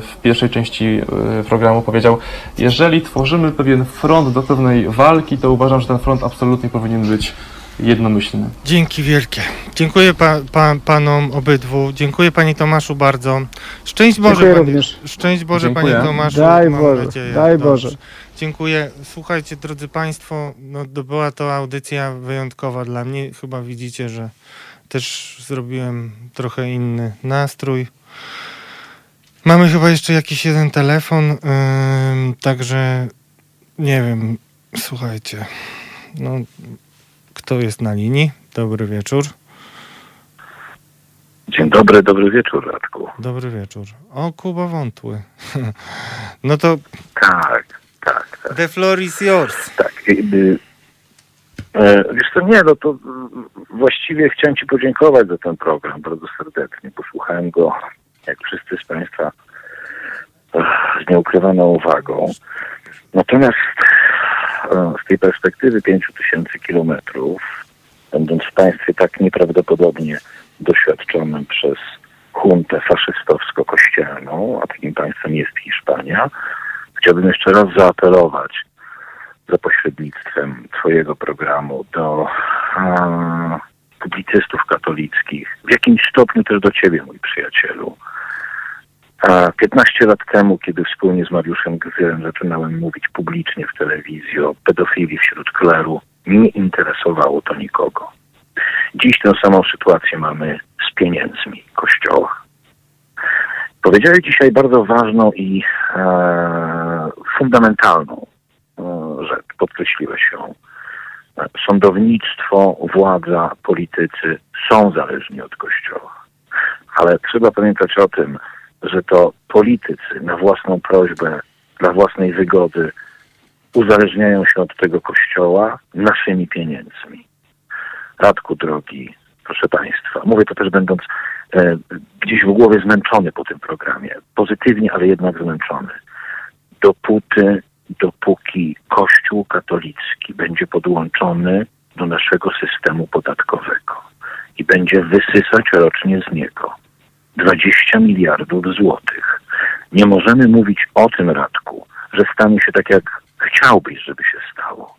w pierwszej części programu powiedział, jeżeli tworzymy pewien front do pewnej walki, to uważam, że ten front absolutnie powinien być jednomyślny.
Dzięki wielkie. Dziękuję pa, pa, panom obydwu. Dziękuję panie Tomaszu bardzo. Szczęść Boże,
Dziękuję
panie,
również.
szczęść Boże
Dziękuję.
panie Tomaszu.
Daj
mam
Boże,
nadzieję.
daj
Dobrze.
Boże.
Dziękuję. Słuchajcie, drodzy Państwo, no, to była to audycja wyjątkowa dla mnie. Chyba widzicie, że też zrobiłem trochę inny nastrój. Mamy chyba jeszcze jakiś jeden telefon, ym, także nie wiem, słuchajcie. No, kto jest na linii? Dobry wieczór.
Dzień dobry, dobry wieczór, Radku.
Dobry wieczór. O, Kuba Wątły. no to
Tak, tak, tak,
the floor is yours.
tak. E, wiesz co, nie, no to właściwie chciałem Ci podziękować za ten program bardzo serdecznie. Posłuchałem go, jak wszyscy z Państwa, e, z nieukrywaną uwagą. Natomiast z tej perspektywy 5000 kilometrów, będąc w państwie tak nieprawdopodobnie doświadczonym przez huntę faszystowsko-kościelną, a takim państwem jest Hiszpania, chciałbym jeszcze raz zaapelować za pośrednictwem Twojego programu do e, publicystów katolickich, w jakimś stopniu też do Ciebie, mój przyjacielu. E, 15 lat temu, kiedy wspólnie z Mariuszem Gzylem zaczynałem mówić publicznie w telewizji o pedofilii wśród kleru, nie interesowało to nikogo. Dziś tę samą sytuację mamy z pieniędzmi Kościoła. Powiedziałeś dzisiaj bardzo ważną i e, fundamentalną e, rzecz. Podkreśliłeś ją. Sądownictwo, władza, politycy są zależni od Kościoła. Ale trzeba pamiętać o tym, że to politycy na własną prośbę, dla własnej wygody uzależniają się od tego Kościoła naszymi pieniędzmi. Radku drogi, proszę Państwa, mówię to też będąc e, gdzieś w głowie zmęczony po tym programie, pozytywnie, ale jednak zmęczony. Dopóty, dopóki Kościół katolicki będzie podłączony do naszego systemu podatkowego i będzie wysysać rocznie z niego 20 miliardów złotych, nie możemy mówić o tym, Radku, że stanie się tak, jak chciałbyś, żeby się stało.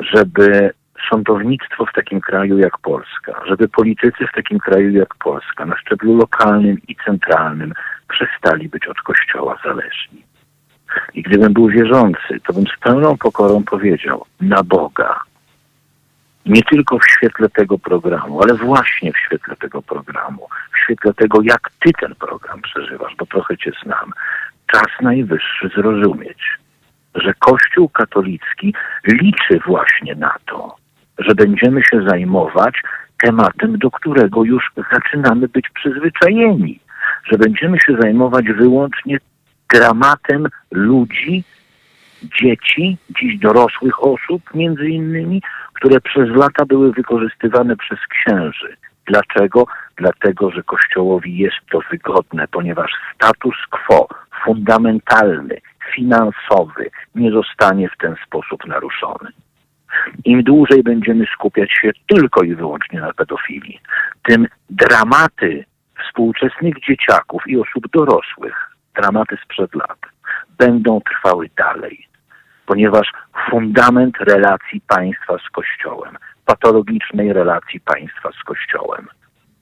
Żeby sądownictwo w takim kraju jak Polska, żeby politycy w takim kraju jak Polska na szczeblu lokalnym i centralnym przestali być od Kościoła zależni. I gdybym był wierzący, to bym z pełną pokorą powiedział na Boga. Nie tylko w świetle tego programu, ale właśnie w świetle tego programu, w świetle tego, jak ty ten program przeżywasz, bo trochę cię znam. Czas najwyższy zrozumieć, że Kościół katolicki liczy właśnie na to, że będziemy się zajmować tematem, do którego już zaczynamy być przyzwyczajeni, że będziemy się zajmować wyłącznie dramatem ludzi, dzieci, dziś dorosłych osób między innymi, które przez lata były wykorzystywane przez księży. Dlaczego? Dlatego, że Kościołowi jest to wygodne, ponieważ status quo fundamentalny, finansowy nie zostanie w ten sposób naruszony. Im dłużej będziemy skupiać się tylko i wyłącznie na pedofilii, tym dramaty współczesnych dzieciaków i osób dorosłych, dramaty sprzed lat, będą trwały dalej, ponieważ fundament relacji państwa z Kościołem, patologicznej relacji państwa z Kościołem,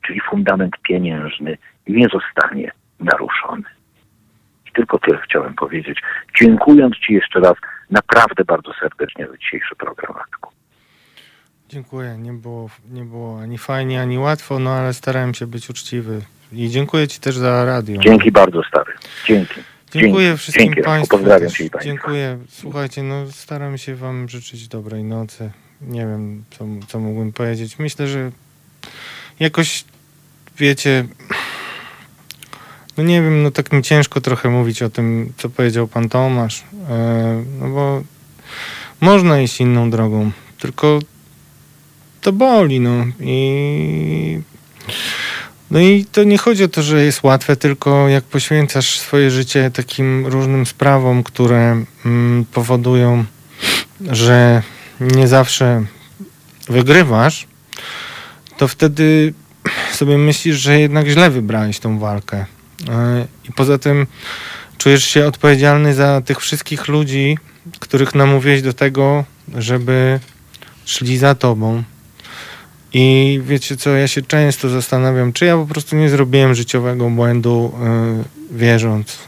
czyli fundament pieniężny, nie zostanie naruszony. I tylko tyle chciałem powiedzieć, dziękując Ci jeszcze raz naprawdę bardzo serdecznie za dzisiejszy program, Radku.
Dziękuję. Nie było, nie było ani fajnie, ani łatwo, no ale starałem się być uczciwy. I dziękuję Ci też za radio.
Dzięki bardzo, stary. Dzięki.
Dziękuję
Dzięki.
wszystkim
Dzięki.
Państwu.
Pozdrawiam
też.
Państwa.
Dziękuję. Słuchajcie, no staram się Wam życzyć dobrej nocy. Nie wiem, co, co mógłbym powiedzieć. Myślę, że jakoś, wiecie, no nie wiem, no tak mi ciężko trochę mówić o tym, co powiedział Pan Tomasz, e, no bo można iść inną drogą, tylko to boli, no i no i to nie chodzi o to, że jest łatwe, tylko jak poświęcasz swoje życie takim różnym sprawom, które mm, powodują, że nie zawsze wygrywasz, to wtedy sobie myślisz, że jednak źle wybrałeś tą walkę. Yy, I poza tym czujesz się odpowiedzialny za tych wszystkich ludzi, których namówiłeś do tego, żeby szli za tobą. I wiecie co, ja się często zastanawiam, czy ja po prostu nie zrobiłem życiowego błędu, yy, wierząc.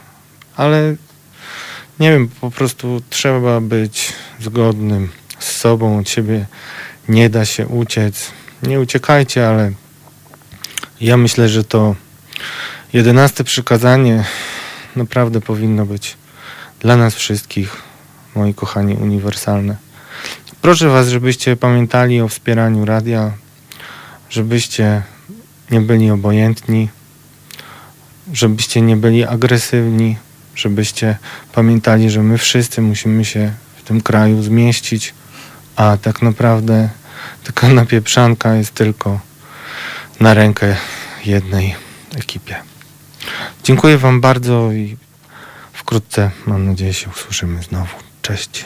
Ale nie wiem, po prostu trzeba być zgodnym z sobą, od siebie nie da się uciec. Nie uciekajcie, ale ja myślę, że to jedenaste przykazanie naprawdę powinno być dla nas wszystkich, moi kochani, uniwersalne. Proszę Was, żebyście pamiętali o wspieraniu radia, żebyście nie byli obojętni, żebyście nie byli agresywni, żebyście pamiętali, że my wszyscy musimy się w tym kraju zmieścić, a tak naprawdę taka napieprzanka jest tylko na rękę jednej ekipie. Dziękuję Wam bardzo i wkrótce, mam nadzieję, się usłyszymy znowu. Cześć.